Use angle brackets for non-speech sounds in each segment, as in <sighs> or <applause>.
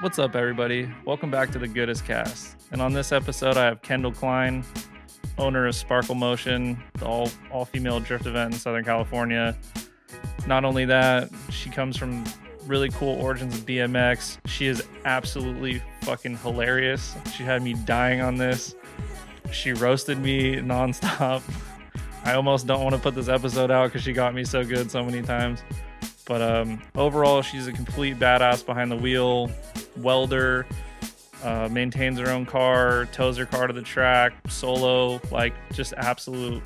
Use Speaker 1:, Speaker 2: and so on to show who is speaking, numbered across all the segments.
Speaker 1: What's up, everybody? Welcome back to the Goodest Cast. And on this episode, I have Kendal Klein, owner of Sparkle Motion, the all all female drift event in Southern California. Not only that, she comes from really cool origins of BMX. She is absolutely fucking hilarious. She had me dying on this. She roasted me nonstop. <laughs> I almost don't want to put this episode out because she got me so good so many times. But um, overall, she's a complete badass behind the wheel, welder, uh, maintains her own car, tows her car to the track, solo, like just absolute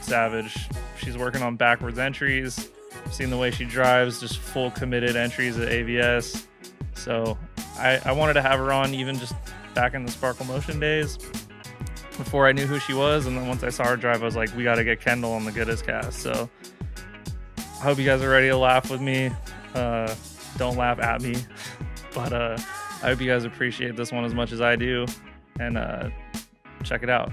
Speaker 1: savage. She's working on backwards entries. Seen the way she drives, just full committed entries at AVS. So I, I wanted to have her on even just back in the Sparkle Motion days before I knew who she was. And then once I saw her drive, I was like, we got to get Kendal on the Goodest Cast. So I hope you guys are ready to laugh with me. Uh, don't laugh at me, <laughs> but uh, I hope you guys appreciate this one as much as I do, and uh, check it out.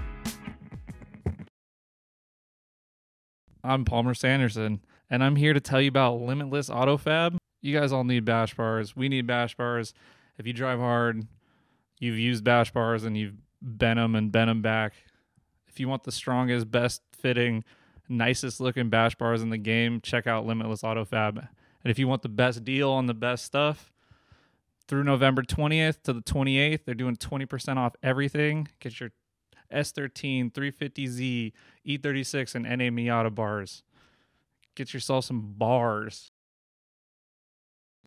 Speaker 1: I'm Palmer Sanderson, and I'm here to tell you about Limitless AutoFab. You guys all need bash bars. We need bash bars. If you drive hard, you've used bash bars and you've bent them and bent them back. If you want the strongest, best fitting, nicest looking bash bars in the game, check out Limitless AutoFab. And if you want the best deal on the best stuff, through November 20th to the 28th, they're doing 20% off everything. Get your S13, 350Z, E36, and NA Miata bars. Get yourself some bars.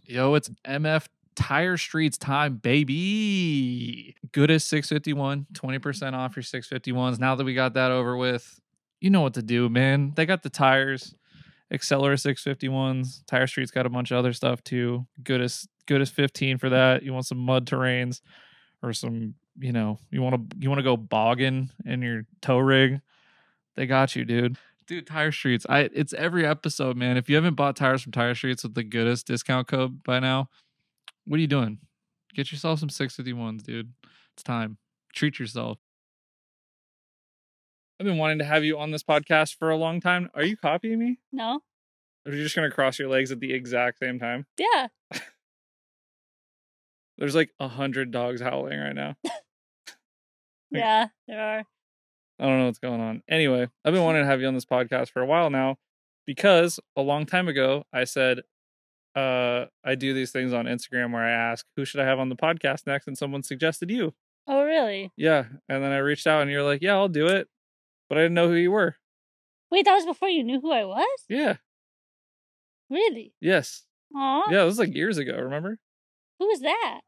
Speaker 1: Yo, it's MF Tire Streets time, baby. Goodest 651, 20% off your 651s. Now that we got that over with, you know what to do, man. They got the tires, Accelera 651s. Tire Street's got a bunch of other stuff too. Goodest, as 15 for that. You want some mud terrains or some, you know, you want to you want to go bogging in your tow rig. They got you, dude. Dude, Tire Streets. I it's every episode, man. If you haven't bought tires from Tire Streets with the goodest discount code by now, what are you doing? Get yourself some 651s, dude. It's time. Treat yourself. I've been wanting to have you on this podcast for a long time. Are you copying me?
Speaker 2: No.
Speaker 1: Are you just gonna cross your legs at the exact same time?
Speaker 2: Yeah. <laughs>
Speaker 1: There's like a hundred dogs howling right now. <laughs>
Speaker 2: Yeah, there are.
Speaker 1: I don't know what's going on. Anyway, I've been wanting <laughs> to have you on this podcast for a while now because a long time ago I said uh I do these things on Instagram where I ask who should I have on the podcast next and someone suggested you.
Speaker 2: Oh, really?
Speaker 1: Yeah, and then I reached out and you're like, "Yeah, I'll do it." But I didn't know who you were.
Speaker 2: Wait, that was before you knew who I was?
Speaker 1: Yeah.
Speaker 2: Really?
Speaker 1: Yes.
Speaker 2: Aw.
Speaker 1: Yeah, it was like years ago, remember?
Speaker 2: Who was that?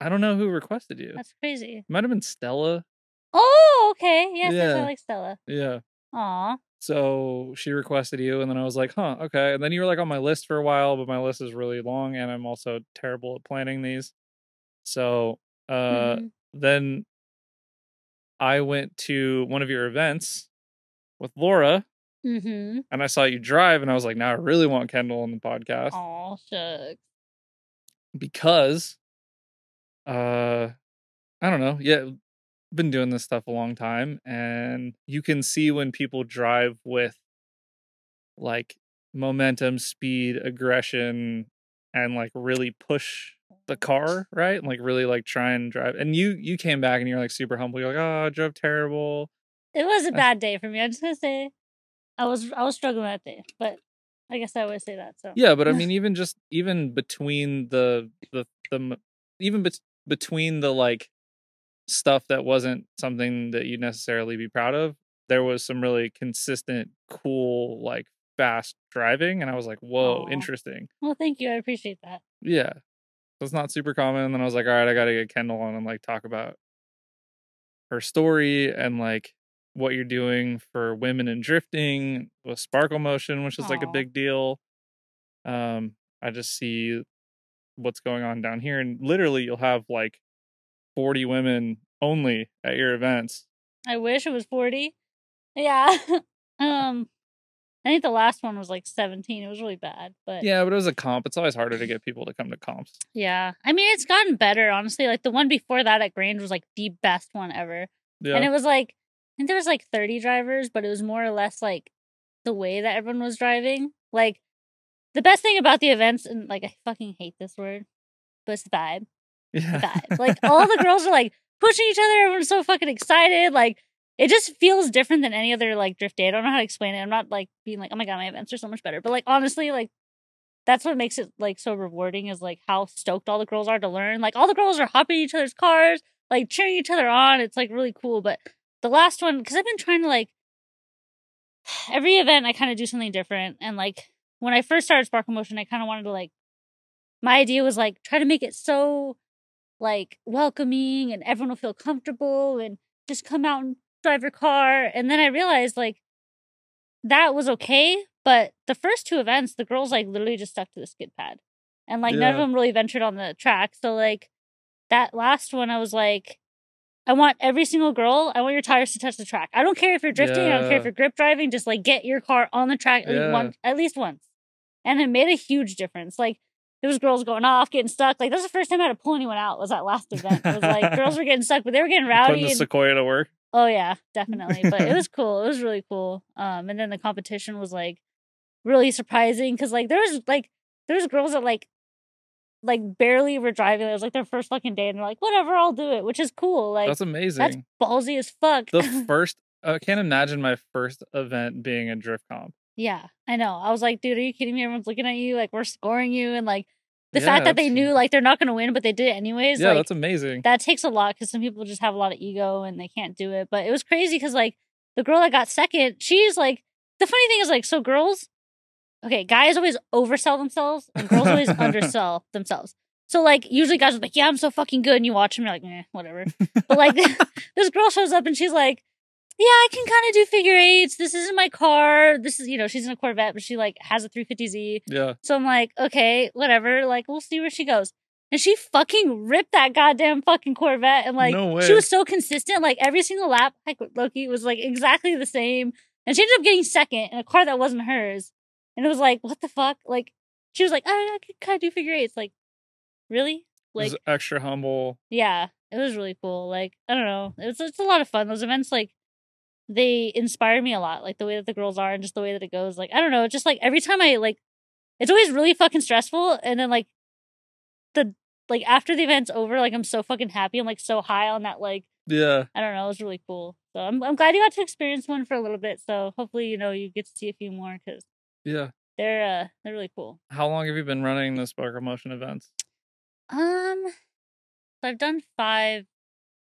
Speaker 1: I don't know who requested you.
Speaker 2: That's crazy.
Speaker 1: Might have been Stella.
Speaker 2: Oh, okay. Yes, yes,
Speaker 1: Yeah.
Speaker 2: I like Stella.
Speaker 1: Yeah.
Speaker 2: Aw.
Speaker 1: So she requested you, and then I was like, huh, okay. And then you were like on my list for a while, but my list is really long, and I'm also terrible at planning these. So uh,
Speaker 2: Mhm.
Speaker 1: then I went to one of your events with Laura,
Speaker 2: Mhm.
Speaker 1: and I saw you drive, and I was like, now I really want Kendal on the podcast
Speaker 2: Aw, shucks.
Speaker 1: Because, uh, I don't know, yeah, been doing this stuff a long time, and you can see when people drive with like momentum, speed, aggression, and like really push the car, right? And like really like try and drive. And you you came back and you're like super humble. You're like, oh, I drove terrible.
Speaker 2: It was a bad day for me. I'm just gonna say, I was I was struggling that day, but I guess I always say that. So
Speaker 1: Yeah, but I mean, <laughs> even just even between the the the even bet- between the like stuff that wasn't something that you'd necessarily be proud of, there was some really consistent, cool, like fast driving, and I was like, whoa,
Speaker 2: Aw.
Speaker 1: interesting.
Speaker 2: well, thank you. I appreciate that.
Speaker 1: Yeah. So it's not super common. And then I was like, all right, I gotta get Kendal on and like talk about her story and like what you're doing for women in drifting with sparkle motion, which is like a big deal. Um, I just see what's going on down here, and literally you'll have like 40 women only at your events.
Speaker 2: I wish it was forty. Yeah. <laughs> um, I think the last one was like seventeen. It was really bad, but
Speaker 1: Yeah, but it was a comp. It's always harder to get people to come to comps.
Speaker 2: Yeah. I mean, it's gotten better, honestly. Like the one before that at Grange was like the best one ever.
Speaker 1: Yeah.
Speaker 2: And it was like, I think there was like 30 drivers, but it was more or less like the way that everyone was driving. Like the best thing about the events, and like I fucking hate this word, but it's the vibe.
Speaker 1: Yeah.
Speaker 2: bad. <laughs> Like all the girls are like pushing each other. Everyone's so fucking excited. Like it just feels different than any other like drift day. I don't know how to explain it. I'm not like being like, oh my god, my events are so much better. But like honestly, like that's what makes it like so rewarding is like how stoked all the girls are to learn. Like all the girls are hopping each other's cars, like cheering each other on. It's like really cool. But the last one, because I've been trying to like <sighs> every event, I kind of do something different. And like when I first started Sparkle Motion, I kind of wanted to like my idea was like try to make it so like welcoming and everyone will feel comfortable and just come out and drive your car. And then I realized like that was okay, but the first two events, the girls like literally just stuck to the skid pad. And like none of them really ventured on the track. So like that last one I was like I want every single girl, I want your tires to touch the track. I don't care if you're drifting, I don't care if you're grip driving, just like get your car on the track at least one at least once. And it made a huge difference. Like there was girls going off, getting stuck. Like that was the first time I had to pull anyone out. Was that last event? It was like girls were <laughs> getting stuck, but they were getting rowdy.
Speaker 1: Putting the
Speaker 2: and-
Speaker 1: Sequoia to work.
Speaker 2: Oh yeah, definitely. But it was <laughs> cool. It was really cool. Um, and then the competition was like really surprising because like there was like there was girls that like like barely were driving. It was like their first fucking day, and they're like, whatever, I'll do it, which is cool. Like
Speaker 1: That's
Speaker 2: that's,
Speaker 1: amazing.
Speaker 2: ballsy as fuck.
Speaker 1: the <laughs> first I can't imagine my first event being a drift comp.
Speaker 2: yeah, I know. I was like, dude, are you kidding me? Everyone's looking at you, like we're scoring you, and like the
Speaker 1: Yeah,
Speaker 2: fact that they knew like they're not gonna win, but they did it anyways.
Speaker 1: yeah,
Speaker 2: like,
Speaker 1: that's amazing.
Speaker 2: that takes a lot because some people just have a lot of ego and they can't do it. But it was crazy because like the girl that got second, she's like the funny thing is like so girls, okay, guys always oversell themselves and girls always <laughs> undersell themselves. So like usually guys are like, yeah, I'm so fucking good, and you watch them, you're like, eh, whatever. But like <laughs> <laughs> this girl shows up and she's like. Yeah, I can kind of do figure eights. This isn't my car. This is, you know, she's in a Corvette, but she like has a 350Z.
Speaker 1: yeah.
Speaker 2: So I'm like, okay, whatever. Like, we'll see where she goes. And she fucking ripped that goddamn fucking Corvette. And like,
Speaker 1: No
Speaker 2: she was so consistent. Like, every single lap, like, Loki was like exactly the same. And she ended up getting second in a car that wasn't hers. And it was like, what the fuck? Like, she was like, oh, I, I could kind of do figure eights. Like, really? Like,
Speaker 1: was extra humble.
Speaker 2: yeah, it was really cool. Like, I don't know. It was, it's a lot of fun. Those events, like, they inspire me a lot. Like, the way that the girls are and just the way that it goes. Like, I don't know. It's just like every time I, like, it's always really fucking stressful. And then, like, the, like, after the event's over, like, I'm so fucking happy. I'm, like, so high on that, like,
Speaker 1: Yeah.
Speaker 2: I don't know. It was really cool. So I'm, I'm glad you got to experience one for a little bit. So hopefully, you know, you get to see a few more because
Speaker 1: Yeah.
Speaker 2: they're, uh, they're really cool.
Speaker 1: How long have you been running the Sparkle Motion events?
Speaker 2: Um, so I've done five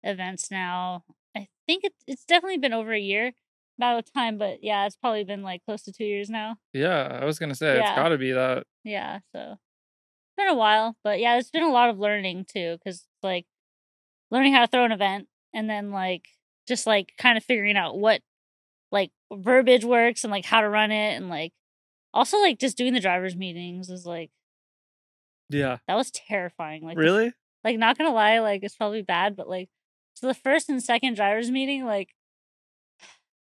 Speaker 2: events now. I think it's it's definitely been over a year about a time, but yeah, it's probably been like close to two years now.
Speaker 1: Yeah, I was gonna say it's got to be that.
Speaker 2: Yeah, so it's been a while, but yeah, it's been a lot of learning too, because like learning how to throw an event and then like just like kind of figuring out what like verbiage works and like how to run it and like also like just doing the drivers meetings is like
Speaker 1: Yeah.
Speaker 2: that was terrifying. Like
Speaker 1: Really?
Speaker 2: like not gonna lie, like it's probably bad, but like so the first and second drivers meeting, like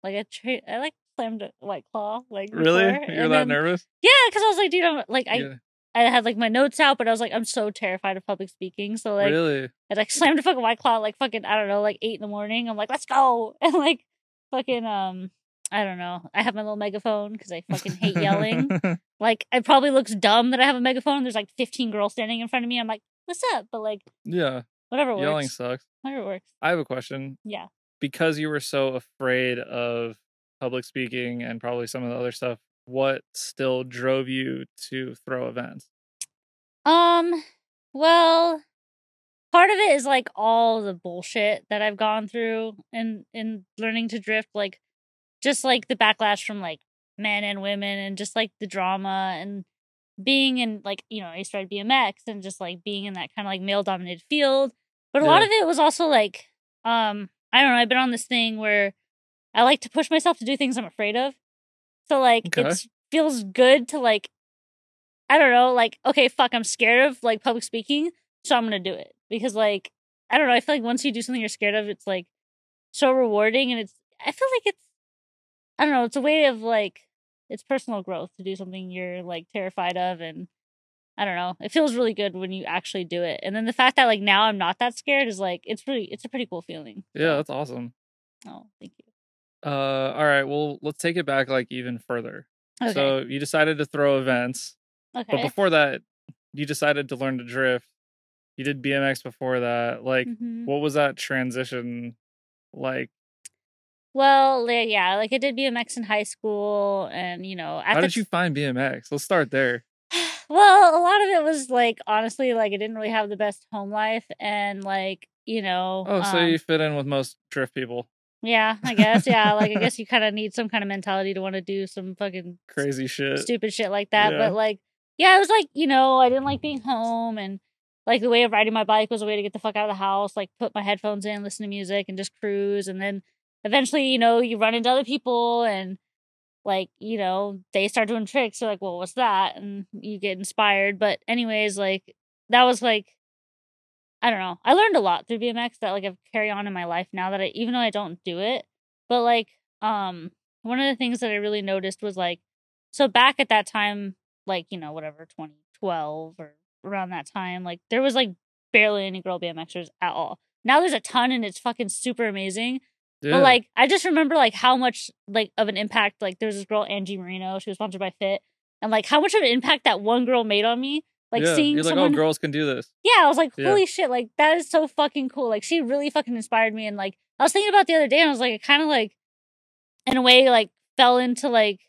Speaker 2: like I tra- I like slammed a white claw, like
Speaker 1: Really?
Speaker 2: before,
Speaker 1: You're that
Speaker 2: then-
Speaker 1: nervous?
Speaker 2: Yeah, because I was like, dude, I'm like I
Speaker 1: yeah.
Speaker 2: I had like my notes out, but I was like, I'm so terrified of public speaking, so like
Speaker 1: really?
Speaker 2: I like <laughs> slammed a fucking white claw like fucking I don't know like eight in the morning. I'm like, let's go, <laughs> and like fucking um. I don't know. I have my little megaphone because I fucking hate yelling. <laughs> like, it probably looks dumb that I have a megaphone. There's like 15 girls standing in front of me. I'm like, what's up? But like,
Speaker 1: yeah.
Speaker 2: whatever works.
Speaker 1: Yelling sucks.
Speaker 2: Whatever works.
Speaker 1: I have a question.
Speaker 2: Yeah.
Speaker 1: Because you were so afraid of public speaking and probably some of the other stuff, what still drove you to throw events?
Speaker 2: Um, well, part of it is like all the bullshit that I've gone through in in learning to drift, like just like the backlash from like men and women and just like the drama and being in like, you know, I ride BMX and just like being in that kind of like male dominated field. But a lot of it was also like um I don't know, I've been on this thing where I like to push myself to do things I'm afraid of. So like
Speaker 1: Okay.
Speaker 2: it feels good to like I don't know, like, okay, fuck, I'm scared of like public speaking, so I'm gonna do it. Because like I don't know, I feel like once you do something you're scared of, it's like so rewarding and it's I feel like it's I don't know, it's a way of like it's personal growth to do something you're like terrified of and I don't know. It feels really good when you actually do it. And then the fact that like now I'm not that scared is like it's really it's a pretty cool feeling.
Speaker 1: Yeah, that's awesome.
Speaker 2: oh, thank you.
Speaker 1: Uh, all right. Well, let's take it back like even further.
Speaker 2: Okay.
Speaker 1: So you decided to throw events,
Speaker 2: okay.
Speaker 1: but before that, you decided to learn to drift. you did BMX before that. Like,
Speaker 2: Mhm.
Speaker 1: what was that transition like?
Speaker 2: Well, yeah, like I did BMX in high school, and you know,
Speaker 1: How did you find BMX? Let's start there. <sighs>
Speaker 2: well, a lot of it was like honestly, like I didn't really have the best home life, and like you know,
Speaker 1: Oh, so
Speaker 2: um,
Speaker 1: you fit in with most drift people.
Speaker 2: yeah, I guess, yeah, like I guess you <laughs> kind of need some kind of mentality to want to do some fucking
Speaker 1: Crazy shit.
Speaker 2: stupid shit like that.
Speaker 1: Yeah.
Speaker 2: But like, yeah, it was like you know, I didn't like being home, and like the way of riding my bike was a way to get the fuck out of the house, like put my headphones in, listen to music, and just cruise. And then eventually, you know, you run into other people, and like you know, they start doing tricks. You're like, well, what's that? And you get inspired. But anyways, like that was like. I don't know. I learned a lot through BMX that like I've carry on in my life now that I even though I don't do it. But like um one of the things that I really noticed was like so back at that time, like, you know, whatever, 2012 or around that time, like there was like barely any girl BMXers at all. Now there's a ton and it's fucking super amazing.
Speaker 1: Yeah.
Speaker 2: But like I just remember like how much like of an impact like there was this girl Angie Marino, she was sponsored by Fit, and like how much of an impact that one girl made on me. Like
Speaker 1: yeah.
Speaker 2: seeing
Speaker 1: You're like, oh,
Speaker 2: someone
Speaker 1: oh, girls can do this.
Speaker 2: yeah, I was like,
Speaker 1: Yeah.
Speaker 2: holy shit, like that is so fucking cool. Like she really fucking inspired me and like I was thinking about the other day and I was like, it kind of like in a way like fell into like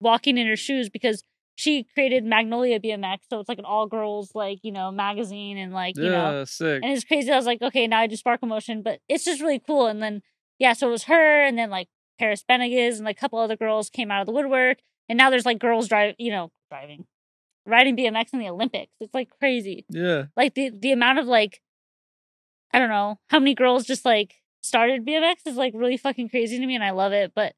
Speaker 2: walking in her shoes because she created Magnolia BMX, so it's like an all girls like, you know, magazine and like,
Speaker 1: yeah,
Speaker 2: you know,
Speaker 1: sick.
Speaker 2: and it's crazy. I was like, okay, now I do sparkle motion, but it's just really cool. And then yeah, so it was her and then like Perris Benegas and like a couple other girls came out of the woodwork. And now there's like girls drive you know, driving. Riding BMX in the Olympics. It's like crazy
Speaker 1: yeah.
Speaker 2: like the the amount of like I don't know how many girls just like started BMX is like really fucking crazy to me and I love it but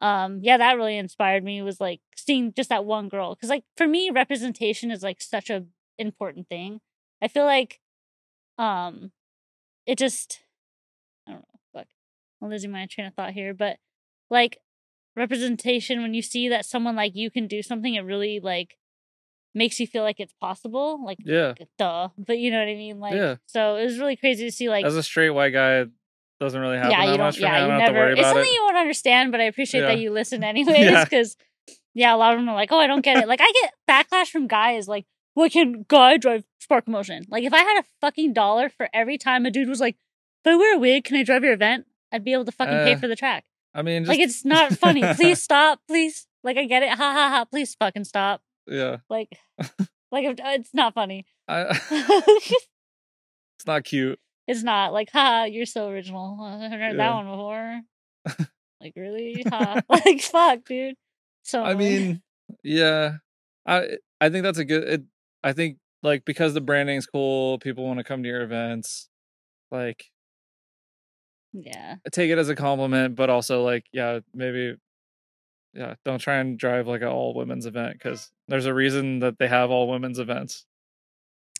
Speaker 2: um yeah that really inspired me was like seeing just that one girl cuz like for me representation is like such a important thing I feel like um it just I don't know fuck I'm losing my train of thought here but like representation when you see that someone like you can do something it really like makes you feel like it's possible like
Speaker 1: Yeah.
Speaker 2: duh. But you know what I mean? Like,
Speaker 1: Yeah.
Speaker 2: so it was really crazy to see, like,
Speaker 1: As a straight white guy, doesn't really happen
Speaker 2: yeah,
Speaker 1: that
Speaker 2: you don't,
Speaker 1: for me. I
Speaker 2: yeah, you never. It's something
Speaker 1: it.
Speaker 2: you won't understand, but I appreciate
Speaker 1: Yeah.
Speaker 2: that you listen <laughs> anyways, because yeah, a lot of them are like, oh, I don't get it. Like, I get backlash from guys like, why can guy drive spark motion? Like, if I had a fucking dollar for every time a dude was like, if I wear a wig, can I drive your event? I'd be able to fucking pay
Speaker 1: Uh,
Speaker 2: for the track.
Speaker 1: I mean, just,
Speaker 2: Like, it's not funny. Please <laughs> stop. Please. Like, I get it. Ha ha ha. Please fucking stop.
Speaker 1: yeah.
Speaker 2: Like, <laughs> like it's not funny.
Speaker 1: I, it's not cute.
Speaker 2: It's not like, ha, you're so original. <laughs> I heard that one before. <laughs> like, really? Ha. <laughs> like, fuck, dude. So,
Speaker 1: I mean, yeah. I I think that's a good. It, I think like because the branding's cool, people want to come to your events. Like
Speaker 2: yeah,
Speaker 1: take it as a compliment, but also like yeah, maybe yeah, don't try and drive like an all women's event because there's a reason that they have all women's events.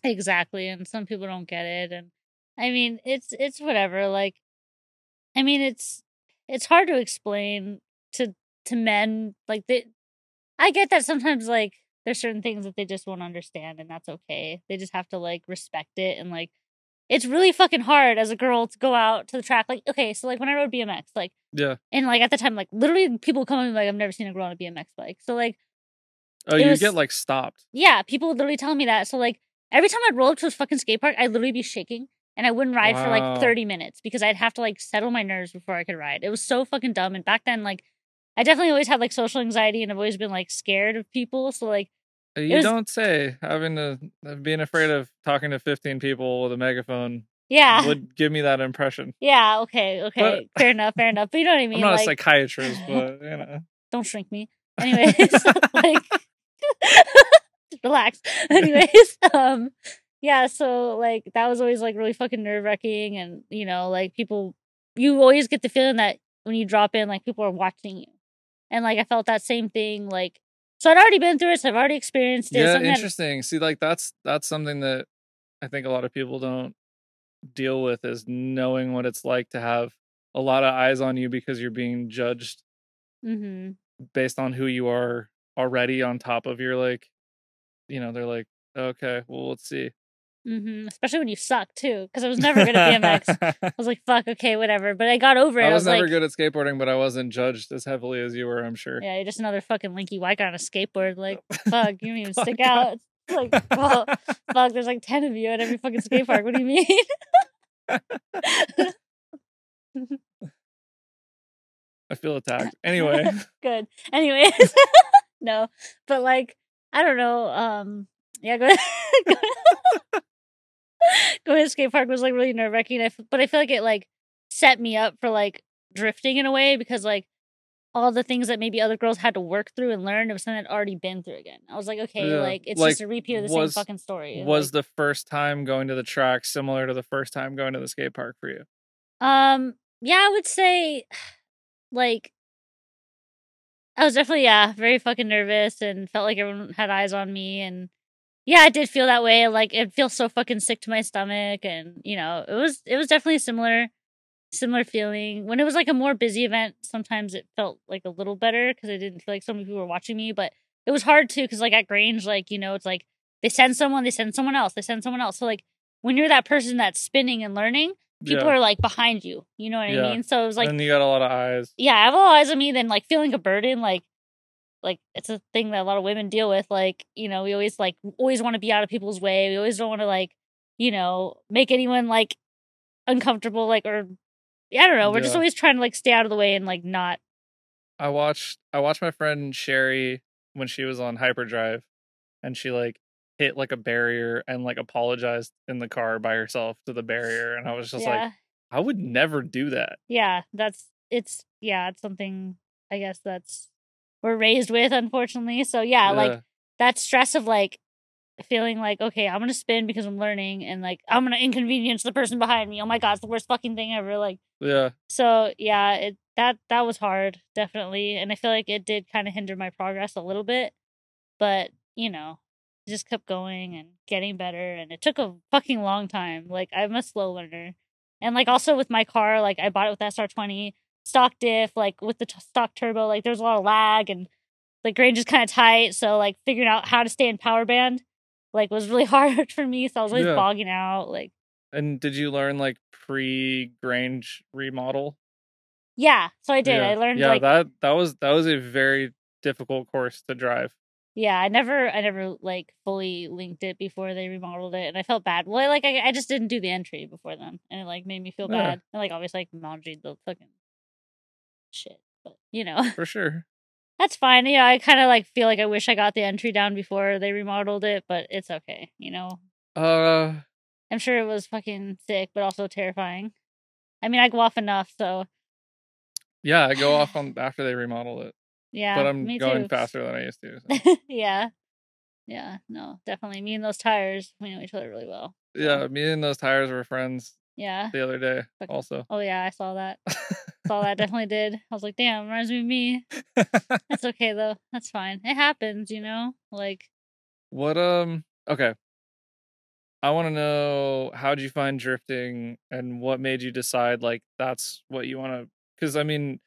Speaker 2: exactly. And some people don't get it. And I mean, it's, it's whatever. Like, I mean, it's, it's hard to explain to, to men. Like, they, I get that sometimes, like, there's certain things that they just won't understand, and that's okay. They just have to, like, respect it. And, like, it's really fucking hard as a girl to go out to the track. Like, okay, so, like, when I rode BMX, like,
Speaker 1: Yeah.
Speaker 2: And like at the time, like literally people come and be like, I've never seen a girl on a BMX bike. So like,
Speaker 1: Oh,
Speaker 2: It
Speaker 1: you
Speaker 2: was-
Speaker 1: get like stopped.
Speaker 2: yeah, people would literally tell me that. So like every time I'd roll up to a fucking skate park, I'd literally be shaking and I wouldn't ride for like 30 minutes because I'd have to like settle my nerves before I could ride. It was so fucking dumb. And back then, like I definitely always had like social anxiety and I've always been like scared of people. So like
Speaker 1: Uh, You
Speaker 2: was-
Speaker 1: don't say. Having to uh, being afraid of talking to 15 people with a megaphone
Speaker 2: yeah. <laughs>
Speaker 1: would give me that impression.
Speaker 2: yeah, okay, okay. fair enough, fair enough. But you know what I mean?
Speaker 1: I'm not
Speaker 2: like
Speaker 1: a psychiatrist, <laughs> but you know.
Speaker 2: don't shrink me. Anyways, <laughs> like relax. Anyways, um yeah, so like that was always like really fucking nerve wracking and you know, like people you always get the feeling that when you drop in, like people are watching you. And like I felt that same thing, like so I'd already been through it, so I've already experienced it.
Speaker 1: Yeah,
Speaker 2: something that-
Speaker 1: interesting. See, like that's that's something that I think a lot of people don't deal with is knowing what it's like to have a lot of eyes on you because you're being judged
Speaker 2: Mhm.
Speaker 1: based on who you are already on top of your like you know, they're like, okay, well let's see.
Speaker 2: Mhm. Especially when you suck too, because I was never good at BMX. I was like, fuck, okay, whatever. But I got over it.
Speaker 1: I was never
Speaker 2: like,
Speaker 1: good at skateboarding, but I wasn't judged as heavily as you were, I'm sure.
Speaker 2: Yeah, you're just another fucking linky white guy on a skateboard. Like, <laughs> fuck, you don't even stick out. <laughs> like, well, fuck, there's like 10 of you at every fucking skate park. What do you mean? <laughs>
Speaker 1: I feel attacked. Anyway,
Speaker 2: Good. Anyways, no, but like, I don't know. Um, yeah, go <laughs> going to skate park was like really nerve wracking. F- but I feel like it like set me up for like drifting in a way because like all the things that maybe other girls had to work through and learn it was something I'd already been through again. I was like, okay,
Speaker 1: Yeah,
Speaker 2: like it's
Speaker 1: like,
Speaker 2: just a repeat of the
Speaker 1: was-
Speaker 2: same fucking story.
Speaker 1: was
Speaker 2: Like,
Speaker 1: the first time going to the track similar to the first time going to the skate park for you?
Speaker 2: Um, yeah, I would say <sighs> like I was definitely yeah, very fucking nervous and felt like everyone had eyes on me and yeah, I did feel that way. Like it feels so fucking sick to my stomach and you know, it was it was definitely similar similar feeling. When it was like a more busy event, sometimes it felt like a little better because I didn't feel like so many people were watching me, but it was hard too because like at Grange, like, you know, it's like they send someone, they send someone else, they send someone else. So like when you're that person that's spinning and learning, people
Speaker 1: yeah.
Speaker 2: are like behind you. You know what
Speaker 1: Yeah.
Speaker 2: I mean? So it was like,
Speaker 1: and you got a lot of eyes.
Speaker 2: yeah, I have a lot of eyes on me. Then like feeling a burden, like, like it's a thing that a lot of women deal with. Like, you know, we always like always want to be out of people's way. We always don't want to like, you know, make anyone like uncomfortable. Like, or I don't know. We're just always trying to like stay out of the way and like not.
Speaker 1: I watched I watched my friend Sherry when she was on hyperdrive and she like hit like a barrier and like apologized in the car by herself to the barrier and I was just
Speaker 2: yeah,
Speaker 1: like I would never do that.
Speaker 2: yeah. That's it's yeah. It's something I guess that's we're raised with, unfortunately. So yeah, like that stress of like feeling like okay i'm gonna spin because i'm learning and like i'm gonna inconvenience the person behind me oh my god it's the worst fucking thing ever like
Speaker 1: yeah.
Speaker 2: so yeah it that that was hard definitely and i feel like it did kind of hinder my progress a little bit but you know just kept going and getting better and it took a fucking long time like i'm a slow learner and like also with my car like i bought it with sr20 stock diff like with the t- stock turbo like there's a lot of lag and like range is kind of tight so like figuring out how to stay in power band like was really <laughs> hard for me so i was always
Speaker 1: Yeah.
Speaker 2: bogging out like
Speaker 1: And did you learn like pre Grange remodel?
Speaker 2: yeah so i did
Speaker 1: yeah.
Speaker 2: i learned
Speaker 1: Yeah,
Speaker 2: like
Speaker 1: that that was that was a very difficult course to drive.
Speaker 2: Yeah, I never, I never like fully linked it before they remodeled it, and I felt bad. Well, like I, I just didn't do the entry before them, and it like made me feel
Speaker 1: Yeah.
Speaker 2: bad. And like obviously, like managed the fucking shit, but you know <laughs>
Speaker 1: For sure.
Speaker 2: that's fine. Yeah, I kind of like feel like I wish I got the entry down before they remodeled it, but it's okay. You know,
Speaker 1: Uh
Speaker 2: I'm sure it was fucking sick, but also terrifying. I mean, I go off enough, so
Speaker 1: yeah, I go off on <sighs> after they remodeled it.
Speaker 2: yeah.
Speaker 1: but I'm going
Speaker 2: too.
Speaker 1: faster than I used to. so. <laughs>
Speaker 2: yeah, yeah, no, definitely. Me and those tires, we know each other really well.
Speaker 1: Yeah, me and those tires were friends
Speaker 2: Yeah.
Speaker 1: the other day
Speaker 2: Fuck.
Speaker 1: also.
Speaker 2: Oh yeah, I saw that. <laughs> saw that. Definitely did. I was like, damn, reminds me of me. <laughs> That's okay though. That's fine. It happens, you know. Like,
Speaker 1: what um okay. I want to know how'd you find drifting and what made you decide like that's what you want to cuz I mean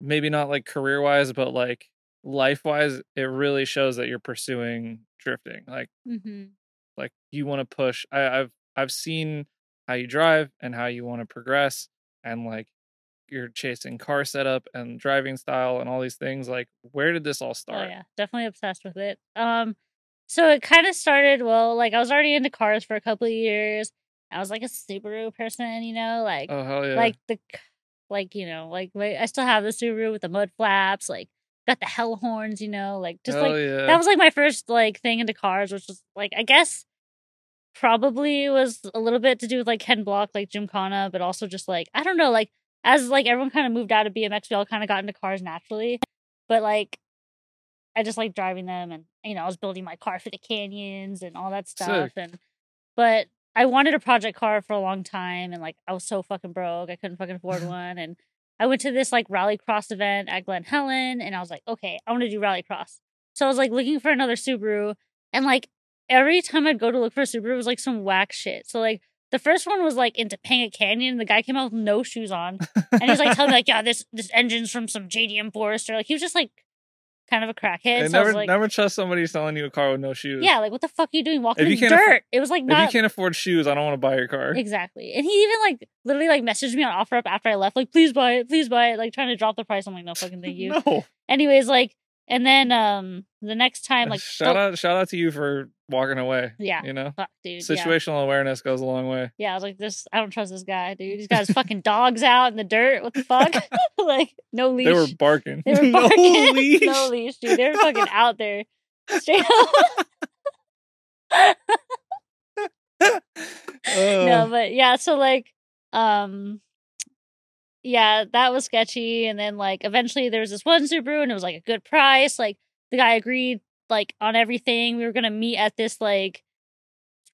Speaker 1: maybe not like career-wise but like life-wise it really shows that you're pursuing drifting. Like
Speaker 2: hmm
Speaker 1: like you want to push I, i've i've seen how you drive and how you want to progress and like you're chasing car setup and driving style and all these things like where did this all start?
Speaker 2: oh
Speaker 1: start
Speaker 2: yeah, definitely obsessed with it. Um, so it kind of started. Well, like I was already into cars for a couple of years. I was like a Subaru person, you know, like
Speaker 1: oh hell yeah
Speaker 2: like the, like you know, like I still have the Subaru with the mud flaps, like got the hell horns, you know, like just
Speaker 1: hell
Speaker 2: like
Speaker 1: yeah
Speaker 2: that was like my first like thing into cars, which was like I guess probably was a little bit to do with like Ken Block, like Jim Gymkhana, but also just like I don't know, like as like everyone kind of moved out of BMX, we all kind of got into cars naturally. But like I just like driving them and you know, I was building my car for the canyons and all that stuff.
Speaker 1: Sick.
Speaker 2: And but I wanted a project car for a long time and like I was so fucking broke. I couldn't fucking afford <laughs> one. And I went to this like rally cross event at Glen Helen and I was like, okay, I want to do rally cross. So I was like looking for another Subaru and like every time I'd go to look for a Subaru it was like some whack shit. So like the first one was like in Topanga Canyon. The guy came out with no shoes on. And he was like telling me like, yeah, this this engine's from some JDM Forester. Like he was just like kind of a crackhead.
Speaker 1: and
Speaker 2: so I
Speaker 1: never
Speaker 2: like,
Speaker 1: never trust somebody selling you a car with no shoes
Speaker 2: yeah, like what the fuck are you doing walking
Speaker 1: you
Speaker 2: in dirt?
Speaker 1: afford-
Speaker 2: it was like
Speaker 1: if you can't afford shoes i don't want to buy your car
Speaker 2: exactly. And he even like literally like messaged me on OfferUp after I left, like please buy it, please buy it, like trying to drop the price. I'm like, no fucking thank you. <laughs>
Speaker 1: no
Speaker 2: Anyways, like And then um the next time like <laughs>
Speaker 1: shout out shout out to you for walking away.
Speaker 2: Yeah.
Speaker 1: You know?
Speaker 2: fuck dude. yeah.
Speaker 1: Situational awareness goes a long way.
Speaker 2: Yeah, I was like, this I don't trust this guy, dude. He's got his fucking dogs out in the dirt. What the fuck? <laughs> <laughs> like no leash.
Speaker 1: They were barking.
Speaker 2: They were
Speaker 1: no
Speaker 2: barking.
Speaker 1: leash.
Speaker 2: no leash, dude. They were fucking out there. Straight up. no, but yeah, so like um yeah, that was sketchy. And then like eventually there was this one Subaru and it was like a good price. Like the guy agreed like on everything. We were gonna meet at this like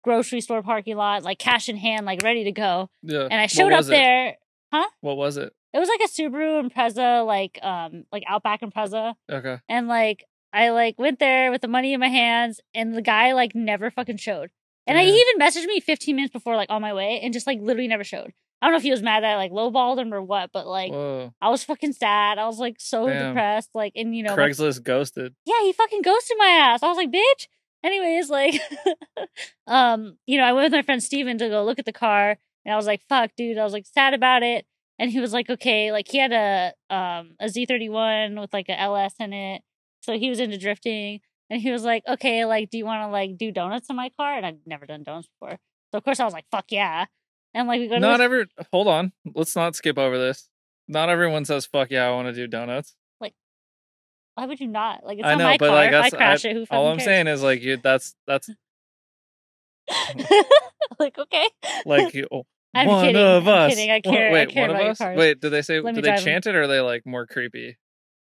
Speaker 2: grocery store parking lot, like cash in hand, like ready to go.
Speaker 1: yeah.
Speaker 2: And I showed up
Speaker 1: it?
Speaker 2: there. Huh?
Speaker 1: What was it?
Speaker 2: It was like a Subaru Impreza, like um like Outback Impreza.
Speaker 1: Okay.
Speaker 2: And like I like went there with the money in my hands and the guy like never fucking showed. And I, he even messaged me 15 minutes before like on my way and just like literally never showed. I don't know if he was mad that I like lowballed him or what, but like
Speaker 1: Whoa.
Speaker 2: I was fucking sad. I was like so
Speaker 1: Damn.
Speaker 2: depressed. Like and you know
Speaker 1: Craigslist ghosted.
Speaker 2: yeah, he fucking ghosted my ass. I was like, bitch. Anyways, like, <laughs> um, you know, I went with my friend Steven to go look at the car, and I was like, fuck, dude. I was like sad about it, and he was like, okay, like he had a um a Z thirty one with like a LS in it, so he was into drifting, and he was like, okay, like, do you want to like do donuts in my car? And I'd never done donuts before, so of course I was like, fuck yeah, and like we go to
Speaker 1: Not
Speaker 2: this-
Speaker 1: every hold on. Let's not skip over this. Not everyone says fuck yeah, I want to do donuts.
Speaker 2: Like, why would you not? Like it's
Speaker 1: I
Speaker 2: not
Speaker 1: know,
Speaker 2: my
Speaker 1: but,
Speaker 2: car.
Speaker 1: like,
Speaker 2: if I crash it, who
Speaker 1: All I'm
Speaker 2: cares?
Speaker 1: saying is like you that's that's <laughs>
Speaker 2: like okay,
Speaker 1: like <laughs> you- oh,
Speaker 2: I'm
Speaker 1: one
Speaker 2: kidding,
Speaker 1: of
Speaker 2: I'm
Speaker 1: us.
Speaker 2: kidding, I
Speaker 1: One-
Speaker 2: care- I
Speaker 1: Wait,
Speaker 2: care
Speaker 1: one of us? Wait, did they say
Speaker 2: Let
Speaker 1: did they chant it or are they like more creepy?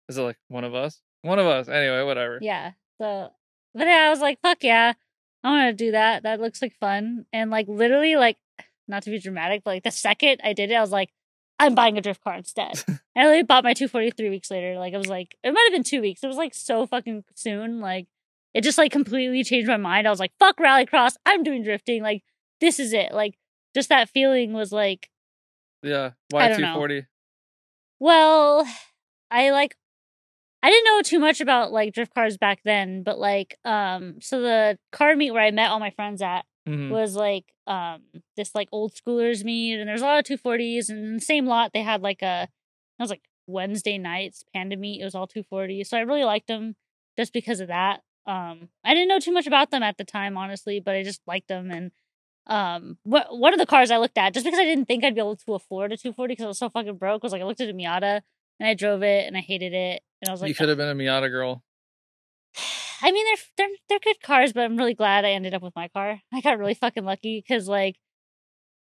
Speaker 1: Is it like one of us? One of us. Anyway, whatever.
Speaker 2: Yeah. So, but yeah, I was like, fuck yeah, I want to do that. That looks like fun. And like, literally, like, not to be dramatic, but like the second I did it, I was like, I'm buying a drift car instead. <laughs> and I literally bought my 243 weeks later. Like, I was like, it might have been two weeks. It was like so fucking soon. Like, it just like completely changed my mind. I was like, fuck rallycross. I'm doing drifting. Like, this is it. Like, just that feeling was like,
Speaker 1: Yeah. why
Speaker 2: don't
Speaker 1: two
Speaker 2: know.
Speaker 1: forty.
Speaker 2: well, I like I didn't know too much about like drift cars back then, but like um so the car meet where I met all my friends at
Speaker 1: Mhm.
Speaker 2: was like um this like old schoolers meet and there's a lot of 240s and in the same lot they had like a I was like Wednesday nights panda meet it was all 240s so I really liked them just because of that um I didn't know too much about them at the time honestly but I just liked them and um wh- one of the cars I looked at just because I didn't think I'd be able to afford a 240 because I was so fucking broke was like I looked at a Miata and I drove it and I hated it and I was like
Speaker 1: you could have been a Miata girl.
Speaker 2: I mean, they're they're they're good cars, but I'm really glad I ended up with my car. I got really fucking lucky because like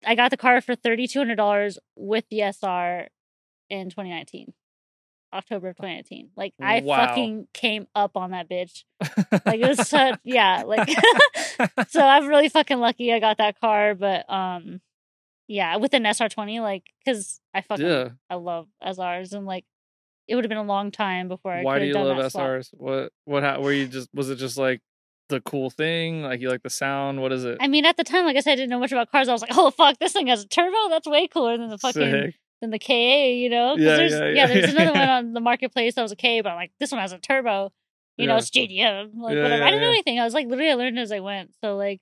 Speaker 2: I got the car for thirty two hundred dollars with the SR in 2019, October of 2019. Like I
Speaker 1: Wow.
Speaker 2: fucking came up on that bitch. Like it was <laughs> such yeah. Like <laughs> so I'm really fucking lucky I got that car, but um yeah, with an SR20, like because I fucking
Speaker 1: yeah.
Speaker 2: I love SRs and like it would have been a long time before I
Speaker 1: Why do you love
Speaker 2: swap.
Speaker 1: SRs? What what ha- were you just was it just like the cool thing? Like you like the sound? What is it?
Speaker 2: I mean, at the time, like I said, I didn't know much about cars. I was like, "Oh fuck, this thing has a turbo. That's way cooler than the fucking
Speaker 1: Sick.
Speaker 2: than the KA." You know?
Speaker 1: Yeah,
Speaker 2: there's,
Speaker 1: yeah,
Speaker 2: yeah,
Speaker 1: yeah,
Speaker 2: There's
Speaker 1: yeah,
Speaker 2: another one <laughs> on the marketplace that was a K, but I'm like, this one has a turbo. You know, it's JDM. Like
Speaker 1: Yeah,
Speaker 2: whatever. I didn't know anything. I was like, literally, I learned as I went. So like,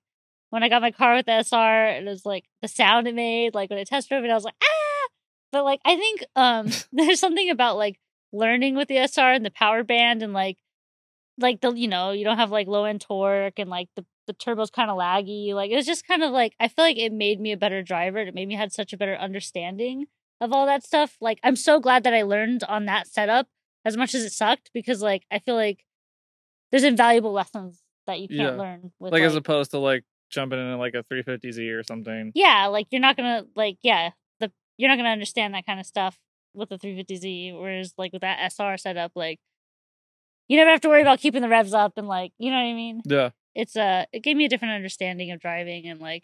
Speaker 2: when I got my car with the SR, it was like the sound it made. Like when I test drove it, I was like, ah. But like, I think um, <laughs> there's something about like learning with the SR and the power band and like like the you know you don't have like low end torque and like the the turbo's kind of laggy like it was just kind of like i feel like it made me a better driver it made me had such a better understanding of all that stuff like i'm so glad that i learned on that setup as much as it sucked because like i feel like there's invaluable lessons that you can't
Speaker 1: Yeah.
Speaker 2: learn with
Speaker 1: like,
Speaker 2: like,
Speaker 1: as opposed to like jumping in like a 350Z or something.
Speaker 2: yeah like you're not gonna like yeah the you're not gonna understand that kind of stuff with the 350z whereas like with that sr setup like you never have to worry about keeping the revs up and like you know what i mean
Speaker 1: Yeah.
Speaker 2: it's uh it gave me a different understanding of driving and like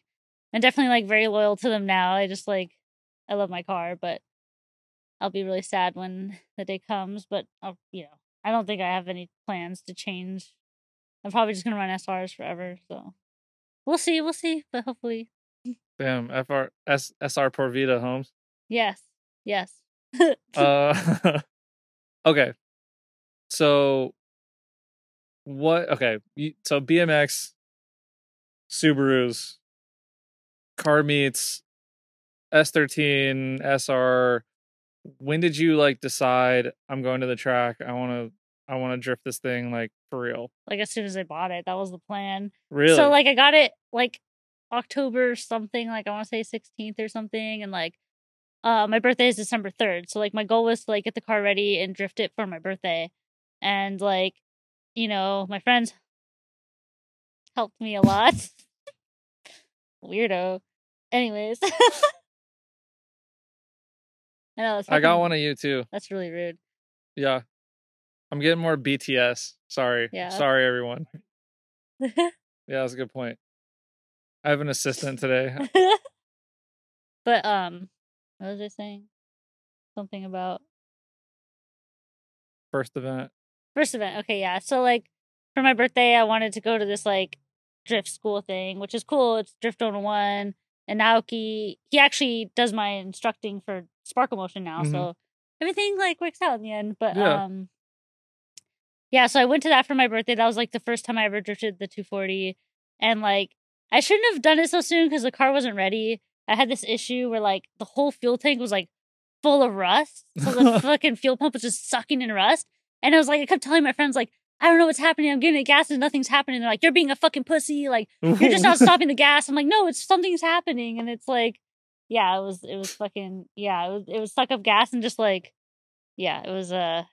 Speaker 2: i'm definitely like very loyal to them now i just like i love my car but i'll be really sad when the day comes but i'll you know i don't think i have any plans to change i'm probably just gonna run srs forever so we'll see we'll see but hopefully
Speaker 1: Damn. FR S, SR Por Vida Holmes.
Speaker 2: yes yes <laughs>
Speaker 1: Uh <laughs> Okay. So what okay, so BMX Subarus car meets S13 SR when did you like decide I'm going to the track I want to I want to drift this thing like for real.
Speaker 2: like as soon as I bought it. That was the plan.
Speaker 1: Really?
Speaker 2: So like I got it like October something, like I want to say 16th or something, and like uh my birthday is December 3rd. So like my goal was to like get the car ready and drift it for my birthday. And like, you know, my friends helped me a lot. <laughs> Weirdo. Anyways. <laughs> I know.
Speaker 1: I got one of you too.
Speaker 2: That's really rude.
Speaker 1: Yeah. I'm getting more BTS. Sorry.
Speaker 2: Yeah.
Speaker 1: Sorry, everyone. <laughs> Yeah, that's a good point. I have an assistant today.
Speaker 2: but um, what was I saying? Something about
Speaker 1: First event.
Speaker 2: first event. Okay, yeah. So like for my birthday, I wanted to go to this like drift school thing, which is cool. It's Drift 101. And Naoki, he actually does my instructing for Sparkle Motion now.
Speaker 1: Mhm.
Speaker 2: So everything like works out in the end. But
Speaker 1: Yeah.
Speaker 2: um yeah, so I went to that for my birthday. That was like the first time I ever drifted the 240. And like I shouldn't have done it so soon because the car wasn't ready. I had this issue where like the whole fuel tank was like full of rust. So the <laughs> fucking fuel pump was just sucking in rust. And I was like, I kept telling my friends, like, I don't know what's happening. I'm getting gas and nothing's happening. They're like, you're being a fucking pussy. Like, you're just not <laughs> stopping the gas. I'm like, no, it's something's happening. And it's like, yeah, it was, it was fucking, yeah, it was, it was suck up gas and just like, yeah, it was, uh,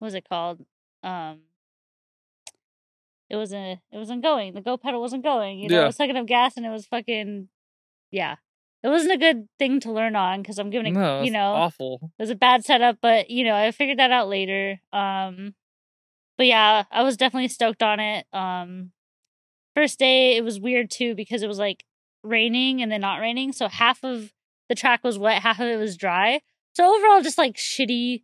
Speaker 2: what was it called? Um, it wasn't, it wasn't going. The go pedal wasn't going. You know,
Speaker 1: Yeah.
Speaker 2: it was sucking up gas and it was fucking, yeah. It wasn't a good thing to learn on because I'm giving it,
Speaker 1: no,
Speaker 2: you know,
Speaker 1: awful.
Speaker 2: it was a bad setup, but you know, I figured that out later. Um but yeah, I was definitely stoked on it. Um first day it was weird too because it was like raining and then not raining. So half of the track was wet, half of it was dry. So overall just like shitty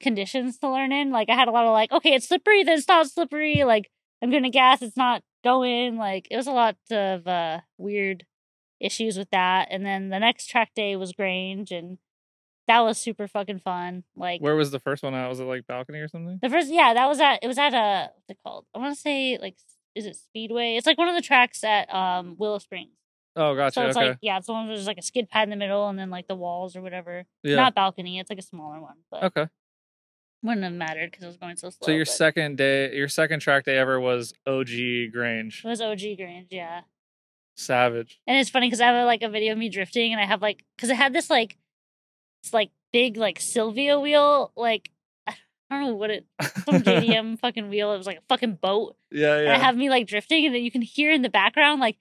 Speaker 2: conditions to learn in. Like I had a lot of like, okay, it's slippery, then it's not slippery, like I'm gonna gas, it's not going. Like it was a lot of uh weird issues with that. And then the next track day was Grange and that was super fucking fun. Like
Speaker 1: Where was the first one at? Was it like balcony or something?
Speaker 2: the first, yeah, that was at it was at a what's it called? I want to say like is it Speedway? It's like one of the tracks at um Willow Springs.
Speaker 1: Oh, gotcha.
Speaker 2: So it's
Speaker 1: okay.
Speaker 2: like yeah, it's the one where there's like a skid pad in the middle and then like the walls or whatever.
Speaker 1: yeah.
Speaker 2: Not balcony. It's like a smaller one, but
Speaker 1: okay.
Speaker 2: wouldn't have mattered because it was going so slow.
Speaker 1: So your
Speaker 2: but
Speaker 1: second day, your second track day ever was OG Grange.
Speaker 2: it was OG Grange, yeah.
Speaker 1: Savage.
Speaker 2: And it's funny because I have like a video of me drifting, and I have like because it had this like it's like big like Silvia wheel, like <laughs> I don't know what it some <laughs> JDM fucking wheel. It was like a fucking boat,
Speaker 1: Yeah,
Speaker 2: and I have me like drifting, and then you can hear in the background like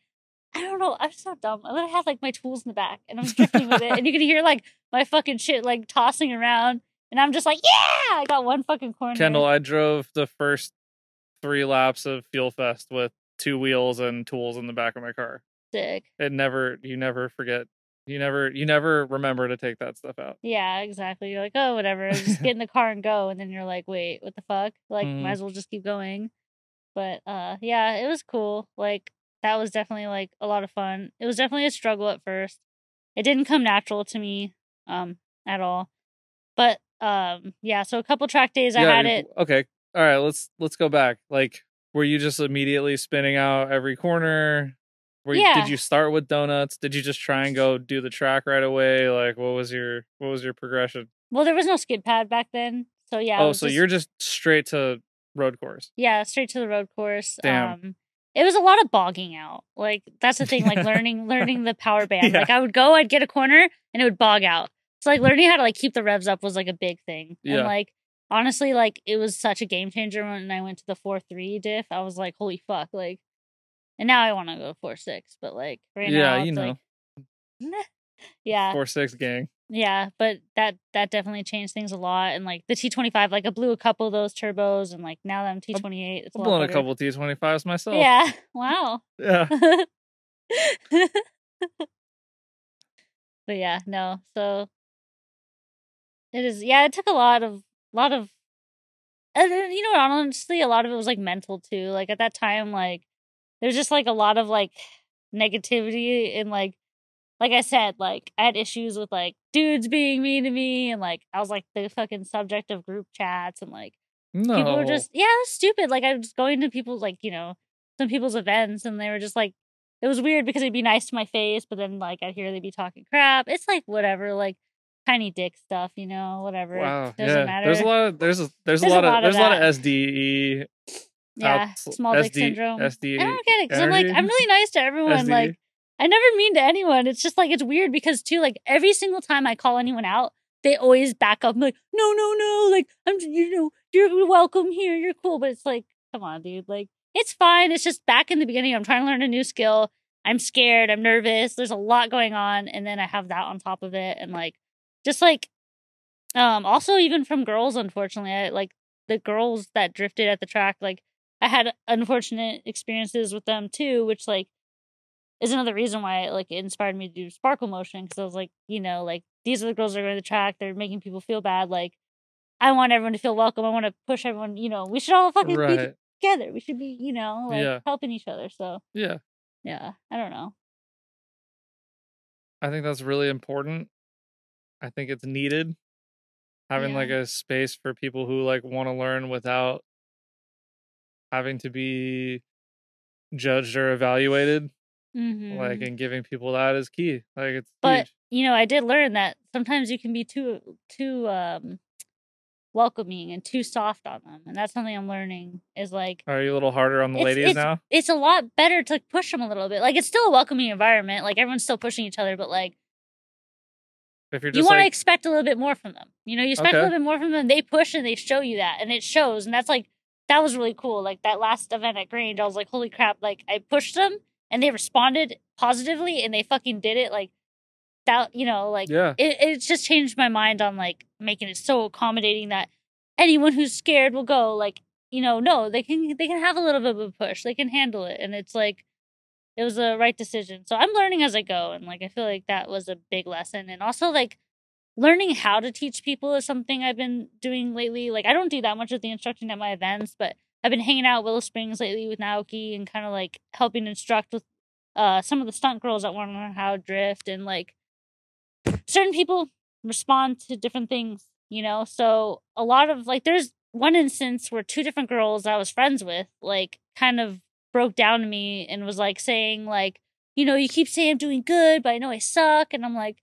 Speaker 2: I don't know. I'm so dumb. I literally have like my tools in the back, and I'm drifting with it, and you can hear like my fucking shit like tossing around, and I'm just like, yeah, I got one fucking corner.
Speaker 1: Kendal, I drove the first three laps of Fuel Fest with two wheels and tools in the back of my car.
Speaker 2: sick.
Speaker 1: It never, you never forget. You never, you never remember to take that stuff out.
Speaker 2: Yeah, exactly. You're like, oh, whatever. Just get in the car and go. And then you're like, wait, what the fuck? Like,
Speaker 1: Mhm.
Speaker 2: might as well just keep going. But uh, yeah, it was cool. Like, that was definitely like a lot of fun. It was definitely a struggle at first. It didn't come natural to me, um, at all. But um, yeah. So a couple track days, I had it.
Speaker 1: Okay. All right. Let's let's go back. Like, were you just immediately spinning out every corner? Were you,
Speaker 2: Yeah.
Speaker 1: Did you start with donuts? Did you just try and go do the track right away? Like, what was your what was your progression?
Speaker 2: Well, there was no skid pad back then, so yeah.
Speaker 1: oh, so
Speaker 2: just-
Speaker 1: you're just straight to road course.
Speaker 2: Yeah, straight to the road course.
Speaker 1: Damn.
Speaker 2: Um it was a lot of bogging out. Like that's the <laughs> thing, like learning learning the power <laughs> band.
Speaker 1: Yeah.
Speaker 2: Like I would go, I'd get a corner and it would bog out. So like learning how to like keep the revs up was like a big thing.
Speaker 1: Yeah.
Speaker 2: And like honestly, like it was such a game changer when I went to the four three diff. I was like, holy fuck, like and now I want to go four six, but like right
Speaker 1: Yeah,
Speaker 2: now
Speaker 1: you know.
Speaker 2: like <laughs> yeah
Speaker 1: Four six gang.
Speaker 2: yeah but that that definitely changed things a lot and like the t25 like i blew a couple of those turbos and like now that i'm t28 it's a
Speaker 1: I've
Speaker 2: lot
Speaker 1: blown a couple T twenty fives myself.
Speaker 2: Yeah. <laughs> Wow. <laughs>
Speaker 1: Yeah.
Speaker 2: but yeah, no. So it is. Yeah, it took a lot of, lot of. And then, you know? Honestly, a lot of it was like mental too. Like at that time, like there's just like a lot of like negativity and like, like I said, like I had issues with like dudes being mean to me and like I was like the fucking subject of group chats and like
Speaker 1: No.
Speaker 2: people were just yeah, it was stupid. Like I was going to people's like you know some people's events, and they were just like it was weird because they'd be nice to my face, but then like I'd hear they'd be talking crap. It's like whatever. Like tiny dick stuff, you know, whatever.
Speaker 1: Wow.
Speaker 2: Doesn't
Speaker 1: yeah.
Speaker 2: matter.
Speaker 1: There's a lot of there's a there's,
Speaker 2: There's
Speaker 1: a
Speaker 2: a
Speaker 1: lot of
Speaker 2: of
Speaker 1: there's a lot of
Speaker 2: that.
Speaker 1: SDE
Speaker 2: yeah,
Speaker 1: out-
Speaker 2: small dick
Speaker 1: SD
Speaker 2: syndrome.
Speaker 1: SD
Speaker 2: I don't get it because I'm like? I'm really nice to everyone.
Speaker 1: SDE.
Speaker 2: Like I never mean to anyone. It's just like it's weird because too like every single time I call anyone out, they always back up. I'm like, no, no, no. Like I'm, you know, you're welcome here. You're cool. But it's like, come on, dude. Like it's fine. It's just back in the beginning. I'm trying to learn a new skill. I'm scared. I'm nervous. There's a lot going on, and then I have that on top of it, and like, just like, um, also even from girls, unfortunately, I like the girls that drifted at the track. Like I had unfortunate experiences with them too, which like is another reason why like it inspired me to do sparkle motion because I was like, you know, like these are the girls that are going to the track. They're making people feel bad. Like I want everyone to feel welcome. I want to push everyone. You know, we should all fucking be together. We should be, you know, like
Speaker 1: Yeah.
Speaker 2: helping each other. So
Speaker 1: Yeah.
Speaker 2: yeah, I don't know.
Speaker 1: I think that's really important. I think it's needed having
Speaker 2: Yeah.
Speaker 1: like a space for people who like want to learn without having to be judged or evaluated.
Speaker 2: hmm
Speaker 1: Like and giving people that is key. Like it's
Speaker 2: but
Speaker 1: huge.
Speaker 2: you know, I did learn that sometimes you can be too too um welcoming and too soft on them, and that's something I'm learning. Is like
Speaker 1: Are you a little harder on the
Speaker 2: It's-
Speaker 1: ladies
Speaker 2: it's-
Speaker 1: now?
Speaker 2: it's a lot better to push them a little bit. Like it's still a welcoming environment. Like everyone's still pushing each other, but like
Speaker 1: If you're
Speaker 2: you want to
Speaker 1: like
Speaker 2: expect a little bit more from them. You know, you expect a little bit more from them. They push and they show you that, and it shows. And that's like that was really cool. Like that last event at Grange, I was like, holy crap! Like I pushed them and they responded positively, and they fucking did it. Like that, you know, like
Speaker 1: yeah,
Speaker 2: it, it's just changed my mind on like making it so accommodating that anyone who's scared will go like you know no they can they can have a little bit of a push they can handle it and it's like it was the right decision so i'm learning as i go and like i feel like that was a big lesson and also like learning how to teach people is something i've been doing lately like i don't do that much of the instructing at my events but i've been hanging out willow springs lately with naoki and kind of like helping instruct with uh some of the stunt girls that want to learn how to drift and like certain people respond to different things, you know? So a lot of like there's one instance where two different girls I was friends with like kind of broke down to me and was like saying like, you know, you keep saying I'm doing good, but I know I suck and I'm like,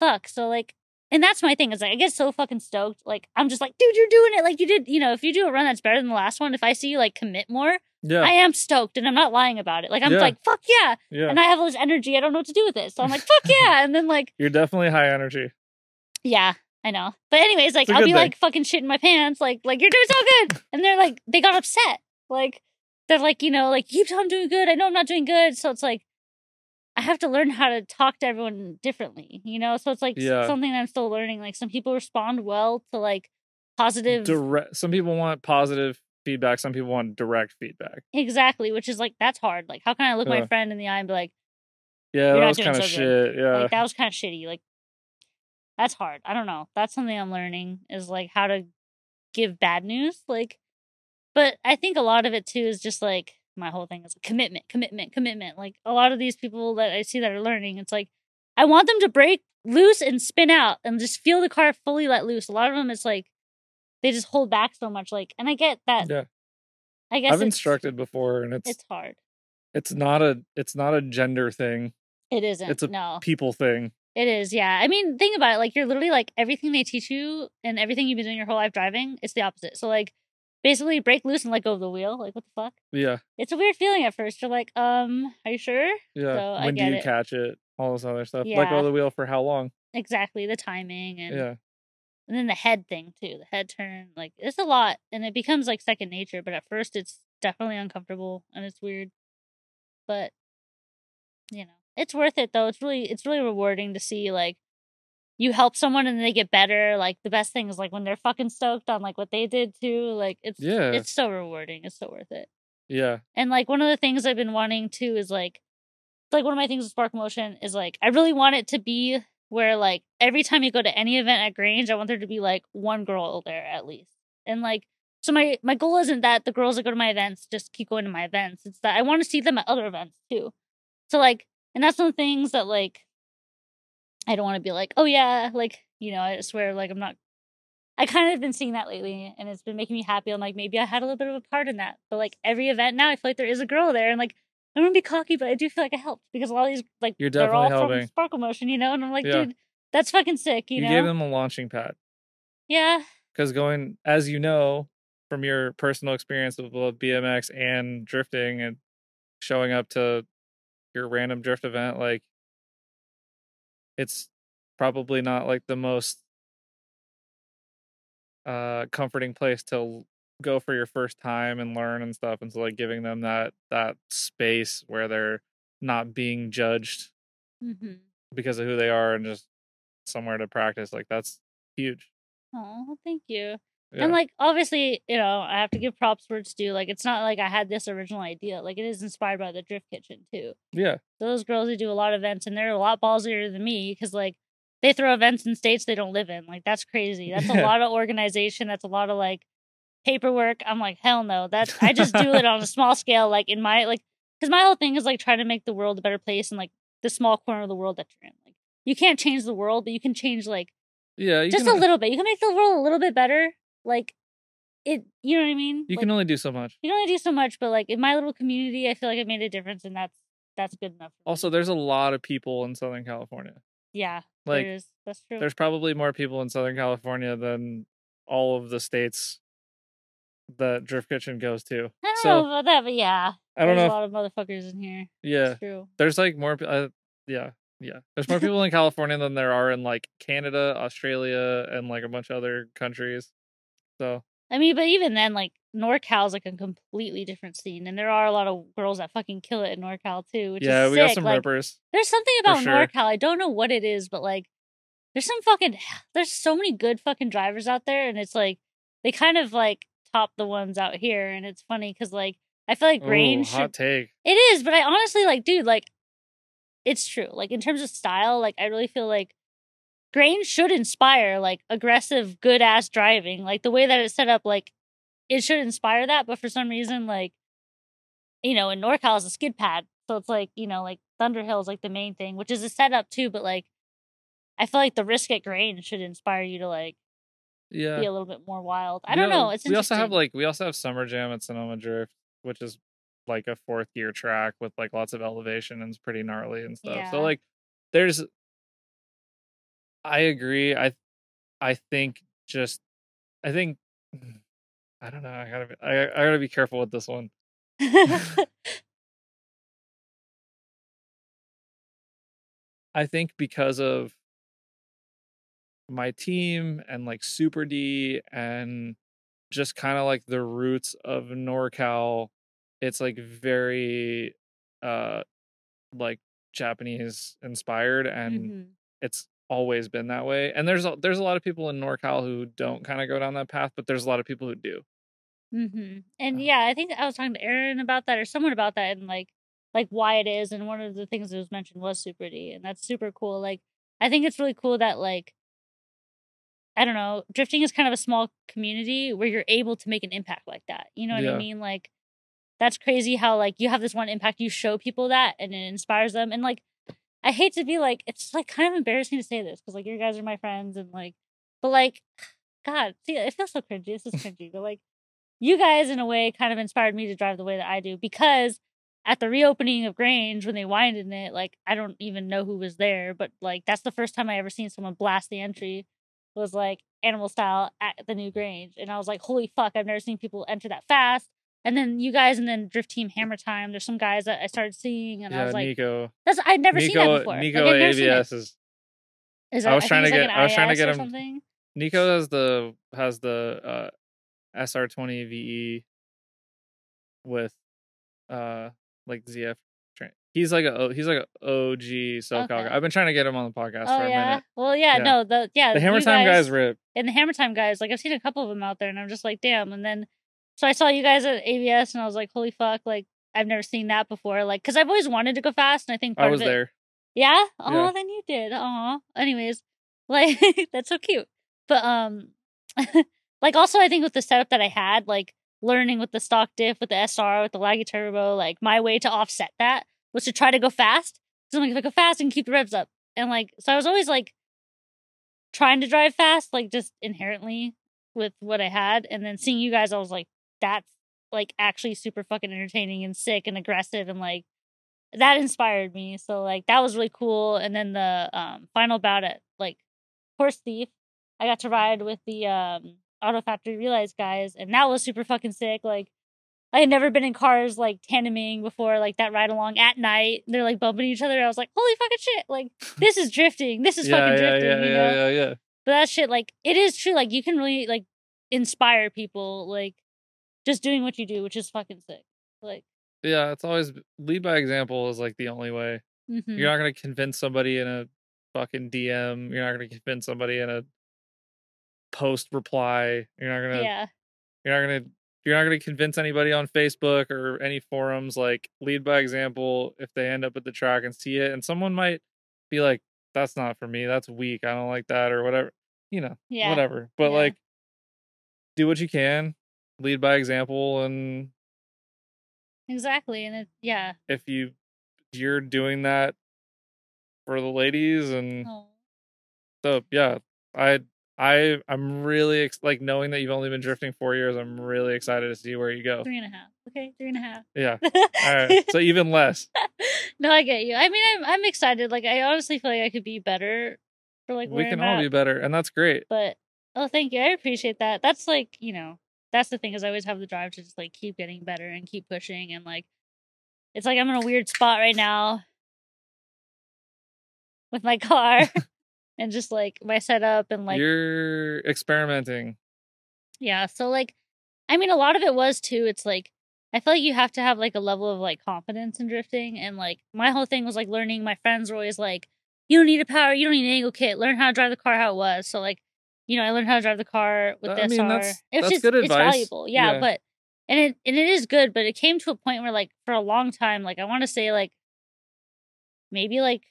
Speaker 2: fuck. So like and that's my thing is like I get so fucking stoked. Like I'm just like, dude, you're doing it. Like you did, you know, if you do a run that's better than the last one, if I see you like commit more,
Speaker 1: yeah,
Speaker 2: I am stoked and I'm not lying about it. Like I'm
Speaker 1: Yeah.
Speaker 2: like, fuck yeah.
Speaker 1: yeah.
Speaker 2: And I have all this energy. I don't know what to do with it. So I'm like, fuck <laughs> yeah. And then like
Speaker 1: You're definitely high energy.
Speaker 2: yeah, I know. But anyways, like I'll be
Speaker 1: thing.
Speaker 2: like fucking shitting my pants, like like you're doing so good, and they're like they got upset, like they're like you know like you telling I'm doing good, I know I'm not doing good, so it's like I have to learn how to talk to everyone differently, you know. So it's like
Speaker 1: Yeah.
Speaker 2: something I'm still learning. Like some people respond well to like positive,
Speaker 1: Direct. Some people want positive feedback. Some people want direct feedback.
Speaker 2: exactly, which is like that's hard. Like how can I look
Speaker 1: Yeah.
Speaker 2: my friend in the eye and be like,
Speaker 1: Yeah, that was kind of
Speaker 2: so
Speaker 1: shit. Yeah,
Speaker 2: like that was kind of shitty. Like that's hard. I don't know. That's something I'm learning is like how to give bad news. Like, but I think a lot of it too is just like my whole thing is commitment, commitment, commitment. Like a lot of these people that I see that are learning, it's like I want them to break loose and spin out and just feel the car fully let loose. A lot of them, it's like they just hold back so much. Like, and I get that.
Speaker 1: yeah.
Speaker 2: I guess
Speaker 1: I've instructed before, and it's
Speaker 2: It's hard.
Speaker 1: it's not a it's not a gender thing.
Speaker 2: It isn't.
Speaker 1: It's a
Speaker 2: no.
Speaker 1: people thing.
Speaker 2: It is, yeah. I mean, think about it. Like, you're literally like everything they teach you and everything you've been doing your whole life driving, it's the opposite. So, like, basically break loose and let go of the wheel. Like, what the fuck?
Speaker 1: Yeah,
Speaker 2: It's a weird feeling at first. You're like, um, are you sure?
Speaker 1: yeah.
Speaker 2: So, I
Speaker 1: when do you
Speaker 2: it.
Speaker 1: catch it? All this other stuff. Let go of the wheel for how long?
Speaker 2: Exactly. The timing and,
Speaker 1: Yeah,
Speaker 2: and then the head thing, too. The head turn. Like, it's a lot and it becomes like second nature. But at first, it's definitely uncomfortable and it's weird. But, you know, it's worth it though. It's really, it's really rewarding to see like, you help someone and they get better. Like the best thing is like when they're fucking stoked on like what they did too. Like it's
Speaker 1: Yeah.
Speaker 2: it's so rewarding. It's so worth it.
Speaker 1: yeah,
Speaker 2: And like one of the things I've been wanting too is like like one of my things with Sparkle Motion is like I really want it to be where like every time you go to any event at Grange, I want there to be like one girl there at least. And like so my my goal isn't that the girls that go to my events just keep going to my events. It's that I want to see them at other events too. So like and that's one of the things that like I don't want to be like, oh yeah, like, you know, I swear like I'm not I kind of been seeing that lately and it's been making me happy. I'm like, maybe I had a little bit of a part in that. But like every event now I feel like there is a girl there and like I don't want to be cocky, but I do feel like I helped because a lot of these like
Speaker 1: You're
Speaker 2: they're all
Speaker 1: definitely
Speaker 2: from
Speaker 1: helping.
Speaker 2: Sparkle Motion, you know, and I'm like,
Speaker 1: Yeah.
Speaker 2: dude, That's fucking sick, you,
Speaker 1: You,
Speaker 2: know?
Speaker 1: gave them a launching pad
Speaker 2: yeah.
Speaker 1: because going, as you know, from your personal experience with both BMX and drifting and showing up to your random drift event, like it's probably not like the most uh comforting place to go for your first time and learn and stuff and so like giving them that that space where they're not being judged
Speaker 2: Mm-hmm.
Speaker 1: because of who they are and just somewhere to practice like that's huge
Speaker 2: Oh, thank you.
Speaker 1: Yeah.
Speaker 2: And like obviously, you know, I have to give props where it's due. Like it's not like I had this original idea. Like it is inspired by the Drift Kitchen too.
Speaker 1: yeah
Speaker 2: Those girls who do a lot of events and they're a lot ballsier than me because like they throw events in states they don't live in. Like that's crazy. That's a lot of organization. That's a lot of like paperwork. I'm like hell no. That's I just do it <laughs> on a small scale. Like in my like because my whole thing is like trying to make the world a better place and like the small corner of the world that you're in. Like you can't change the world, but you can change like
Speaker 1: yeah you
Speaker 2: just
Speaker 1: can,
Speaker 2: a little bit. You can make the world a little bit better. Like it, you know what I mean?
Speaker 1: you
Speaker 2: Like,
Speaker 1: can only do so much
Speaker 2: you can only do so much, but like in my little community, I feel like I made a difference, and that's that's good enough.
Speaker 1: also there's a lot of people in southern california
Speaker 2: yeah,
Speaker 1: like
Speaker 2: there is. That's true.
Speaker 1: there's probably more people in southern california than all of the states that drift kitchen goes to
Speaker 2: I don't
Speaker 1: so
Speaker 2: know about that, but yeah,
Speaker 1: i don't
Speaker 2: there's
Speaker 1: know
Speaker 2: a lot of motherfuckers in here.
Speaker 1: yeah
Speaker 2: It's true.
Speaker 1: there's like more uh, yeah yeah there's more people in <laughs> california than there are in like canada australia and like a bunch of other countries so
Speaker 2: I mean, but even then, like NorCal's like a completely different scene, and there are a lot of girls that fucking kill it in NorCal too. Which
Speaker 1: yeah
Speaker 2: is
Speaker 1: we got some
Speaker 2: like,
Speaker 1: rippers
Speaker 2: There's something about
Speaker 1: sure.
Speaker 2: NorCal. I don't know what it is, but like, there's some fucking. <sighs> There's so many good fucking drivers out there, and it's like they kind of like top the ones out here, and it's funny because like I feel like
Speaker 1: Ooh,
Speaker 2: Grange.
Speaker 1: hot take
Speaker 2: it is, but I honestly like, dude, like, it's true. Like in terms of style, like I really feel like Grange should inspire like aggressive, good ass driving. Like the way that it's set up, like it should inspire that. But for some reason, like you know, in NorCal is a skid pad, so it's like you know, like Thunderhill is like the main thing, which is a setup too. But like, I feel like the risk at Grange should inspire you to like
Speaker 1: yeah
Speaker 2: be a little bit more wild. I
Speaker 1: You
Speaker 2: don't know. It's
Speaker 1: we also have like we also have summer jam at sonoma drift which is like a fourth gear track with like lots of elevation and it's pretty gnarly and stuff
Speaker 2: Yeah.
Speaker 1: so like there's i agree i i think just i think i don't know i gotta be i, I gotta be careful with this one <laughs> <laughs> i think because of my team and like super d and just kind of like the roots of NorCal, it's like very uh like Japanese inspired and
Speaker 2: Mhm.
Speaker 1: it's always been that way. And there's a, there's a lot of people in NorCal who don't kind of go down that path, but there's a lot of people who do.
Speaker 2: hmm And
Speaker 1: Uh.
Speaker 2: yeah, I think I was talking to Aaron about that or someone about that and like like why it is. And one of the things that was mentioned was Super D, and that's super cool. Like I think it's really cool that like I don't know, drifting is kind of a small community where you're able to make an impact like that. You know what
Speaker 1: Yeah.
Speaker 2: I mean? Like that's crazy how like you have this one impact, you show people that, and it inspires them. And like I hate to be like, it's like kind of embarrassing to say this because like you guys are my friends and like, but like, <sighs> God, see, it feels so cringy. This is cringy, but like you guys in a way kind of inspired me to drive the way that I do because at the reopening of Grange when they winded it, like I don't even know who was there, but like that's the first time I ever seen someone blast the entry was like animal style at the new Grange. And I was like, holy fuck, I've never seen people enter that fast. And then you guys and then Drift Team Hammer Time, there's some guys that I started seeing and I was like,
Speaker 1: Nico.
Speaker 2: that's I'd never seen that before.
Speaker 1: Nico
Speaker 2: like, I'd never seen it.
Speaker 1: AVS is
Speaker 2: Is
Speaker 1: I was
Speaker 2: think
Speaker 1: trying to
Speaker 2: it's like
Speaker 1: get- I was trying to get him-
Speaker 2: something.
Speaker 1: Nico has the has the uh SR20 VE with uh like ZF train. He's like a he's like a OG SoCal
Speaker 2: Okay.
Speaker 1: guy. I've been trying to get him on the podcast
Speaker 2: Oh
Speaker 1: for a
Speaker 2: yeah.
Speaker 1: minute.
Speaker 2: Well, yeah,
Speaker 1: Yeah.
Speaker 2: no, the yeah,
Speaker 1: The Hammer Time
Speaker 2: guys,
Speaker 1: guys rip.
Speaker 2: and the Hammer Time guys, like I've seen a couple of them out there, and I'm just like, damn. And then, so I saw you guys at AVS, and I was like, holy fuck, like I've never seen that before. Like, because I've always wanted to go fast, and I think
Speaker 1: I was
Speaker 2: it,
Speaker 1: there.
Speaker 2: yeah. Oh,
Speaker 1: Yeah.
Speaker 2: then you did. Oh, anyways, like <laughs> that's so cute. But um, <laughs> like also I think with the setup that I had, like learning with the stock diff, with the SR, with the laggy turbo, like my way to offset that was to try to go fast. So I'm like, if I go fast and keep the revs up, and like, so I was always like trying to drive fast, like just inherently with what I had, and then seeing you guys, I was like, that's like actually super fucking entertaining and sick and aggressive and like that inspired me. So like that was really cool. And then the um final bout at like Horse Thief, I got to ride with the um Auto Factory Realize guys, and that was super fucking sick. Like I had never been in cars like tandeming before, like that ride along at night. They're like bumping each other. I was like, holy fucking shit! Like this is drifting. This is
Speaker 1: yeah,
Speaker 2: fucking
Speaker 1: yeah,
Speaker 2: drifting.
Speaker 1: yeah,
Speaker 2: you
Speaker 1: yeah,
Speaker 2: know?
Speaker 1: yeah, yeah.
Speaker 2: But that shit, like, it is true. Like, you can really like inspire people, like, just doing what you do, which is fucking sick. Like,
Speaker 1: Yeah, it's always lead by example is like the only way.
Speaker 2: mhm.
Speaker 1: You're not gonna convince somebody in a fucking DM. You're not gonna convince somebody in a post reply. You're not gonna.
Speaker 2: yeah,
Speaker 1: You're not gonna. You're not gonna convince anybody on Facebook or any forums. Like lead by example. If they end up at the track and see it, and someone might be like, "That's not for me. That's weak. I don't like that," or whatever. You know,
Speaker 2: yeah,
Speaker 1: whatever. But
Speaker 2: Yeah.
Speaker 1: like, do what you can. Lead by example, and
Speaker 2: exactly. And it, yeah.
Speaker 1: if you you're doing that for the ladies and
Speaker 2: Oh.
Speaker 1: so yeah i i i'm really ex- like knowing that you've only been drifting four years i'm really excited to see where you go
Speaker 2: Three and a half. Okay, three and a half.
Speaker 1: yeah all right <laughs> so even less
Speaker 2: no, I get you. I mean, I'm I'm excited. Like, I honestly feel like I could be better for like
Speaker 1: we can
Speaker 2: I'm
Speaker 1: all
Speaker 2: at.
Speaker 1: be better and that's great
Speaker 2: But oh, thank you. I appreciate that. That's like you know, that's the thing is I always have the drive to just like keep getting better and keep pushing and like, it's like I'm in a weird spot right now with my <laughs> car <laughs> and just like my setup and like
Speaker 1: you're experimenting
Speaker 2: yeah. So like, I mean, a lot of it was too. It's like I feel like you have to have like a level of like confidence in drifting, and like my whole thing was like learning. My friends were always like, "You don't need a power. You don't need an angle kit. Learn how to drive the car how it was." So like, you know, I learned how to drive the car with
Speaker 1: I
Speaker 2: this.
Speaker 1: mean, that's-
Speaker 2: it's
Speaker 1: that's
Speaker 2: just
Speaker 1: good
Speaker 2: it's valuable, yeah,
Speaker 1: Yeah.
Speaker 2: But and it and it is good, but it came to a point where like for a long time, like I want to say like maybe like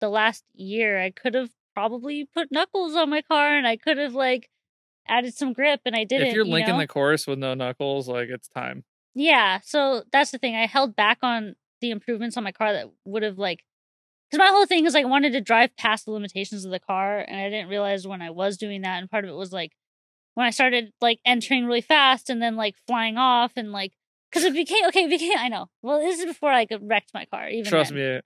Speaker 2: the last year, I could have probably put knuckles on my car, and I could have like added some grip, and I didn't.
Speaker 1: if you're
Speaker 2: you
Speaker 1: linking
Speaker 2: know?
Speaker 1: the course with no knuckles like it's time
Speaker 2: Yeah, so that's the thing. I held back on the improvements on my car that would have like because my whole thing is like I wanted to drive past the limitations of the car, and I didn't realize when I was doing that. And part of it was like when I started like entering really fast and then like flying off and like because it became okay. It became I know. Well, this is before I like, wrecked my car. Even
Speaker 1: trust
Speaker 2: then.
Speaker 1: me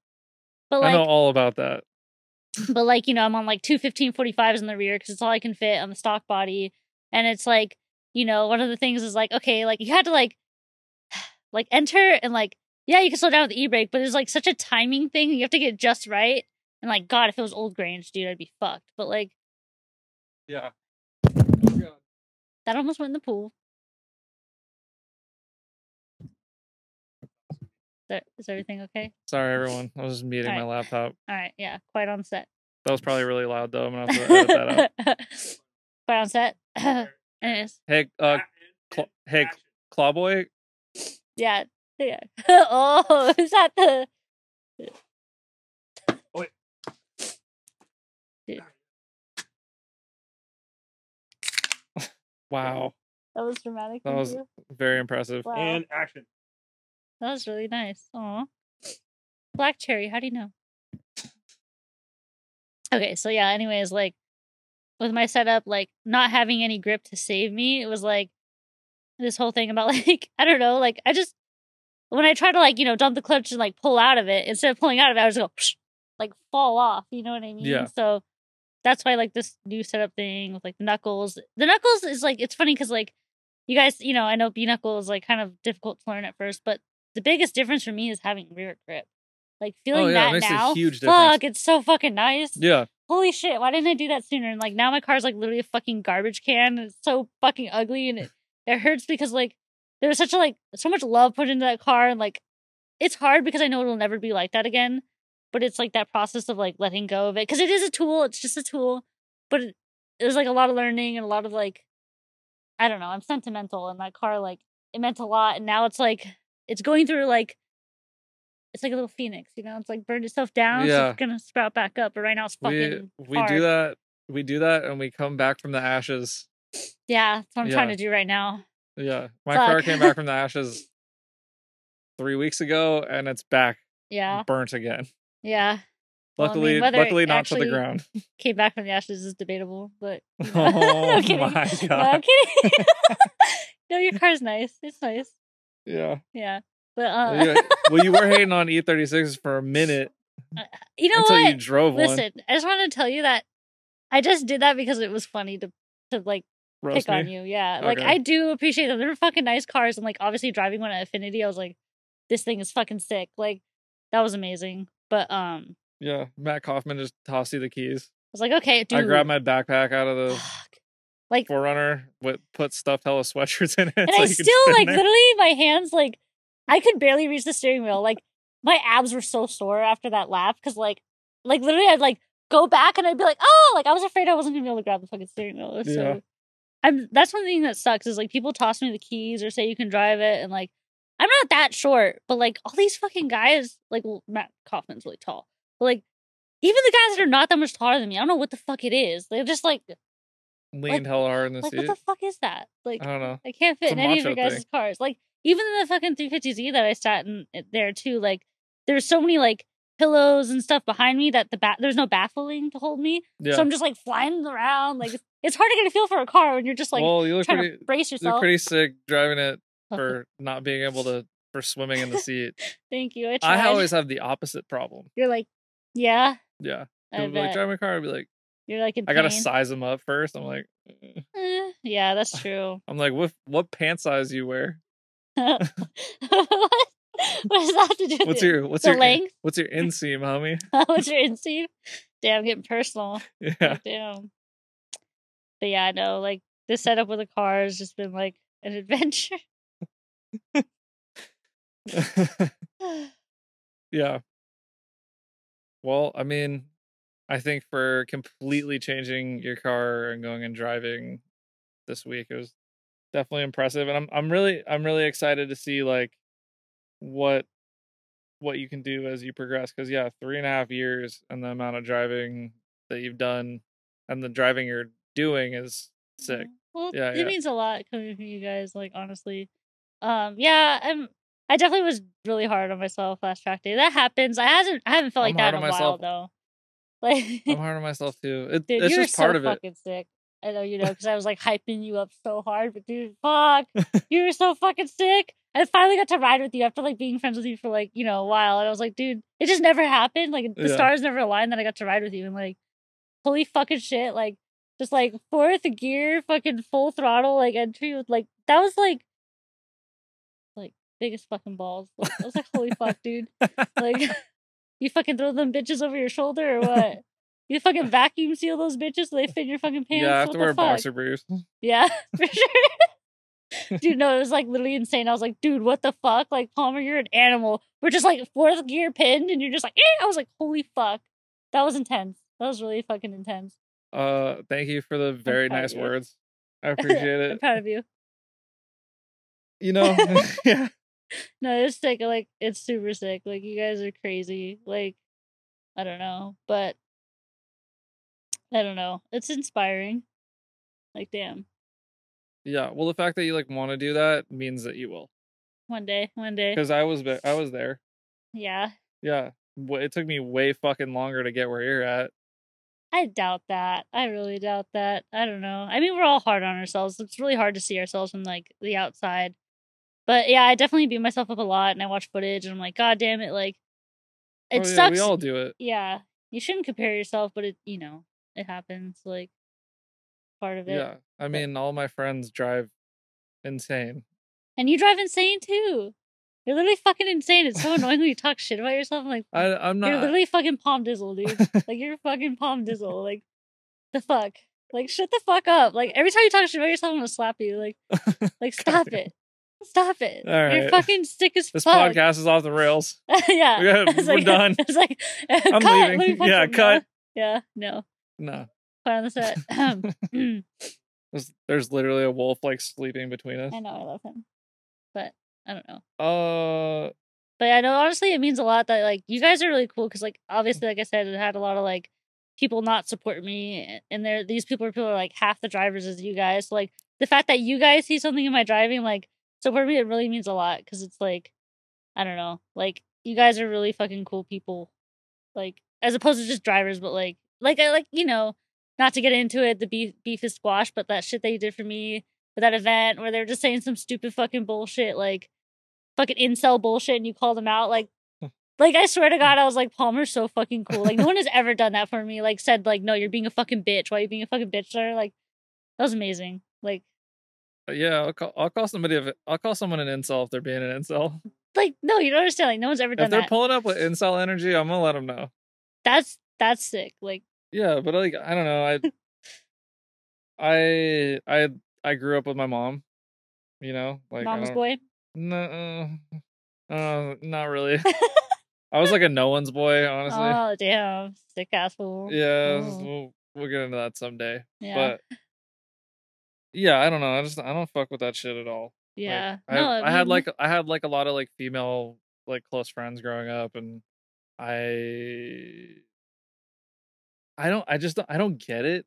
Speaker 2: but
Speaker 1: i know all about that
Speaker 2: but like you know i'm on like two 1545s in the rear because it's all i can fit on the stock body and it's like you know one of the things is like okay like you had to like <sighs> like enter and like yeah you can slow down with the e-brake but it's like such a timing thing you have to get just right and like god if it was old grange dude i'd be fucked but like
Speaker 1: yeah.
Speaker 2: That almost went in the pool. Is, everything okay?
Speaker 1: Sorry everyone i was just muting my laptop.
Speaker 2: All right yeah quite on set.
Speaker 1: That was probably really loud though i'm gonna have to edit that out. <laughs>
Speaker 2: Quite on set. <laughs> Anyways.
Speaker 1: Hey uh Cl- hey clawboy?
Speaker 2: Yeah, yeah. oh, is that the? Dude,
Speaker 1: wow
Speaker 2: that was dramatic.
Speaker 1: That was-
Speaker 2: you.
Speaker 1: very impressive
Speaker 2: Wow,
Speaker 3: And action.
Speaker 2: that was really nice. Aw. <sniffs> Black cherry. How do you know? Okay, so yeah. Anyways, like with my setup, like not having any grip to save me, it was like this whole thing about <laughs> like I don't know, like I just when I try to like you know dump the clutch and like pull out of it instead of pulling out of it, I just go psh, like fall off. You know what I mean?
Speaker 1: Yeah.
Speaker 2: So that's why like this new setup thing with like the knuckles. The knuckles is like it's funny because like you guys, you know, I know B knuckle is like kind of difficult to learn at first, but the biggest difference for me is having rear grip. Like oh, feeling
Speaker 1: Oh, yeah,
Speaker 2: that now,
Speaker 1: huge difference.
Speaker 2: fuck, it's so fucking nice.
Speaker 1: yeah
Speaker 2: Holy shit, why didn't I do that sooner? And like now my car's like literally a fucking garbage can. It's so fucking ugly and it, it hurts because like there was such a like so much love put into that car and like it's hard because I know it'll never be like that again. But it's like that process of like letting go of it because it is a tool. It's just a tool, but it, it was like a lot of learning and a lot of like I don't know. I'm sentimental and that car like it meant a lot, and now it's like it's going through like it's like a little phoenix, you know. It's like burned itself down, so it's gonna sprout back up. But right now it's
Speaker 1: we
Speaker 2: fucking
Speaker 1: we
Speaker 2: hard.
Speaker 1: do that we do that and we come back from the ashes
Speaker 2: Yeah, that's what I'm trying to do right now.
Speaker 1: Yeah my car came back from <laughs> the ashes three weeks ago and it's back
Speaker 2: Yeah,
Speaker 1: burnt again
Speaker 2: yeah. Well, I mean,
Speaker 1: luckily luckily not to the ground <laughs>
Speaker 2: Came back from the ashes is debatable, but <laughs> you know.
Speaker 1: oh
Speaker 2: kidding.
Speaker 1: my
Speaker 2: No, I'm
Speaker 1: god
Speaker 2: kidding. no, your car's nice. It's nice.
Speaker 1: yeah
Speaker 2: Yeah, but uh,
Speaker 1: Yeah. well you were hating on e36s for a minute
Speaker 2: you know
Speaker 1: until
Speaker 2: what?
Speaker 1: you drove one
Speaker 2: Listen, I just wanted to tell you that I just did that because it was funny to to like
Speaker 1: Roast
Speaker 2: pick on you. Yeah. Like
Speaker 1: Okay.
Speaker 2: I do appreciate them. They're fucking nice cars and like obviously driving one at Affinity, I was like, this thing is fucking sick. Like that was amazing. But um
Speaker 1: Yeah, Matt Kaufman just tossed you the keys.
Speaker 2: I was like, okay, dude.
Speaker 1: I grabbed my backpack out of the
Speaker 2: fuck. Like
Speaker 1: 4Runner, with put stuffed hella sweatshirts in it.
Speaker 2: and
Speaker 1: so
Speaker 2: I still like
Speaker 1: there.
Speaker 2: literally my hands like I could barely reach the steering wheel. Like my abs were so sore after that lap because like like literally I'd like go back and I'd be like, oh, like I was afraid I wasn't gonna be able to grab the fucking steering wheel.
Speaker 1: Yeah.
Speaker 2: So I'm that's one thing that sucks is like people toss me the keys or say you can drive it and like I'm not that short, but like all these fucking guys, like well, Matt Kaufman's really tall, but like even the guys that are not that much taller than me, I don't know what the fuck it is. They're just like,
Speaker 1: leaned hella hard in the
Speaker 2: like
Speaker 1: seat.
Speaker 2: what the fuck is that? Like
Speaker 1: I don't know.
Speaker 2: I can't fit in any of your guys'
Speaker 1: thing.
Speaker 2: cars. Like even in the fucking 350Z that I sat in eh, there too. Like there's so many like pillows and stuff behind me that the back there's no baffling to hold me.
Speaker 1: Yeah.
Speaker 2: So I'm just like flying around. Like it's, it's hard to get a feel for a car when you're just like
Speaker 1: well, you look
Speaker 2: trying
Speaker 1: pretty.
Speaker 2: to brace yourself.
Speaker 1: You're pretty sick driving it <laughs> for not being able to for swimming in the seat.
Speaker 2: Thank you. I.
Speaker 1: I always have the opposite problem.
Speaker 2: You're like, yeah.
Speaker 1: Yeah.
Speaker 2: I
Speaker 1: People be like drive my car. I'd be like,
Speaker 2: You're like in
Speaker 1: I gotta size them up first. I'm like, eh.
Speaker 2: Eh, yeah, that's <laughs> true.
Speaker 1: I'm like, what what pant size you wear? <laughs>
Speaker 2: what? What does that have to do with
Speaker 1: What's your what's your
Speaker 2: length?
Speaker 1: what's your inseam, homie? <laughs>
Speaker 2: Oh, what's your inseam? Damn, getting personal. <laughs>
Speaker 1: Yeah.
Speaker 2: Like, damn. But yeah, I know. like this setup with the car has just been like an <laughs> adventure.
Speaker 1: yeah. Well, I mean, I think for completely changing your car and going and driving this week, it was definitely impressive, and I'm I'm really I'm really excited to see like what what you can do as you progress. Because yeah, three and a half years and the amount of driving that you've done and the driving you're doing is sick.
Speaker 2: Well,
Speaker 1: Yeah,
Speaker 2: it
Speaker 1: yeah.
Speaker 2: means a lot coming from you guys, like honestly. Um, yeah, I'm I definitely was really hard on myself last track day. That happens. I hasn't I haven't felt like
Speaker 1: I'm
Speaker 2: that in a
Speaker 1: on
Speaker 2: while though. <laughs> Like
Speaker 1: I'm hard on myself too. It,
Speaker 2: Dude,
Speaker 1: it's just
Speaker 2: so
Speaker 1: part of it.
Speaker 2: fucking sick. I know you know <laughs> because I was like hyping you up so hard, but dude, fuck, you were so fucking sick. I finally got to ride with you after like being friends with you for like you know a while, and I was like, dude, it just never happened. Like the
Speaker 1: Yeah.
Speaker 2: stars never aligned that I got to ride with you, and like, holy fucking shit, like just like fourth gear, fucking full throttle, like entry with like that was like, like biggest fucking balls. Like, I was like, holy fuck, dude, like. <laughs> <laughs> You fucking throw them bitches over your shoulder or what? You fucking vacuum seal those bitches so they fit in your fucking pants.
Speaker 1: yeah, I have
Speaker 2: what
Speaker 1: to wear
Speaker 2: fuck?
Speaker 1: boxer briefs.
Speaker 2: Yeah, <laughs> for sure. <laughs> dude, no, it was like literally insane. I was like, dude, what the fuck? Like, Palmer, you're an animal. We're just like fourth gear pinned, and you're just like, eh. I was like, holy fuck. That was intense. That was really fucking intense.
Speaker 1: Uh, thank you for the very nice words. I <laughs> appreciate it.
Speaker 2: I'm proud of you.
Speaker 1: you know, <laughs> yeah,
Speaker 2: No, it's sick. Like, it's super sick. Like, you guys are crazy. Like, I don't know, but I don't know. It's inspiring. Like, damn.
Speaker 1: Yeah. Well, the fact that you like want to do that means that you will.
Speaker 2: One day, one day.
Speaker 1: Because I was, I was there.
Speaker 2: Yeah.
Speaker 1: Yeah, it took me way fucking longer to get where you're at.
Speaker 2: I doubt that. I really doubt that. I don't know. I mean, we're all hard on ourselves. It's really hard to see ourselves from like the outside. But yeah, I definitely beat myself up a lot and I watch footage and I'm like, God damn it, like it
Speaker 1: oh, yeah,
Speaker 2: sucks.
Speaker 1: We all do it.
Speaker 2: yeah. You shouldn't compare yourself, but it you know, it happens. Like part of it.
Speaker 1: Yeah, I mean, all my friends drive insane.
Speaker 2: And you drive insane too. You're literally fucking insane. It's so annoying when you talk shit about yourself. I'm like, <laughs>
Speaker 1: I, I'm not you're
Speaker 2: literally fucking palm dizzle, dude. <laughs> like you're fucking palm dizzle. Like the fuck. Like shut the fuck up. Like every time you talk shit about yourself, I'm gonna slap you. Like like <laughs> stop it. Stop it.
Speaker 1: All
Speaker 2: You're fucking sick as
Speaker 1: this
Speaker 2: fuck.
Speaker 1: podcast is off the rails.
Speaker 2: yeah.
Speaker 1: We we're
Speaker 2: like-
Speaker 1: done.
Speaker 2: It's like
Speaker 1: I'm
Speaker 2: cut.
Speaker 1: Leaving. Yeah,
Speaker 2: him. No.
Speaker 1: cut.
Speaker 2: Yeah, no.
Speaker 1: No,
Speaker 2: On the set. <laughs> <clears throat> Mm,
Speaker 1: there's, there's literally a wolf like sleeping between us.
Speaker 2: I know I love him. But I don't know.
Speaker 1: Uh,
Speaker 2: But I know honestly it means a lot that like you guys are really cool because like obviously like I said it had a lot of like people not support me and there these people are people are like half the drivers as you guys. So, like the fact that you guys see something in my driving like support me it really means a lot because it's like I don't know like you guys are really fucking cool people like as opposed to just drivers but like like I like you know not to get into it the beef beef is squash but that shit they did for me for that event where they were just saying some stupid fucking bullshit like fucking incel bullshit and you called them out like hmm. Like I swear to hmm. God, I was like, Palmer's so fucking cool. Like no one has ever done that for me. Like said like, no, you're being a fucking bitch. Why are you being a fucking bitch, sir? Like that was amazing. Like
Speaker 1: uh, yeah, I'll call, I'll call somebody. I'll call someone an incel if they're being an incel. <laughs>
Speaker 2: like no, you don't understand. Like no one's ever done. That.
Speaker 1: If they're
Speaker 2: that.
Speaker 1: pulling up with incel energy, I'm gonna let them know.
Speaker 2: that's that's sick. Like
Speaker 1: Yeah, but like I don't know. I <laughs> I I I grew up with my mom. You know, like mom's
Speaker 2: boy.
Speaker 1: No, uh, not really. <laughs> I was like a no one's boy, honestly.
Speaker 2: Oh damn, sick ass fool.
Speaker 1: yeah,
Speaker 2: oh.
Speaker 1: we'll we'll get into that someday.
Speaker 2: Yeah.
Speaker 1: But yeah, I don't know. I just I don't fuck with that shit at all. Like,
Speaker 2: yeah.
Speaker 1: I,
Speaker 2: no,
Speaker 1: I had like I had like a lot of like female like close friends growing up, and I I don't I just don't, I don't get it.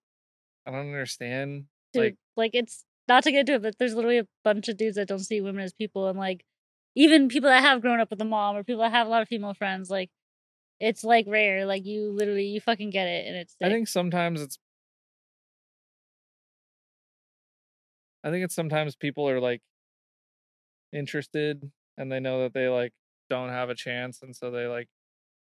Speaker 1: I don't understand.
Speaker 2: dude,
Speaker 1: like
Speaker 2: like, it's not to get into it, but there's literally a bunch of dudes that don't see women as people, and like even people that have grown up with a mom or people that have a lot of female friends, like it's like rare. Like you literally you fucking get it, and it's
Speaker 1: I think sometimes it's I think it's sometimes people are like interested and they know that they like don't have a chance and so they like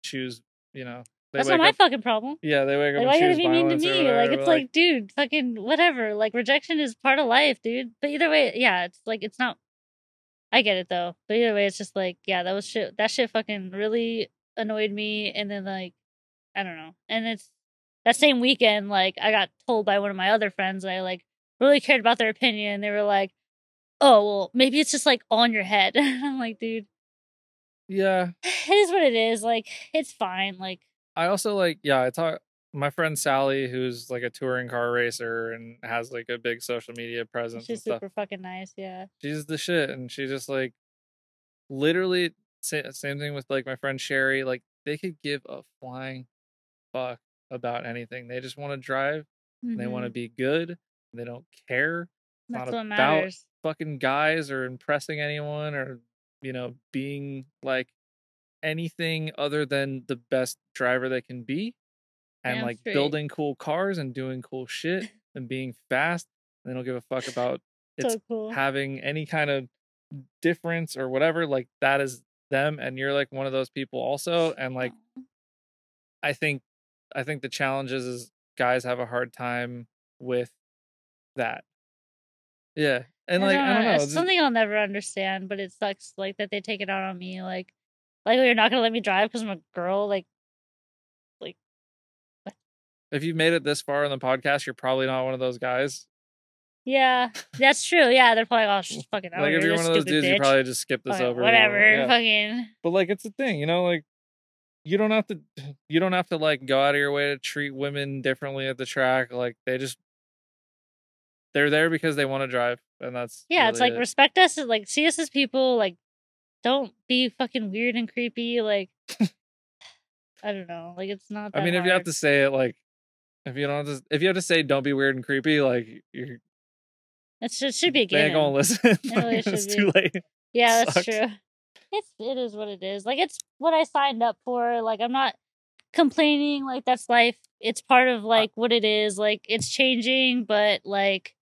Speaker 1: choose, you know. They
Speaker 2: that's not my
Speaker 1: up,
Speaker 2: fucking problem.
Speaker 1: Yeah, they wake up
Speaker 2: Like why you gotta be mean to me? Like it's
Speaker 1: but,
Speaker 2: like, dude, fucking whatever. Like rejection is part of life, dude. But either way, yeah, it's like it's not. I get it though, but either way, it's just like yeah, that was shit. That shit fucking really annoyed me, and then like I don't know, and it's that same weekend, like I got told by one of my other friends that I like really cared about their opinion. They were like, "Oh well, maybe it's just like on your head." <laughs> I'm like, dude,
Speaker 1: Yeah.
Speaker 2: it is what it is. Like it's fine. Like
Speaker 1: I also like yeah, I talk my friend Sally who's like a touring car racer and has like a big social media presence and
Speaker 2: she's super fucking nice. Yeah.
Speaker 1: she's the shit and she just like literally same thing with like my friend sherry like they could give a flying fuck about anything they just want to drive and they want to
Speaker 2: mm-hmm.
Speaker 1: be good they don't care
Speaker 2: That's
Speaker 1: not about fucking guys or impressing anyone or you know being like anything other than the best driver they can be and
Speaker 2: Damn
Speaker 1: like
Speaker 2: straight.
Speaker 1: building cool cars and doing cool shit <laughs> and being fast they don't give a fuck about it's
Speaker 2: so cool.
Speaker 1: having any kind of difference or whatever like that is them and you're like one of those people also and like i think i think the challenge is, guys have a hard time with that yeah and like i don't know
Speaker 2: something I'll never understand, but it sucks like that they take it out on me. Like, like oh, you're not gonna let me drive because I'm a girl. Like, like.
Speaker 1: if you've made it this far in the podcast you're probably not one of those guys
Speaker 2: yeah, that's true. Yeah, they're probably oh, all just fucking. Don't
Speaker 1: like if you're one of those dudes you probably just skip this
Speaker 2: Fucking
Speaker 1: over
Speaker 2: Whatever.
Speaker 1: yeah.
Speaker 2: Fucking.
Speaker 1: but like it's a thing you know like you don't have to <sighs> you don't have to like go out of your way to treat women differently at the track like they just they're there because they want to drive and that's
Speaker 2: Yeah, it's like
Speaker 1: it.
Speaker 2: respect us. Like see us as people. Like, don't be fucking weird and creepy. Like, I don't know. Like it's not.
Speaker 1: I mean if you have to say it like if you don't have to if you have to say don't be weird and creepy like you're
Speaker 2: it should be a
Speaker 1: they ain't gonna listen <laughs>
Speaker 2: really
Speaker 1: Like, it's
Speaker 2: should
Speaker 1: too late <laughs>
Speaker 2: Yeah, that's true. It's it is what it is. Like it's what I signed up for. Like I'm not complaining. Like that's life. It's part of like what it is. Like it's changing, but like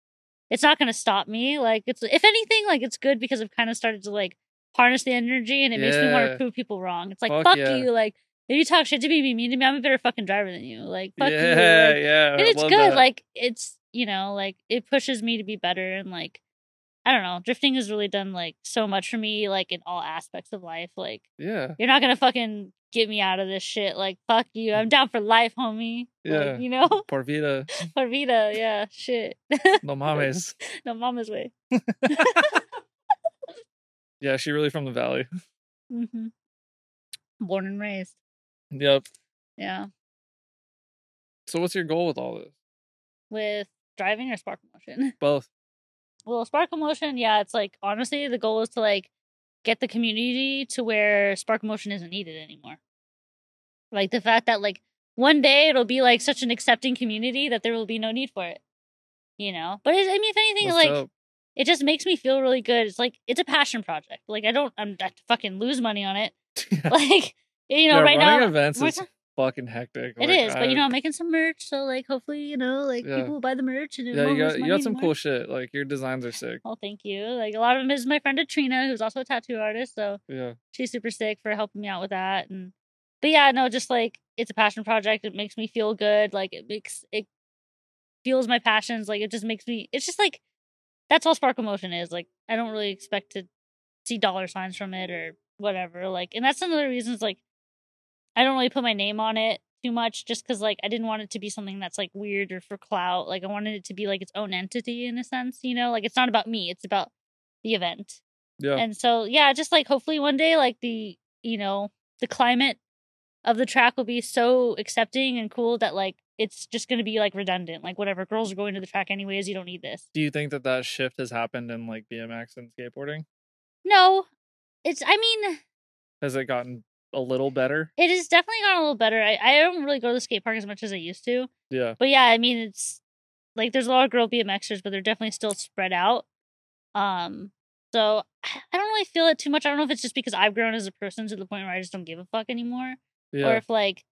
Speaker 2: it's not gonna stop me. Like it's if anything, like it's good because I've kind of started to like harness the energy and it makes me want to prove people wrong. It's like
Speaker 1: Fuck
Speaker 2: fuck
Speaker 1: yeah.
Speaker 2: you. Like if you talk shit to me, be mean to me, I'm a better fucking driver than you. Like fuck
Speaker 1: yeah
Speaker 2: you. Like,
Speaker 1: yeah
Speaker 2: and it's good
Speaker 1: that.
Speaker 2: like it's you know like it pushes me to be better and like i don't know drifting has really done like so much for me like in all aspects of life like
Speaker 1: yeah
Speaker 2: you're not gonna fucking get me out of this shit like fuck you i'm mm. down for life homie
Speaker 1: Yeah.
Speaker 2: like, you know <laughs>
Speaker 1: por vida
Speaker 2: for vida yeah shit
Speaker 1: no <laughs> mames
Speaker 2: no mama's way <laughs>
Speaker 1: yeah she really from the valley. <laughs>
Speaker 2: Mm-hmm. born and raised.
Speaker 1: Yep.
Speaker 2: Yeah.
Speaker 1: So what's your goal with all this?
Speaker 2: With driving or sparkle motion? <laughs>
Speaker 1: Both.
Speaker 2: Well sparkle motion yeah it's like honestly the goal is to like get the community to where sparkle motion isn't needed anymore. Like the fact that like one day it'll be like such an accepting community that there will be no need for it you know? But i mean if anything
Speaker 1: That's
Speaker 2: like
Speaker 1: dope.
Speaker 2: It just makes me feel really good it's like it's a passion project like i don't i'm I fucking lose money on it <laughs> <laughs>
Speaker 1: Yeah.
Speaker 2: like you know
Speaker 1: Yeah,
Speaker 2: right
Speaker 1: running
Speaker 2: now
Speaker 1: events is fucking hectic.
Speaker 2: It
Speaker 1: Like,
Speaker 2: is, but you know, I'm making some merch, so like hopefully, you know, like
Speaker 1: Yeah.
Speaker 2: people will buy the merch and it
Speaker 1: yeah, you got you got some
Speaker 2: anymore.
Speaker 1: cool shit. Like your designs are sick.
Speaker 2: Oh, thank you. Like a lot of them is my friend Atrina, who's also a tattoo artist, so
Speaker 1: Yeah,
Speaker 2: she's super sick for helping me out with that. And but yeah, no, just like it's a passion project. It makes me feel good. Like it makes it fuels my passions. Like it just makes me. It's just like that's all Sparkle Motion is. Like I don't really expect to see dollar signs from it or whatever. Like, and that's another reason reasons. Like I don't really put my name on it too much, just because like I didn't want it to be something that's like weird or for clout. Like I wanted it to be like its own entity in a sense. You know, like it's not about me. It's about the event.
Speaker 1: yeah.
Speaker 2: And so yeah, just like hopefully one day like the you know, the climate of the track will be so accepting and cool that like it's just going to be like redundant. Like whatever, girls are going to the track anyways, you don't need this.
Speaker 1: Do you think that that shift has happened in like BMX and skateboarding?
Speaker 2: No. It's I mean,
Speaker 1: Has it gotten a little better?
Speaker 2: it has definitely gotten a little better. I I don't really go to the skate park as much as I used to.
Speaker 1: Yeah,
Speaker 2: But yeah, I mean it's like there's a lot of girl BMXers, but they're definitely still spread out. Um so I I don't really feel it too much. I don't know if it's just because I've grown as a person to the point where I just don't give a fuck anymore. Or if like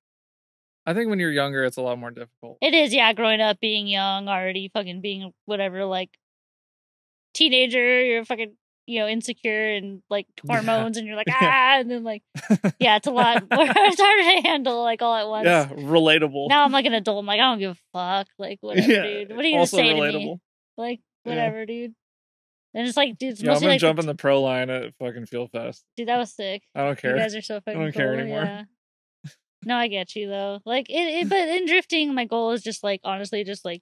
Speaker 1: I think when you're younger, it's a lot more difficult.
Speaker 2: It is, yeah, growing up, being young, already fucking being whatever, like teenager, you're fucking, you know, insecure and like <laughs>
Speaker 1: Yeah.
Speaker 2: hormones, and you're like,
Speaker 1: Yeah. <laughs>
Speaker 2: ah, and then like, <laughs> yeah, it's a lot. it's harder to handle like all at once.
Speaker 1: yeah, relatable.
Speaker 2: Now I'm like an adult. I'm like, I don't give a fuck. Like, whatever,
Speaker 1: yeah,
Speaker 2: dude. What are you gonna say to me? Like,
Speaker 1: Yeah.
Speaker 2: whatever, dude. And it's like, dude, it's
Speaker 1: Yeah, I'm gonna
Speaker 2: like,
Speaker 1: jump
Speaker 2: the
Speaker 1: in the pro line at fucking Feel Fest.
Speaker 2: dude, that was sick.
Speaker 1: I don't care.
Speaker 2: You
Speaker 1: care.
Speaker 2: guys are so fucking I
Speaker 1: don't care
Speaker 2: cool,
Speaker 1: anymore.
Speaker 2: No, I get you though. Like it, it, but in drifting, my goal is just like honestly, just like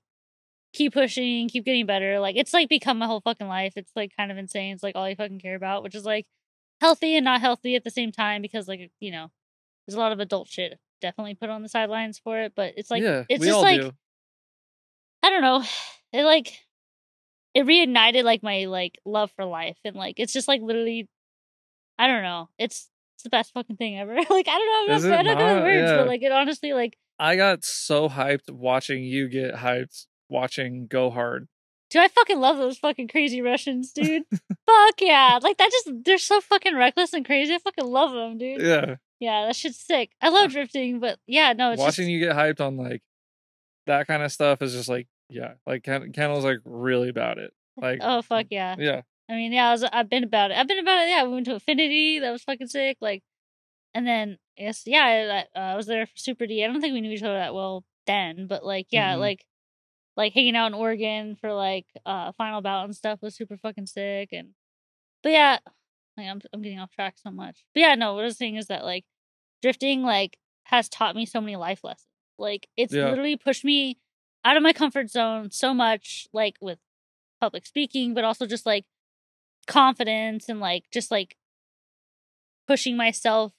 Speaker 2: keep pushing, keep getting better. Like it's like become my whole fucking life. It's like kind of insane. It's like all I fucking care about, which is like healthy and not healthy at the same time because like you know, there's a lot of adult shit definitely put on the sidelines for it. But it's like
Speaker 1: yeah,
Speaker 2: it's just like
Speaker 1: do.
Speaker 2: I don't know. It like it reignited like my like love for life and like it's just like literally I don't know. It's the best fucking thing ever. <laughs> like I don't know. I'm
Speaker 1: Is
Speaker 2: not,
Speaker 1: it
Speaker 2: I don't know the
Speaker 1: not?
Speaker 2: words,
Speaker 1: Yeah.
Speaker 2: but like it honestly like
Speaker 1: I got so hyped watching you get hyped watching Go Hard.
Speaker 2: dude, I fucking love those fucking crazy Russians, <laughs> dude. Fuck yeah. Like that just they're so fucking reckless and crazy. I fucking love them, dude. Yeah,
Speaker 1: Yeah,
Speaker 2: that shit's sick. I love <laughs> drifting, but yeah, no, it's
Speaker 1: watching
Speaker 2: just,
Speaker 1: you get hyped on like that kind of stuff is just like yeah, like Ken- Kendal's like really about it. Like
Speaker 2: Oh fuck yeah.
Speaker 1: yeah,
Speaker 2: I mean, yeah, I was, I've been about it. I've been about it. Yeah, we went to Affinity. That was fucking sick. Like, and then guess yeah, I, uh, I was there for Super D. I don't think we knew each other that well then, but like yeah,
Speaker 1: Mhm.
Speaker 2: like like hanging out in Oregon for like uh final bout and stuff was super fucking sick. And but yeah, like, I'm I'm getting off track so much. But yeah, no, what I was saying is that like drifting like has taught me so many life lessons. Like it's
Speaker 1: Yeah.
Speaker 2: literally pushed me out of my comfort zone so much, like with public speaking, but also just like confidence and like just like pushing myself.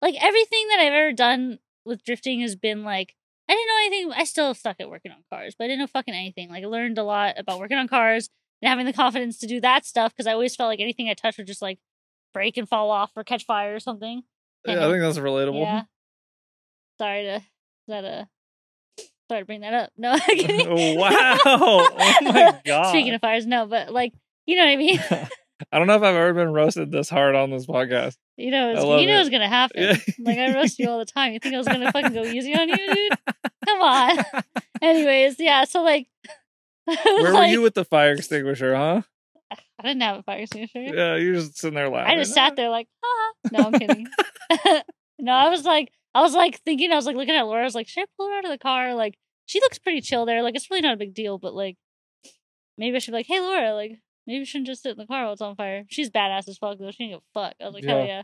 Speaker 2: Like everything that I've ever done with drifting has been like I didn't know anything. I still suck at working on cars, but I didn't know fucking anything. Like I learned a lot about working on cars and having the confidence to do that stuff because I always felt like anything I touched would just like break and fall off or catch fire or something.
Speaker 1: yeah, I think that's relatable.
Speaker 2: Yeah. Sorry to is that a sorry to bring that up. No, <laughs> <laughs>
Speaker 1: wow! <laughs> Oh my god!
Speaker 2: Speaking of fires, no, but like you know what I mean. <laughs>
Speaker 1: I don't know if I've ever been roasted this hard on this podcast.
Speaker 2: You know, it's, you know
Speaker 1: it.
Speaker 2: it's gonna happen.
Speaker 1: Yeah.
Speaker 2: Like I roast you all the time. You think I was gonna fucking go easy on you, dude? <laughs> Come on. Anyways, yeah. So like, <laughs>
Speaker 1: Where were you with the fire extinguisher, huh?
Speaker 2: I didn't have a fire extinguisher.
Speaker 1: Yeah, you were just sitting there laughing.
Speaker 2: I just sat there like, ah. No, I'm kidding. no, I was like, I was like thinking, I was like looking at Laura. I was like, should I pull her out of the car? Like, she looks pretty chill there. Like, it's really not a big deal, but like, maybe I should be like, hey, Laura, like, maybe you shouldn't just sit in the car while it's on fire. She's badass as fuck though. She didn't give a fuck. I was like, hell
Speaker 1: Yeah.
Speaker 2: yeah.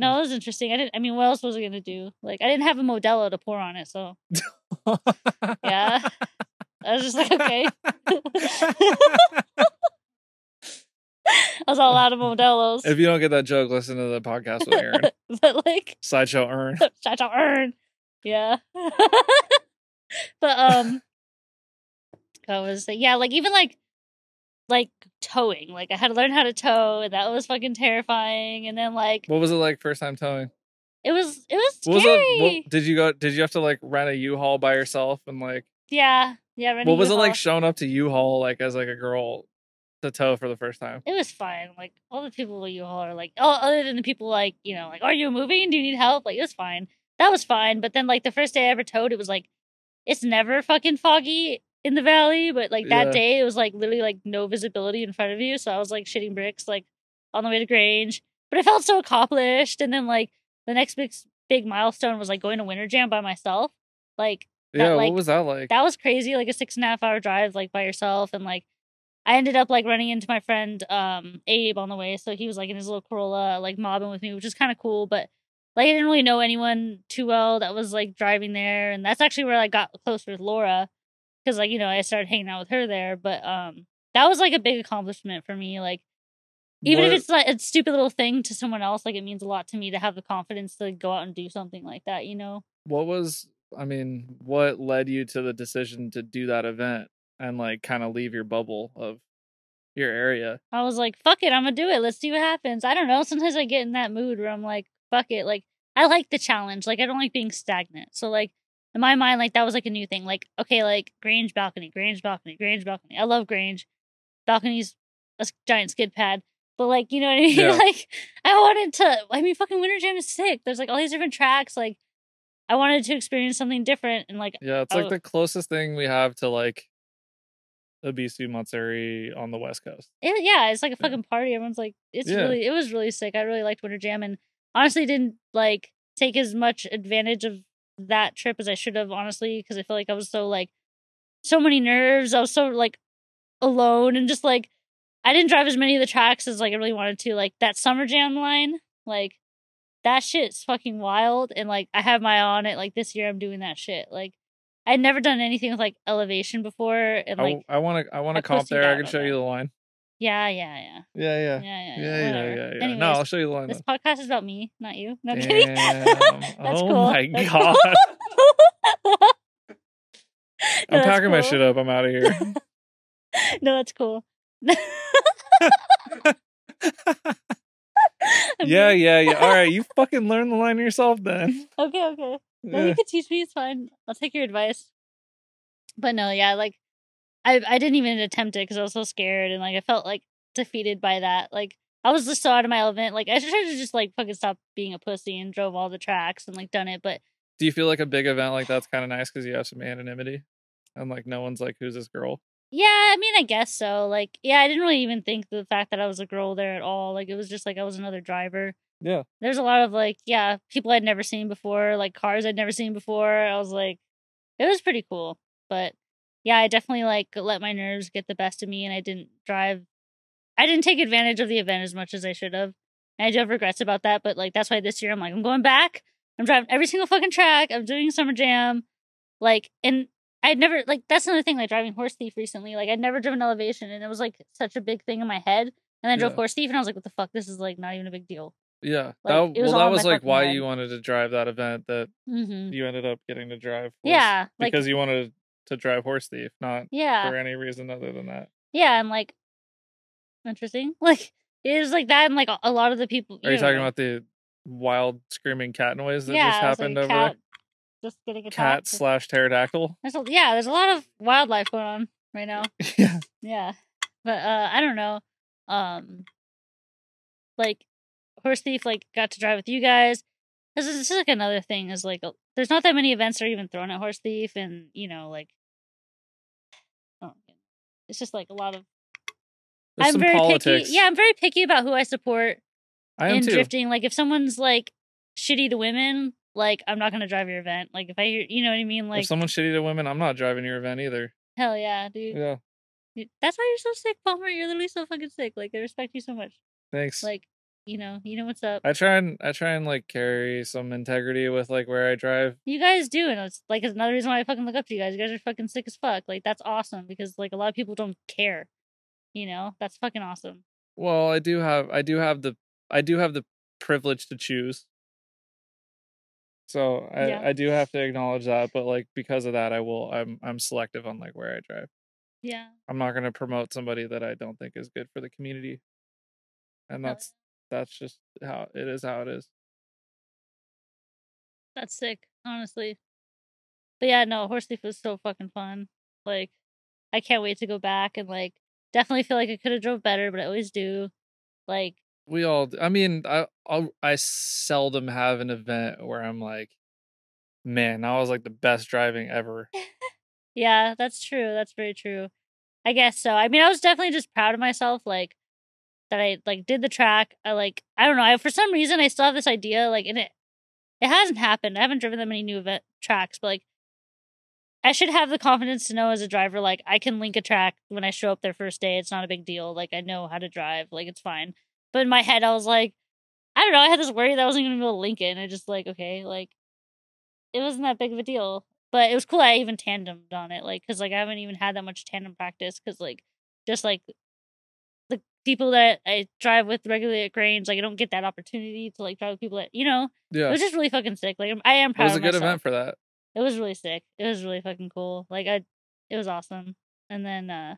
Speaker 2: No, it was interesting. I didn't. I mean, what else was I gonna do? Like, I didn't have a Modelo to pour on it, so yeah. <laughs> I was just like, okay. <laughs> I was all out of Modelo's,
Speaker 1: if you don't get that joke, listen to the podcast with Aaron. <laughs>
Speaker 2: but like,
Speaker 1: Sideshow Earn.
Speaker 2: Out earn. Yeah. but um I was yeah, like even like like towing. Like I had to learn how to tow and that was fucking terrifying. And then like
Speaker 1: What was it like first time towing?
Speaker 2: it was it was
Speaker 1: What
Speaker 2: scary.
Speaker 1: was it? What, did you go? Did you have to like rent a U-Haul by yourself and like?
Speaker 2: yeah. Yeah, renting
Speaker 1: What was it like showing up to U-Haul like as like a girl to tow for the first time?
Speaker 2: It was fine. Like all the people at U-Haul are like, oh, other than the people like, you know, like, are you moving? Do you need help? Like it was fine. that was fine. But then like the first day I ever towed, it was like it's never fucking foggy in the valley, but like that
Speaker 1: Yeah.
Speaker 2: day it was like literally like no visibility in front of you. So I was like shitting bricks like on the way to Grange. But I felt so accomplished. And then like the next big big milestone was like going to Winter Jam by myself. Like
Speaker 1: yeah,
Speaker 2: like,
Speaker 1: what was that like?
Speaker 2: that was crazy like a six and a half hour drive like by yourself and like i ended up like running into my friend um abe on the way so he was like in his little corolla like mobbing with me which is kind of cool but like i didn't really know anyone too well that was like driving there and that's actually where i got close with laura because like you know i started hanging out with her there but um that was like a big accomplishment for me like even
Speaker 1: What-
Speaker 2: if it's like a stupid little thing to someone else like it means a lot to me to have the confidence to go out and do something like that you know
Speaker 1: what was I mean, what led you to the decision to do that event and like kind of leave your bubble of your area?
Speaker 2: I was like, fuck it, I'm gonna do it. Let's see what happens. I don't know. Sometimes I get in that mood where I'm like, fuck it. Like, I like the challenge. Like, I don't like being stagnant. So, like, in my mind, like, that was like a new thing. Like, okay, like, Grange balcony, Grange balcony, Grange balcony. I love Grange. Balcony's a giant skid pad. But, like, you know what I <laughs> mean?
Speaker 1: Yeah.
Speaker 2: Like, I wanted to, I mean, fucking Winter Jam is sick. There's like all these different tracks. Like, I wanted to experience something different. And, like,
Speaker 1: Yeah, it's like the closest thing we have to like Ebisu Matsuri on the West Coast.
Speaker 2: it, yeah, it's like a
Speaker 1: Yeah.
Speaker 2: fucking party. Everyone's like, it's
Speaker 1: Yeah.
Speaker 2: really, it was really sick. I really liked Winter Jam, and honestly, didn't like take as much advantage of that trip as I should have. Honestly, because I feel like I was so like, so many nerves. I was so like alone, and just like, I didn't drive as many of the tracks as like I really wanted to. Like that Summer Jam line, like that shit's fucking wild, and like I have my eye on it. Like this year, I'm doing that shit. Like. I'd never done anything with like elevation before, and like
Speaker 1: I want to I want to comp there. I can show you the line.
Speaker 2: Yeah, yeah, yeah,
Speaker 1: Yeah, yeah.
Speaker 2: yeah, yeah,
Speaker 1: Yeah,
Speaker 2: yeah.
Speaker 1: yeah, yeah, yeah.
Speaker 2: Anyways,
Speaker 1: no, I'll show you the line.
Speaker 2: this podcast is about me, not you. No, I'm kidding. <laughs> That's
Speaker 1: oh
Speaker 2: cool.
Speaker 1: my
Speaker 2: That's
Speaker 1: god.
Speaker 2: cool. <laughs>
Speaker 1: I'm packing my shit up. I'm out of here. <laughs>
Speaker 2: no, that's cool.
Speaker 1: Yeah, yeah, yeah. All right, you fucking learn the line yourself then.
Speaker 2: Okay, okay. No, you could teach me. It's fine. I'll take your advice. But no, yeah, like I I didn't even attempt it because I was so scared and like I felt like defeated by that. Like I was just so out of my element. Like I should have just like fucking stopped being a pussy and drove all the tracks and like done it. But
Speaker 1: Do you feel like a big event like that's kind of nice because you have some anonymity, and like no one's like, "Who's this girl?"
Speaker 2: yeah, I mean, I guess so. Like yeah, I didn't really even think the fact that I was a girl there at all. Like it was just like I was another driver.
Speaker 1: Yeah.
Speaker 2: There's a lot of like yeah people I'd never seen before, like cars I'd never seen before. I was like, it was pretty cool. But yeah, I definitely like let my nerves get the best of me, and I didn't drive. I didn't take advantage of the event as much as I should have. And I do have regrets about that, but like that's why this year I'm like I'm going back. I'm driving every single fucking track. I'm doing summer jam, like, and I'd never like that's another thing like driving horse thief recently. Like I'd never driven elevation, and it was like such a big thing in my head. And then I drove horse thief, and I was like, what the fuck? This is like not even a big deal.
Speaker 1: Yeah,
Speaker 2: Like,
Speaker 1: that
Speaker 2: was
Speaker 1: well, that was like why
Speaker 2: head.
Speaker 1: you wanted to drive that event that
Speaker 2: Mm-hmm.
Speaker 1: you ended up getting to drive.
Speaker 2: Yeah, like
Speaker 1: because you wanted to drive horse thief, not
Speaker 2: yeah,
Speaker 1: for any reason other than that.
Speaker 2: yeah, and like interesting. <laughs> Like it was like that, and like a- a lot of the people.
Speaker 1: Are you
Speaker 2: know,
Speaker 1: talking about the wild screaming cat noise that
Speaker 2: yeah,
Speaker 1: just happened
Speaker 2: like,
Speaker 1: over
Speaker 2: cat just getting
Speaker 1: a
Speaker 2: cat
Speaker 1: slash pterodactyl?
Speaker 2: There's a, yeah, there's a lot of wildlife going on right now. <laughs>
Speaker 1: yeah,
Speaker 2: Yeah. But uh I don't know. Um like Horse Thief like got to drive with you guys. This is, this is like another thing is like uh, there's not that many events that are even thrown at Horse Thief and you know like it's just like a lot of
Speaker 1: there's
Speaker 2: I'm very
Speaker 1: politics.
Speaker 2: picky. Yeah, I'm very picky about who I support
Speaker 1: I am
Speaker 2: in
Speaker 1: too.
Speaker 2: drifting. Like if someone's like shitty to women, like I'm not gonna drive your event. Like if I hear you know what I mean? Like
Speaker 1: if someone's shitty to women, I'm not driving your event either.
Speaker 2: hell yeah, dude.
Speaker 1: Yeah,
Speaker 2: That's why you're so sick, Palmer. You're literally so fucking sick. Like I respect you so much.
Speaker 1: thanks.
Speaker 2: Like, you know, you know what's up.
Speaker 1: I try and I try and like carry some integrity with like where I drive.
Speaker 2: You guys do, and it's like it's another reason why I fucking look up to you guys. You guys are fucking sick as fuck. Like that's awesome because like a lot of people don't care. You know, that's fucking awesome.
Speaker 1: Well, I do have I do have the I do have the privilege to choose. So I,
Speaker 2: Yeah.
Speaker 1: I do have to acknowledge that, but like because of that, I will I'm I'm selective on like where I drive.
Speaker 2: Yeah.
Speaker 1: I'm not going to promote somebody that I don't think is good for the community, and that's that's just how it is. How it is.
Speaker 2: That's sick, honestly. But yeah, no, Horse Thief was so fucking fun. Like, I can't wait to go back and like definitely feel like I could have drove better, but I always do. Like,
Speaker 1: We all. I mean, I I'll, I seldom have an event where I'm like, man, that was like the best driving ever. <laughs>
Speaker 2: Yeah, that's true. That's very true. I guess so. I mean, I was definitely just proud of myself, like that I like did the track. I like I don't know. I for some reason I still have this idea, like, and it it hasn't happened. I haven't driven that many new event tracks, but like I should have the confidence to know as a driver, like I can link a track when I show up their first day. It's not a big deal. Like I know how to drive. Like it's fine. But in my head, I was like, I don't know. I had this worry that I wasn't going to be able to link it, and I just like, okay, like it wasn't that big of a deal. But it was cool. I even tandemed on it, like because like I haven't even had that much tandem practice because like just like people that I drive with regularly at Grange, like I don't get that opportunity to like drive with people that you know.
Speaker 1: Yeah.
Speaker 2: It was just really fucking sick. Like I am
Speaker 1: It
Speaker 2: proud.
Speaker 1: was a good
Speaker 2: myself.
Speaker 1: event for that.
Speaker 2: It was really sick. It was really fucking cool. Like I, it was awesome. And then, uh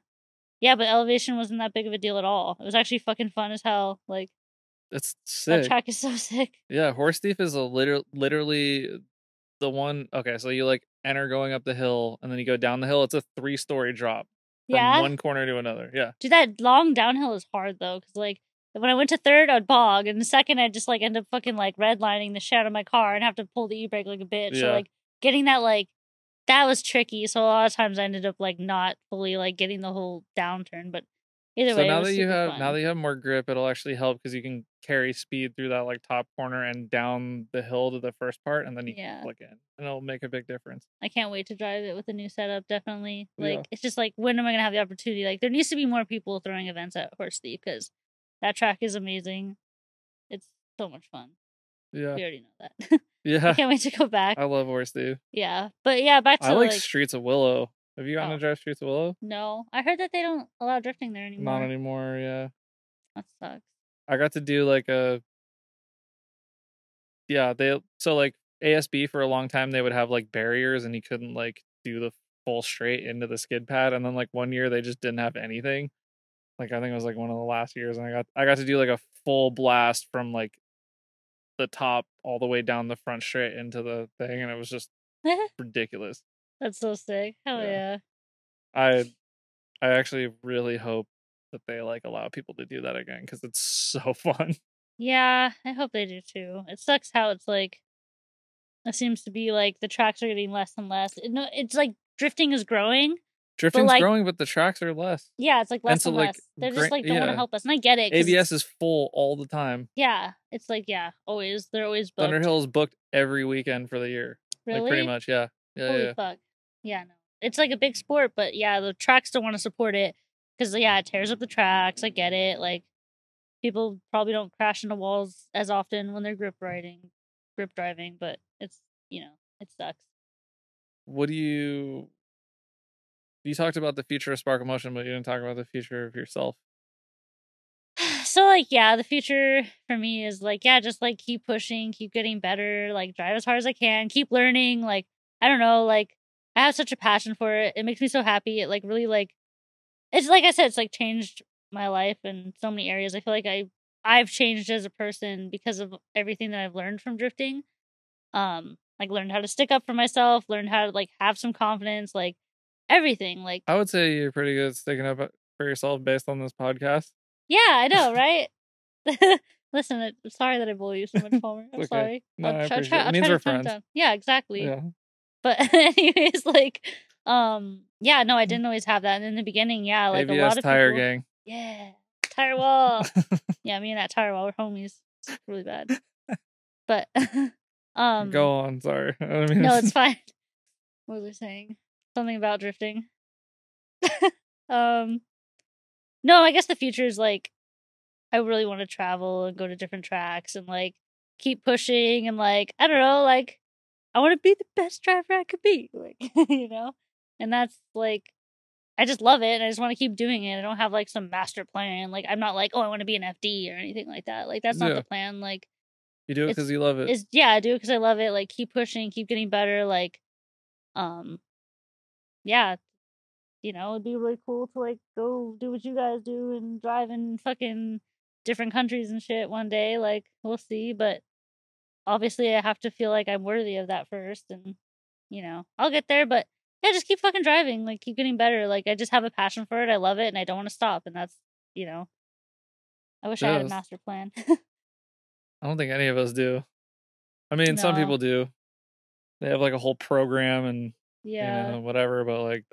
Speaker 2: yeah, but elevation wasn't that big of a deal at all. It was actually fucking fun as hell. Like
Speaker 1: It's
Speaker 2: that
Speaker 1: sick.
Speaker 2: track is so <laughs> sick.
Speaker 1: Yeah, Horse Thief is a liter- literally the one. Okay, so you like enter going up the hill, and then you go down the hill. It's a three story drop
Speaker 2: yeah,
Speaker 1: one corner to another. Yeah,
Speaker 2: dude, that long downhill is hard though, because like when I went to third, I'd bog, and the second, I'd just like end up fucking like redlining the shit out of my car and have to pull the e brake like a bitch. So like getting that like that was tricky. So a lot of times I ended up like not fully like getting the whole downturn, but. Either
Speaker 1: so
Speaker 2: way,
Speaker 1: now that you have
Speaker 2: fun.
Speaker 1: now that you have more grip, it'll actually help because you can carry speed through that like top corner and down the hill to the first part, and then you
Speaker 2: Yeah.
Speaker 1: can flick in, and it'll make a big difference.
Speaker 2: I can't wait to drive it with a new setup. Definitely, like
Speaker 1: Yeah.
Speaker 2: it's just like when am I gonna have the opportunity? Like there needs to be more people throwing events at Horse Thief because that track is amazing. It's so much fun.
Speaker 1: Yeah,
Speaker 2: We already know that. <laughs>
Speaker 1: yeah I
Speaker 2: can't wait to go back.
Speaker 1: I love Horse Thief.
Speaker 2: yeah, but yeah, back to
Speaker 1: I like,
Speaker 2: like,
Speaker 1: Streets of Willow. Have you gotten
Speaker 2: Oh.
Speaker 1: to drive Streets of Willow?
Speaker 2: no. I heard that they don't allow drifting there anymore.
Speaker 1: Not anymore. Yeah.
Speaker 2: That sucks.
Speaker 1: I got to do like a yeah, they so like AVS for a long time they would have like barriers and you couldn't like do the full straight into the skid pad and then like one year they just didn't have anything. Like I think it was like one of the last years and I got I got to do like a full blast from like the top all the way down the front straight into the thing and it was just <laughs> ridiculous.
Speaker 2: That's so sick. Hell
Speaker 1: Yeah.
Speaker 2: yeah.
Speaker 1: I I actually really hope that they like allow people to do that again cuz it's so <laughs> fun.
Speaker 2: Yeah, I hope they do too. It sucks how it's like it seems to be like the tracks are getting less and less. It, no, it's like drifting is growing.
Speaker 1: Drifting's
Speaker 2: like-
Speaker 1: growing but the tracks are less.
Speaker 2: Yeah, it's like less
Speaker 1: so,
Speaker 2: and
Speaker 1: like,
Speaker 2: less. They're
Speaker 1: gra-
Speaker 2: just like don't want to help us, and I get it. AVS
Speaker 1: is full all the time.
Speaker 2: Yeah, it's like yeah, always they're always booked.
Speaker 1: Thunderhill is booked every weekend for the year.
Speaker 2: really?
Speaker 1: Like pretty much, yeah. Yeah,
Speaker 2: Holy
Speaker 1: yeah.
Speaker 2: fuck. Yeah, no. It's like a big sport, but yeah, the tracks don't want to support it because yeah, it tears up the tracks. I get it. Like people probably don't crash into walls as often when they're grip riding, grip driving, but it's you know it sucks.
Speaker 1: What do you you talked about the future of Sparkle Motion, but you didn't talk about the future of yourself. <sighs>
Speaker 2: so like yeah the future for me is like yeah just like keep pushing keep getting better like drive as hard as i can keep learning like i don't know like i have such a passion for it it makes me so happy it like really like it's like i said it's like changed my life in so many areas i feel like i i've changed as a person because of everything that i've learned from drifting um like learned how to stick up for myself learned how to like have some confidence like everything like
Speaker 1: I would say you're pretty good at sticking up for yourself based on this podcast.
Speaker 2: Yeah, I <laughs> know, right? <laughs> Listen, I'm sorry that I bully you so much, <laughs> Palmer. I'm
Speaker 1: okay.
Speaker 2: sorry.
Speaker 1: No,
Speaker 2: I'll
Speaker 1: I
Speaker 2: try,
Speaker 1: appreciate
Speaker 2: try,
Speaker 1: it. It
Speaker 2: I'll
Speaker 1: means
Speaker 2: try
Speaker 1: we're
Speaker 2: to
Speaker 1: friends.
Speaker 2: down. Yeah, exactly.
Speaker 1: Yeah.
Speaker 2: But anyways, like, um, yeah, no, I didn't always have that. And in the beginning, yeah, like a lot of
Speaker 1: tire
Speaker 2: people,
Speaker 1: gang.
Speaker 2: yeah, tire wall. <laughs> yeah, me and that tire wall, we're homies. It's really bad. <laughs> But <laughs> um,
Speaker 1: Go on, sorry. I mean
Speaker 2: no, it's fine. What was I saying? Something about drifting. um, no, I guess the future is like, I really want to travel and go to different tracks and like keep pushing and like I don't know, like I want to be the best driver I could be, like you know, and that's like. I just love it and I just want to keep doing it. I don't have like some master plan. Like I'm not like, oh, I want to be an FD or anything like that. Like that's not
Speaker 1: Yeah.
Speaker 2: the plan. Like
Speaker 1: you do it because you love it.
Speaker 2: is yeah, I do it because I love it. Like keep pushing, keep getting better. Like, um, yeah, you know, it'd be really cool to like go do what you guys do and drive in fucking different countries and shit one day. Like we'll see, but obviously I have to feel like I'm worthy of that first, and you know I'll get there. But yeah, just keep fucking driving. Like keep getting better. Like I just have a passion for it. I love it, and I don't want to stop. And that's you know, I wish I had a master plan. <laughs>
Speaker 1: I don't think any of us do. I mean, some people do. they have like a whole program and
Speaker 2: Yeah.
Speaker 1: you know whatever, but like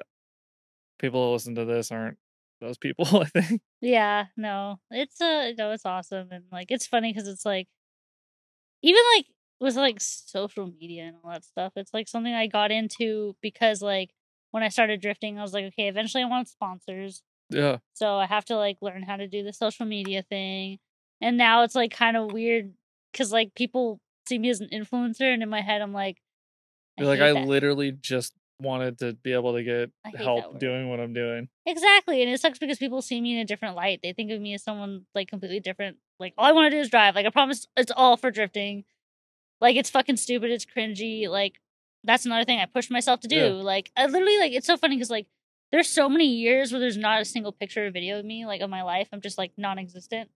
Speaker 1: people who listen to this aren't those people. <laughs> I think.
Speaker 2: Yeah, no, it's uh, no, it's awesome, and like it's funny because it's like, even like with like social media and all that stuff, it's like something I got into because like when I started drifting, I was like, okay, eventually I want sponsors,
Speaker 1: Yeah,
Speaker 2: so I have to like learn how to do the social media thing, and now it's like kind of weird because like people see me as an influencer, and in my head I'm like, I
Speaker 1: You're like I
Speaker 2: that.
Speaker 1: literally just wanted to be able to get
Speaker 2: I hate that
Speaker 1: help doing what I'm doing.
Speaker 2: Exactly, and it sucks because people see me in a different light. They think of me as someone like completely different. Like all I want to do is drive. Like I promise, it's all for drifting. Like it's fucking stupid. It's cringy. Like that's another thing I pushed myself to do.
Speaker 1: Yeah.
Speaker 2: Like I literally like it's so funny because like there's so many years where there's not a single picture or video of me like of my life. I'm just like non-existent.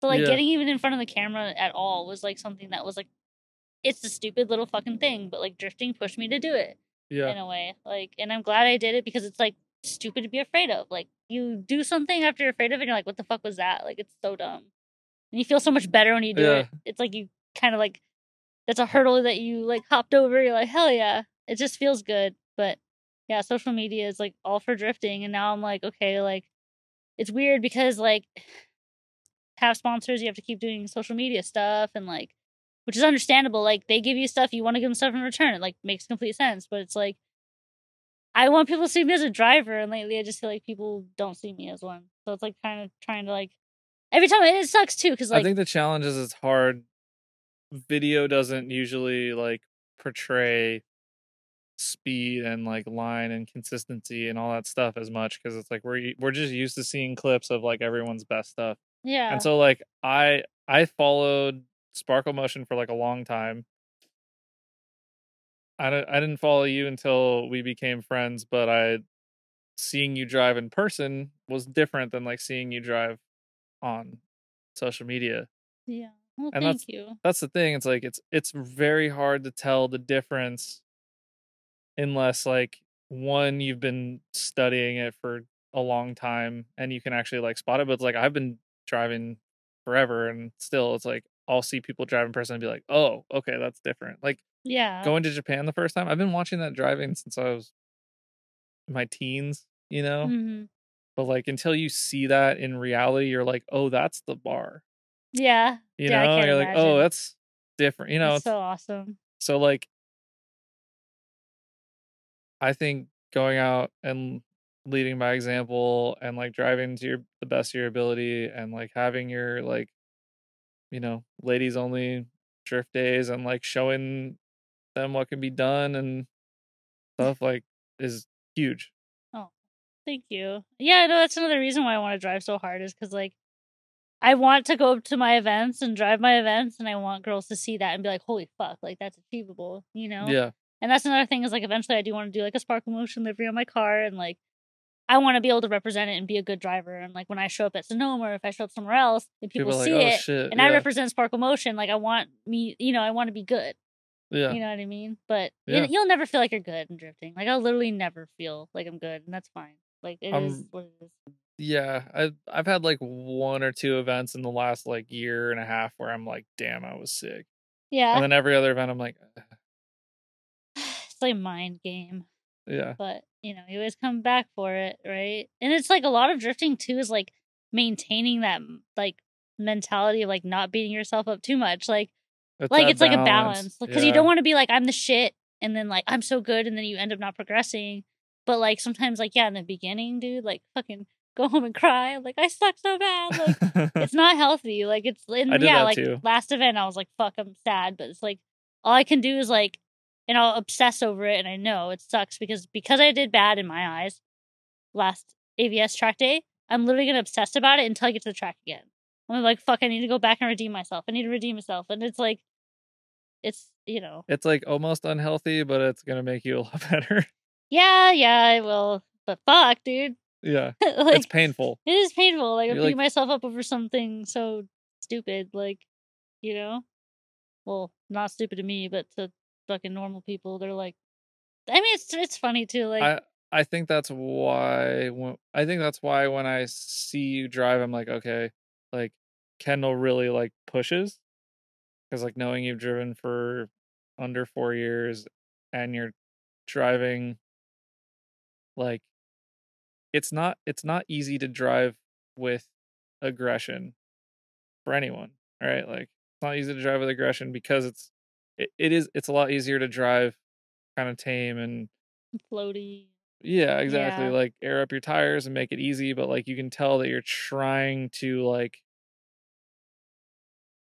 Speaker 2: So like
Speaker 1: Yeah.
Speaker 2: getting even in front of the camera at all was like something that was like it's a stupid little fucking thing, but like drifting pushed me to do it
Speaker 1: Yeah,
Speaker 2: in a way. Like, and I'm glad I did it because it's like stupid to be afraid of. Like, you do something after you're afraid of it, and you're like, what the fuck was that? Like, it's so dumb. And you feel so much better when you do
Speaker 1: Yeah.
Speaker 2: it. It's like you kind of like, that's a hurdle that you like hopped over. You're like, hell yeah. It just feels good. But yeah, social media is like all for drifting. And now I'm like, okay, like, it's weird because like, <sighs> have sponsors, you have to keep doing social media stuff and like, which is understandable. Like they give you stuff, you want to give them stuff in return. It like makes complete sense. But it's like I want people to see me as a driver, and lately I just feel like people don't see me as one. So it's like kind of trying to like every time it, it sucks too because like
Speaker 1: I think the challenge is it's hard. Video doesn't usually like portray speed and like line and consistency and all that stuff as much because it's like we're we're just used to seeing clips of like everyone's best stuff.
Speaker 2: yeah
Speaker 1: And so like I I followed Sparkle Motion for like a long time. I don't, I didn't follow you until we became friends, but I seeing you drive in person was different than like seeing you drive on social media.
Speaker 2: yeah. Well,
Speaker 1: and
Speaker 2: thank
Speaker 1: that's-
Speaker 2: you.
Speaker 1: That's the thing. It's like it's it's very hard to tell the difference unless like one you've been studying it for a long time and you can actually like spot it. But it's like I've been driving forever and still it's like I'll see people drive in person and be like, oh, okay, that's different. Like
Speaker 2: Yeah,
Speaker 1: going to Japan the first time, I've been watching that driving since I was in my teens, you know?
Speaker 2: hmm
Speaker 1: But like until you see that in reality, you're like, oh, that's the bar.
Speaker 2: Yeah.
Speaker 1: You
Speaker 2: Yeah,
Speaker 1: know, you're like, oh, that's different. You know,
Speaker 2: it's, so awesome.
Speaker 1: so like I think going out and leading by example and like driving to your the best of your ability and like having your like you know, ladies only drift days and like showing them what can be done and <laughs> stuff like is huge.
Speaker 2: Oh, thank you. Yeah, no, that's another reason why I want to drive so hard is because like I want to go to my events and drive my events, and I want girls to see that and be like, "Holy fuck, like that's achievable," you know?
Speaker 1: Yeah.
Speaker 2: And that's another thing is like eventually I do want to do like a sparkle motion livery on my car and like I want to be able to represent it and be a good driver. And like when I show up at Sonoma or if I show up somewhere else and people,
Speaker 1: like,
Speaker 2: see
Speaker 1: oh
Speaker 2: it
Speaker 1: shit.
Speaker 2: and I represent sparkle motion, like I want me, you know, I want to be good.
Speaker 1: yeah.
Speaker 2: You know what I mean? But
Speaker 1: Yeah.
Speaker 2: you, you'll never feel like you're good in drifting. Like I'll literally never feel like I'm good, and that's fine. Like it is
Speaker 1: Um,
Speaker 2: what it is.
Speaker 1: Yeah, I've I've had like one or two events in the last like year and a half where I'm like, damn, I was sick.
Speaker 2: Yeah,
Speaker 1: And then every other event, I'm like, "Ugh." <sighs>
Speaker 2: it's like a mind game.
Speaker 1: yeah,
Speaker 2: but you know you always come back for it right and it's like a lot of drifting too is like maintaining that like mentality of like not beating yourself up too much like like
Speaker 1: that
Speaker 2: it's like a balance because you don't want to be like i'm the shit and then like i'm so good and then you end up not progressing but like sometimes like yeah in the beginning dude like fucking go home and cry. Like i suck so bad. Like <laughs> it's not healthy. Like it's and
Speaker 1: I
Speaker 2: yeah like
Speaker 1: too.
Speaker 2: last event i was like fuck i'm sad. But it's like all i can do is like and i'll obsess over it and i know it sucks because because i did bad in my eyes last avs track day i'm literally gonna obsess about it until i get to the track again. I'm like fuck i need to go back and redeem myself. I need to redeem myself. And it's like it's you know.
Speaker 1: It's like almost unhealthy, but it's gonna make you a lot <laughs> better.
Speaker 2: yeah yeah i will. But fuck dude
Speaker 1: yeah, <laughs>
Speaker 2: like
Speaker 1: it's painful.
Speaker 2: It is painful. Like I'm
Speaker 1: You're
Speaker 2: beating
Speaker 1: like-
Speaker 2: myself up over something so stupid. Like, you know, well, not stupid to me, but to fucking normal people, they're like. I mean, it's it's funny too. Like,
Speaker 1: I I think that's why when, I think that's why when I see you drive, I'm like, okay, like Kendal really like pushes because like knowing you've driven for under four years and you're driving like it's not it's not easy to drive with aggression for anyone right like it's not easy to drive with aggression because it's it, it is it's a lot easier to drive kind of tame and
Speaker 2: Floaty.
Speaker 1: yeah exactly
Speaker 2: Yeah.
Speaker 1: like air up your tires and make it easy but like you can tell that you're trying to like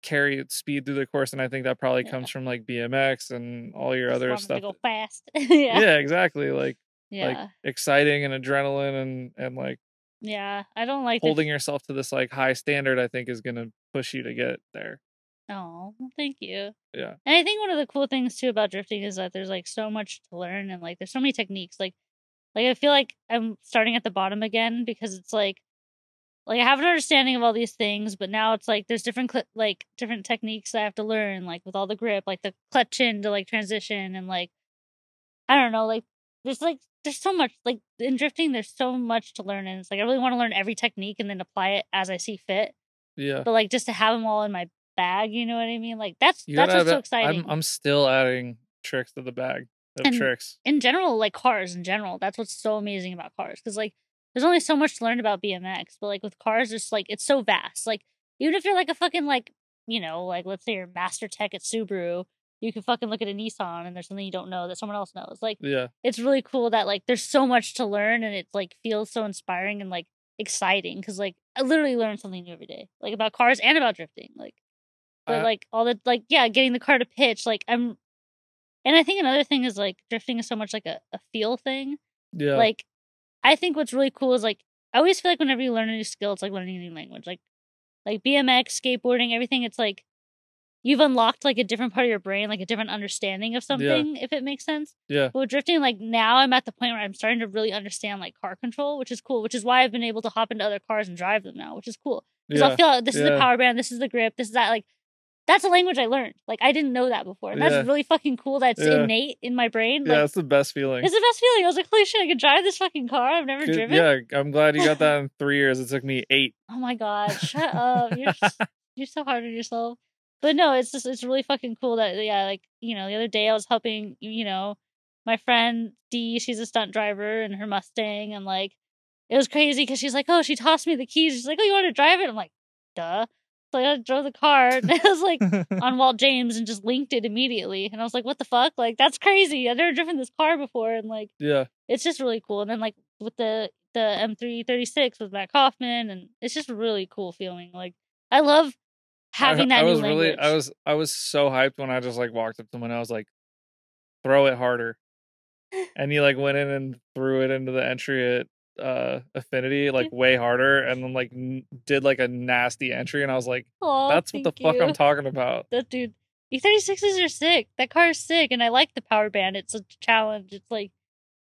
Speaker 1: carry speed through the course and i think that probably
Speaker 2: Yeah.
Speaker 1: comes from like bmx and all your
Speaker 2: Just
Speaker 1: other stuff
Speaker 2: To go fast. <laughs> yeah.
Speaker 1: yeah exactly like
Speaker 2: Yeah.
Speaker 1: exciting and adrenaline and and like
Speaker 2: yeah. I don't like the
Speaker 1: holding yourself to this like high standard i think is going to push you to get there
Speaker 2: Oh, thank you.
Speaker 1: Yeah.
Speaker 2: And I think one of the cool things too about drifting is that there's like so much to learn and like there's so many techniques. Like like I feel like I'm starting at the bottom again because it's like like I have an understanding of all these things, but now it's like there's different cl- like different techniques I have to learn, like with all the grip, like the clutch in to like transition and like I don't know, like there's like there's so much like in drifting there's so much to learn and it's like I really want to learn every technique and then apply it as I see fit.
Speaker 1: yeah
Speaker 2: But like just to have them all in my bag, you know what I mean? Like that's
Speaker 1: You
Speaker 2: that's what's so exciting.
Speaker 1: I'm, I'm still adding tricks to the bag of
Speaker 2: And-
Speaker 1: tricks
Speaker 2: in general, like cars in general, that's what's so amazing about cars. Because like there's only so much to learn about BMX, but like with cars, it's like it's so vast. Like even if you're like a fucking like you know like let's say you're master tech at Subaru, you can fucking look at a Nissan and there's something you don't know that someone else knows. Like
Speaker 1: yeah
Speaker 2: it's really cool that like there's so much to learn and it like feels so inspiring and like exciting because like I literally learn something new every day, like about cars and about drifting. Like but
Speaker 1: I-
Speaker 2: like all the like yeah, getting the car to pitch. Like I'm, and I think another thing is like drifting is so much like a, a feel thing.
Speaker 1: yeah
Speaker 2: Like I think what's really cool is like I always feel like whenever you learn a new skill, it's like learning a new language. Like like BMX, skateboarding, everything. It's like you've unlocked like a different part of your brain, like a different understanding of something, if it makes sense.
Speaker 1: yeah
Speaker 2: But with drifting, like now I'm at the point where I'm starting to really understand like car control, which is cool. Which is why I've been able to hop into other cars and drive them now, which is cool. Because
Speaker 1: yeah
Speaker 2: I'll feel this is the power band, this is the grip, this is that. Like that's a language I learned. Like I didn't know that before, and that's
Speaker 1: Yeah.
Speaker 2: really fucking cool. That's
Speaker 1: Yeah.
Speaker 2: innate in my brain.
Speaker 1: yeah
Speaker 2: Like
Speaker 1: it's the best feeling
Speaker 2: it's the best feeling. I was like, holy shit, I could drive this fucking car. I've never driven.
Speaker 1: yeah i'm glad you got that <laughs> in three years it took me eight
Speaker 2: Oh my god, shut up. You're <laughs> s- you're so hard on yourself. But no, it's just it's really fucking cool that yeah, like you know, the other day I was helping you know my friend Dee. She's a stunt driver in her Mustang, and like it was crazy because she's like, oh, she tossed me the keys. She's like, oh, you want to drive it? I'm like, duh. So I drove the car, and <laughs> I was like <laughs> on Walt James and just linked it immediately, and I was like, what the fuck? Like that's crazy. I've never driven this car before, and like
Speaker 1: yeah
Speaker 2: it's just really cool. And then like with the the M336 with Matt Kaufman, and it's just a really cool feeling. Like I love having
Speaker 1: I,
Speaker 2: that
Speaker 1: I was
Speaker 2: language.
Speaker 1: really i was i was so hyped when i just like walked up to him and i was like throw it harder <laughs> and he like went in and threw it into the entry at uh affinity like way harder and then like n- did like a nasty entry and i was like
Speaker 2: Aw,
Speaker 1: that's what the fuck i'm talking about
Speaker 2: That dude, E36s are sick. That car is sick, and I like the power band. It's a challenge. It's like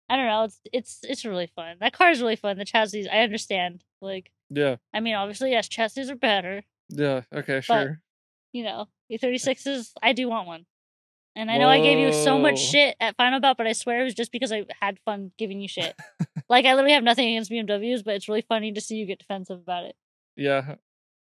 Speaker 2: I don't know. It's it's it's really fun. That car is really fun. The chassis, I understand. Like
Speaker 1: yeah
Speaker 2: I mean, obviously, yes, chassis are better.
Speaker 1: Yeah okay sure
Speaker 2: You know, E36s. I do want one. And I know I gave you so much shit at Final Bout, but I swear it was just because I had fun giving you shit. <laughs> like I literally have nothing against BMWs, but it's really funny to see you get defensive about it.
Speaker 1: yeah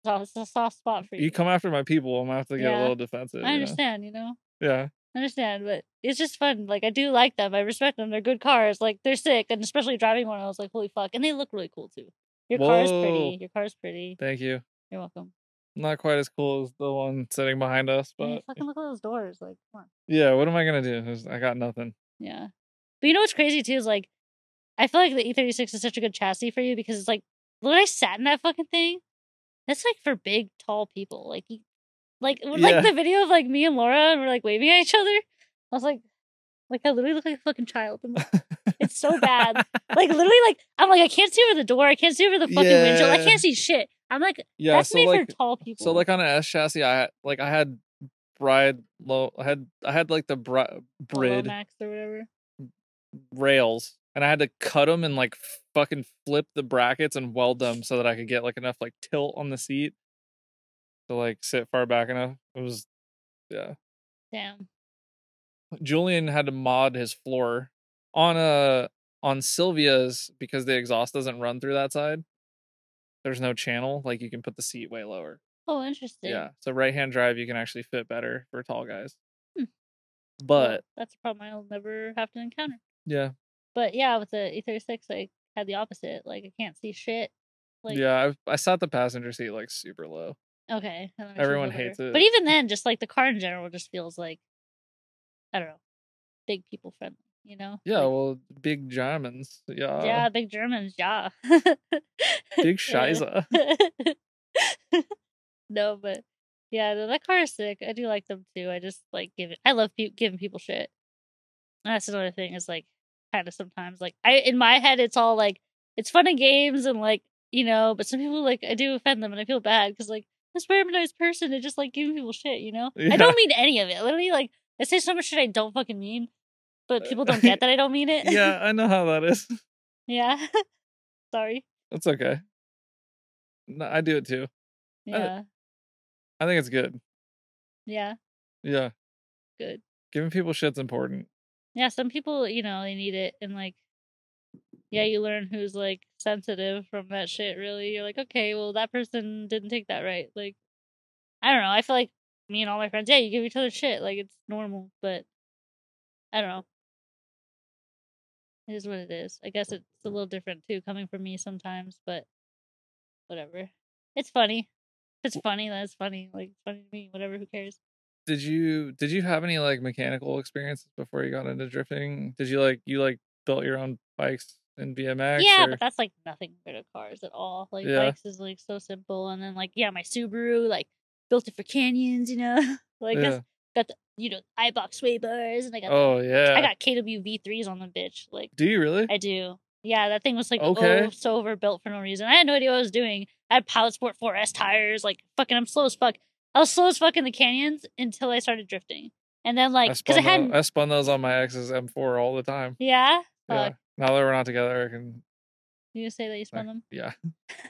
Speaker 2: So it's a soft spot for you.
Speaker 1: you come after my people i'm gonna have to get
Speaker 2: Yeah.
Speaker 1: a little defensive
Speaker 2: I
Speaker 1: you know?
Speaker 2: understand, you know.
Speaker 1: yeah
Speaker 2: I understand, but it's just fun. Like I do like them. I respect them. They're good cars. Like they're sick, and especially driving one, I was like, holy fuck! And they look really cool too. Your car is pretty. Your car is pretty.
Speaker 1: thank you
Speaker 2: You're welcome.
Speaker 1: Not quite as cool as the one sitting behind us
Speaker 2: I mean,
Speaker 1: but
Speaker 2: fucking look at those doors. Like, come on.
Speaker 1: yeah what am i gonna do i got nothing
Speaker 2: Yeah. But you know what's crazy too is like, I feel like the E36 is such a good chassis for you because it's like, when I sat in that fucking thing, that's like for big, tall people. Like, you, like,
Speaker 1: Yeah.
Speaker 2: like the video of like me and Laura and we're like waving at each other. I was like, like I literally look like a fucking child. It's so bad. like literally, like I'm like I can't see over the door. I can't see over the fucking windshield. I can't see shit. I'm like,
Speaker 1: yeah
Speaker 2: that's
Speaker 1: so
Speaker 2: made
Speaker 1: like
Speaker 2: for tall people.
Speaker 1: So like on an S chassis, I had like I had bride low. I had I had like the bri-
Speaker 2: The
Speaker 1: Bride
Speaker 2: Lowmax or whatever.
Speaker 1: rails, and I had to cut them and like fucking flip the brackets and weld them so that I could get like enough like tilt on the seat to like sit far back enough. It was yeah.
Speaker 2: Damn.
Speaker 1: Julian had to mod his floor on a on Silvia's because the exhaust doesn't run through that side. There's no channel, like you can put the seat way lower.
Speaker 2: Oh, interesting.
Speaker 1: Yeah. So right hand drive you can actually fit better for tall guys.
Speaker 2: Hmm. Well,
Speaker 1: But
Speaker 2: that's a problem I'll never have to encounter.
Speaker 1: yeah,
Speaker 2: But yeah, with the E36, I had the opposite. Like I can't see shit. Like
Speaker 1: yeah, I, I sat the passenger seat like super low.
Speaker 2: okay, that makes me
Speaker 1: Everyone hates it.
Speaker 2: But even then, just like the car in general, just feels like I don't know, big people friendly. You know?
Speaker 1: Yeah,
Speaker 2: Like,
Speaker 1: well, big Germans. Yeah.
Speaker 2: yeah, big Germans. Yeah.
Speaker 1: Big <laughs>
Speaker 2: Yeah.
Speaker 1: Scheiße. <laughs>
Speaker 2: no, but yeah, no, that car is sick. I do like them too. I just like give it. I love pe- giving people shit. And that's another thing. Is like kind of sometimes like I in my head it's all like it's fun and games and like you know, but some people like I do offend them and I feel bad because like I swear I'm a nice person and just like giving people shit. You know, I don't mean any of it. Literally, like I say so much shit I don't fucking mean, but people don't get that I don't mean <laughs> it.
Speaker 1: yeah, I know how that is. <laughs>
Speaker 2: yeah. <laughs> Sorry.
Speaker 1: That's okay. No, I do it too.
Speaker 2: Yeah.
Speaker 1: I think it's good.
Speaker 2: Yeah.
Speaker 1: Yeah.
Speaker 2: Good.
Speaker 1: Giving people shit's important.
Speaker 2: yeah some people you know they need it and like yeah you learn who's like sensitive from that shit really you're like okay well that person didn't take that right like i don't know i feel like me and all my friends yeah you give each other shit like it's normal but i don't know it is what it is i guess it's a little different too coming from me sometimes but whatever it's funny if it's funny That's funny like it's funny to me whatever who cares
Speaker 1: Did you did you have any like mechanical experiences before you got into drifting? Did you like you like built your own bikes in BMX?
Speaker 2: yeah,
Speaker 1: or-
Speaker 2: but that's like nothing compared to cars at all. Like
Speaker 1: Yeah.
Speaker 2: bikes is like so simple, and then like yeah, my Subaru like built it for canyons, you know, <laughs> like
Speaker 1: yeah.
Speaker 2: that's got the you know iBox sway bars, and I got the-
Speaker 1: Oh yeah.
Speaker 2: I got KW V3s on the bitch. Like
Speaker 1: Do you really?
Speaker 2: I do. Yeah, that thing was like
Speaker 1: Okay.
Speaker 2: oh so overbuilt for no reason. I had no idea what I was doing. I had Pilot Sport 4S tires. Like fucking, I'm slow as fuck. I was slow as fuck in the canyons until I started drifting, and then like
Speaker 1: I
Speaker 2: because I
Speaker 1: spun,
Speaker 2: hadn't.
Speaker 1: I spun those on my ex's M4 all the time.
Speaker 2: yeah.
Speaker 1: Yeah. Now that we're not together, I can.
Speaker 2: You say that you spun them,
Speaker 1: Yeah.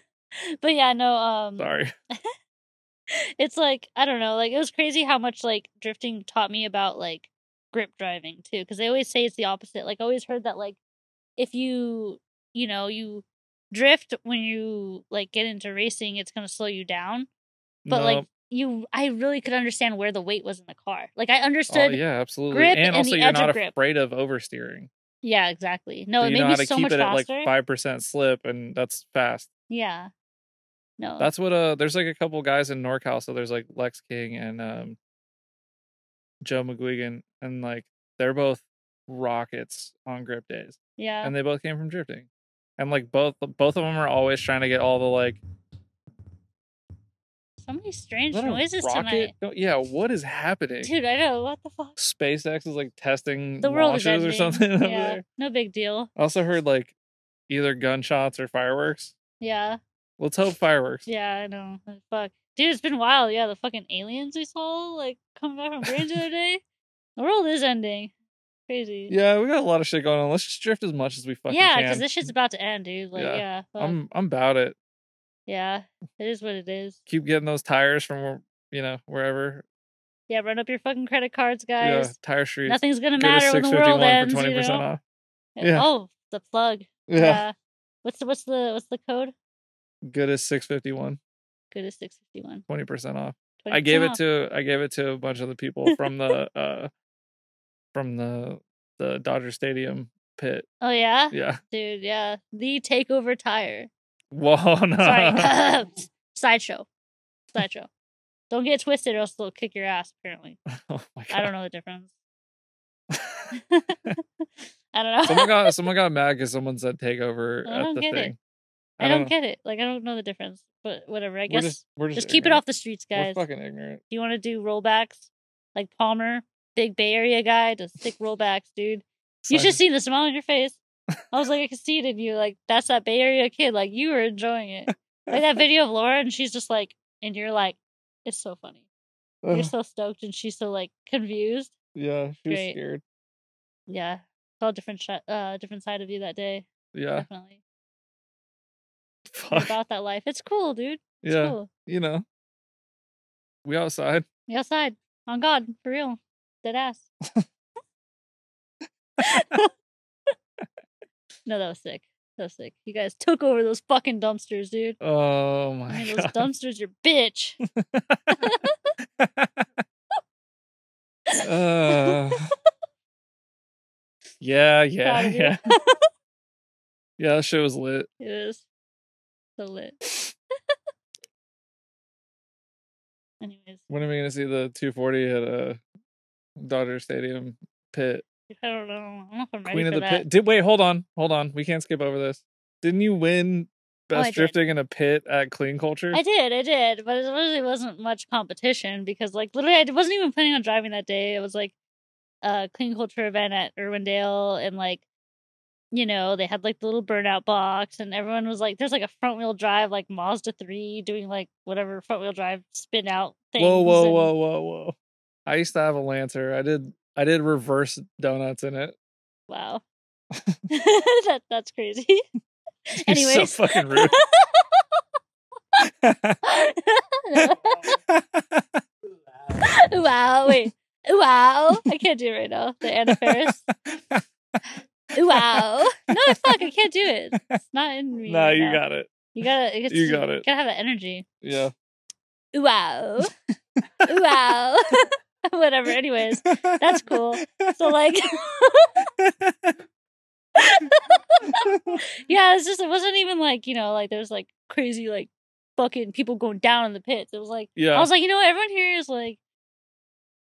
Speaker 1: <laughs>
Speaker 2: but yeah, no. Um,
Speaker 1: Sorry. <laughs> <laughs> <laughs>
Speaker 2: it's like I don't know, like it was crazy how much like drifting taught me about like grip driving too, because they always say it's the opposite. Like I always heard that like if you you know you drift when you like get into racing, it's gonna slow you down. But like you, I really could understand where the weight was in the car. Like I
Speaker 1: Oh,
Speaker 2: understood. yeah.
Speaker 1: yeah, absolutely.
Speaker 2: grip
Speaker 1: and
Speaker 2: and
Speaker 1: also, you're
Speaker 2: edge of
Speaker 1: not afraid of oversteering.
Speaker 2: Yeah, exactly. No,
Speaker 1: so
Speaker 2: it
Speaker 1: you
Speaker 2: made
Speaker 1: know
Speaker 2: me
Speaker 1: how to
Speaker 2: so
Speaker 1: keep
Speaker 2: much
Speaker 1: it at like
Speaker 2: faster.
Speaker 1: five percent slip, and that's fast.
Speaker 2: yeah. No.
Speaker 1: That's what uh there's like a couple guys in NorCal, so there's like Lex King and um Joe McGuigan, and like they're both rockets on grip days.
Speaker 2: yeah.
Speaker 1: And they both came from drifting. And like both both of them are always trying to get all the like
Speaker 2: so many strange
Speaker 1: is that a
Speaker 2: noises
Speaker 1: rocket?
Speaker 2: tonight,
Speaker 1: Yeah, what is happening?
Speaker 2: dude. I know what the fuck.
Speaker 1: SpaceX is like testing
Speaker 2: The world is
Speaker 1: launches or
Speaker 2: ending.
Speaker 1: something <laughs>
Speaker 2: yeah. No big deal.
Speaker 1: I also heard like either gunshots or fireworks.
Speaker 2: Yeah.
Speaker 1: Let's hope fireworks.
Speaker 2: Yeah, I know. Fuck. Dude, it's been wild. Yeah, the fucking aliens we saw, like, coming back from Grange the other day. The world is ending. Crazy.
Speaker 1: Yeah, we got a lot of shit going on. Let's just drift as much as we fucking
Speaker 2: Yeah,
Speaker 1: can.
Speaker 2: because this shit's about to end, dude. Like,
Speaker 1: Yeah.
Speaker 2: yeah. fuck.
Speaker 1: I'm I'm about it.
Speaker 2: yeah. It is what it is.
Speaker 1: Keep getting those tires from you know wherever.
Speaker 2: Yeah, run up your fucking credit cards, guys. Yeah.
Speaker 1: Tire Street.
Speaker 2: Nothing's gonna matter when the world ends.
Speaker 1: for twenty
Speaker 2: you
Speaker 1: percent
Speaker 2: know?
Speaker 1: off. Yeah.
Speaker 2: Oh, the plug.
Speaker 1: Yeah.
Speaker 2: What's the what's the what's the code?
Speaker 1: Goodest six fifty one.
Speaker 2: Goodest six fifty one.
Speaker 1: Twenty percent off. I gave it to I gave it to a bunch of the people <laughs> from the uh from the the Dodger Stadium pit.
Speaker 2: Oh yeah?
Speaker 1: Yeah.
Speaker 2: Dude, yeah. The takeover tire.
Speaker 1: Whoa no. <laughs>
Speaker 2: Sorry. Sideshow. Sideshow. Don't get twisted or else they'll kick your ass, apparently. <laughs>
Speaker 1: oh my god.
Speaker 2: I don't know the difference. I don't know.
Speaker 1: someone got someone got mad because someone said takeover at the
Speaker 2: get it. I don't
Speaker 1: know.
Speaker 2: get it. Like I don't know the difference. But whatever. I
Speaker 1: We're
Speaker 2: guess
Speaker 1: just,
Speaker 2: just,
Speaker 1: we're just,
Speaker 2: keep it off the streets, guys.
Speaker 1: We're fucking ignorant.
Speaker 2: Do you want to do rollbacks? Like Palmer, big Bay Area guy, does sick rollbacks, dude. You should see the smile on your face. I was like, I could see it in you. Like, that's that Bay Area kid. Like, you were enjoying it. Like that <laughs> video of Laura, and she's just like, and you're like, it's so funny. You're so stoked, and she's so like confused.
Speaker 1: yeah, she was
Speaker 2: Great.
Speaker 1: scared.
Speaker 2: Yeah, saw a different sh- uh, different side of you that day.
Speaker 1: Yeah.
Speaker 2: Definitely
Speaker 1: Fuck.
Speaker 2: about that life. It's cool, dude. It's
Speaker 1: Yeah.
Speaker 2: cool.
Speaker 1: You know. We outside.
Speaker 2: We outside on God for real. Dead ass. <laughs> <laughs> no, that was sick. That was sick. You guys took over those fucking dumpsters, dude.
Speaker 1: Oh my
Speaker 2: mean, those dumpsters, your bitch. <laughs>
Speaker 1: uh, Yeah, yeah,
Speaker 2: Proud of you.
Speaker 1: yeah. yeah, that shit was lit.
Speaker 2: It is so lit. Anyways,
Speaker 1: When are we gonna see the 240 at uh Dodger Stadium pit?
Speaker 2: I don't know. I don't know if I'm ready
Speaker 1: Queen of the
Speaker 2: that.
Speaker 1: pit. Did wait, hold on, hold on. We can't skip over this. Didn't you win
Speaker 2: Oh,
Speaker 1: best
Speaker 2: did.
Speaker 1: drifting in a pit at Clean Culture?
Speaker 2: I did, I did, but it really wasn't much competition because, like, literally, I wasn't even planning on driving that day. It was like a clean culture event at Irwindale, and like, you know, they had like the little burnout box, and everyone was like, "There's like a front wheel drive, like Mazda three, doing like whatever front wheel drive spin out thing."
Speaker 1: whoa, whoa, whoa, whoa, whoa. I used to have a Lancer. I did I did reverse donuts in it.
Speaker 2: Wow, <laughs> <laughs> that that's crazy. <laughs>
Speaker 1: You're so fucking rude.
Speaker 2: wow, wait, wow, I can't do it right now. The Anna Faris. Ooh, wow. No, fuck, I can't do it. It's not in me. <laughs>
Speaker 1: no,
Speaker 2: right
Speaker 1: you
Speaker 2: now.
Speaker 1: got it.
Speaker 2: You gotta. It's,
Speaker 1: you got it.
Speaker 2: Gotta have that energy.
Speaker 1: Yeah.
Speaker 2: Wow. <laughs> wow. <laughs> Whatever. Anyways, that's cool. So like, yeah, it's just it wasn't even like you know like there's like crazy like fucking people going down in the pits. It was like
Speaker 1: yeah.
Speaker 2: I was like, you know, what? everyone here is like,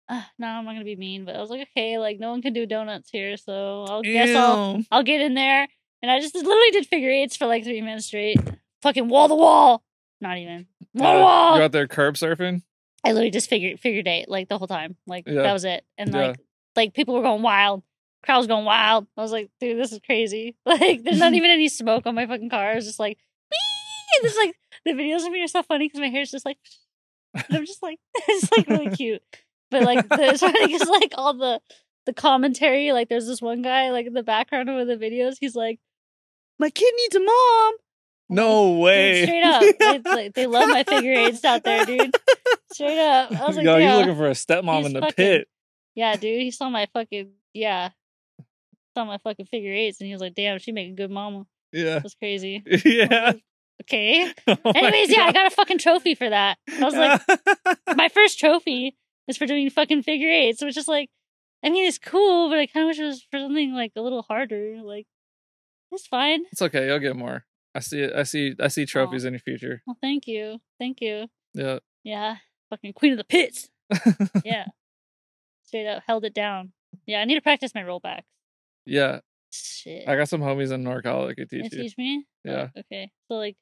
Speaker 2: uh, no, I'm not gonna be mean, but I was like, okay, like no one can do donuts here, so I'll guess I'll I'll get in there. And I just <laughs> literally did figure eights for like three minutes straight. Fucking wall to wall. Not even wall to wall.
Speaker 1: You're out there curb surfing?
Speaker 2: I literally just figured figured eight like the whole time. Like
Speaker 1: Yeah.
Speaker 2: that was it. And
Speaker 1: Yeah.
Speaker 2: like like people were going wild. Crowd was going wild. I was like, dude, this is crazy. <laughs> Like there's not even <laughs> any smoke on my fucking car. It's just like, wee! This like the videos of me are so funny because my hair's just like, and I'm just like, it's like really cute. But like <laughs> the, it's funny because like all the the commentary, like there's this one guy like in the background of the videos. He's like, my kid needs a mom.
Speaker 1: No
Speaker 2: Dude,
Speaker 1: way.
Speaker 2: straight up, they, <laughs> like, they love my figure eights out there, dude. Straight up, I was like,
Speaker 1: Yo,
Speaker 2: yeah.
Speaker 1: he's looking for a stepmom
Speaker 2: He's
Speaker 1: in the
Speaker 2: fucking-
Speaker 1: pit.
Speaker 2: Yeah, dude, he saw my fucking yeah, saw my fucking figure eights, and he was like, "Damn, she make a good mama."
Speaker 1: Yeah.
Speaker 2: That's crazy. <laughs>
Speaker 1: yeah.
Speaker 2: Okay.
Speaker 1: Oh
Speaker 2: Anyways, yeah, I got a fucking trophy for that. I was like, my first trophy is for doing fucking figure eights, which is like, I mean, it's cool, but I kind of wish it was for something like a little harder. Like, it's fine.
Speaker 1: it's okay. You'll get more. I see it. I see. I see oh. trophies in your future.
Speaker 2: Well, thank you, thank you.
Speaker 1: Yeah.
Speaker 2: Yeah, fucking queen of the pits. <laughs> Yeah, straight up held it down. Yeah, I need to practice my rollbacks.
Speaker 1: yeah.
Speaker 2: Shit.
Speaker 1: I got some homies in NorCal that could teach
Speaker 2: you
Speaker 1: you.
Speaker 2: teach me?
Speaker 1: Oh, yeah.
Speaker 2: Oh, okay. So like,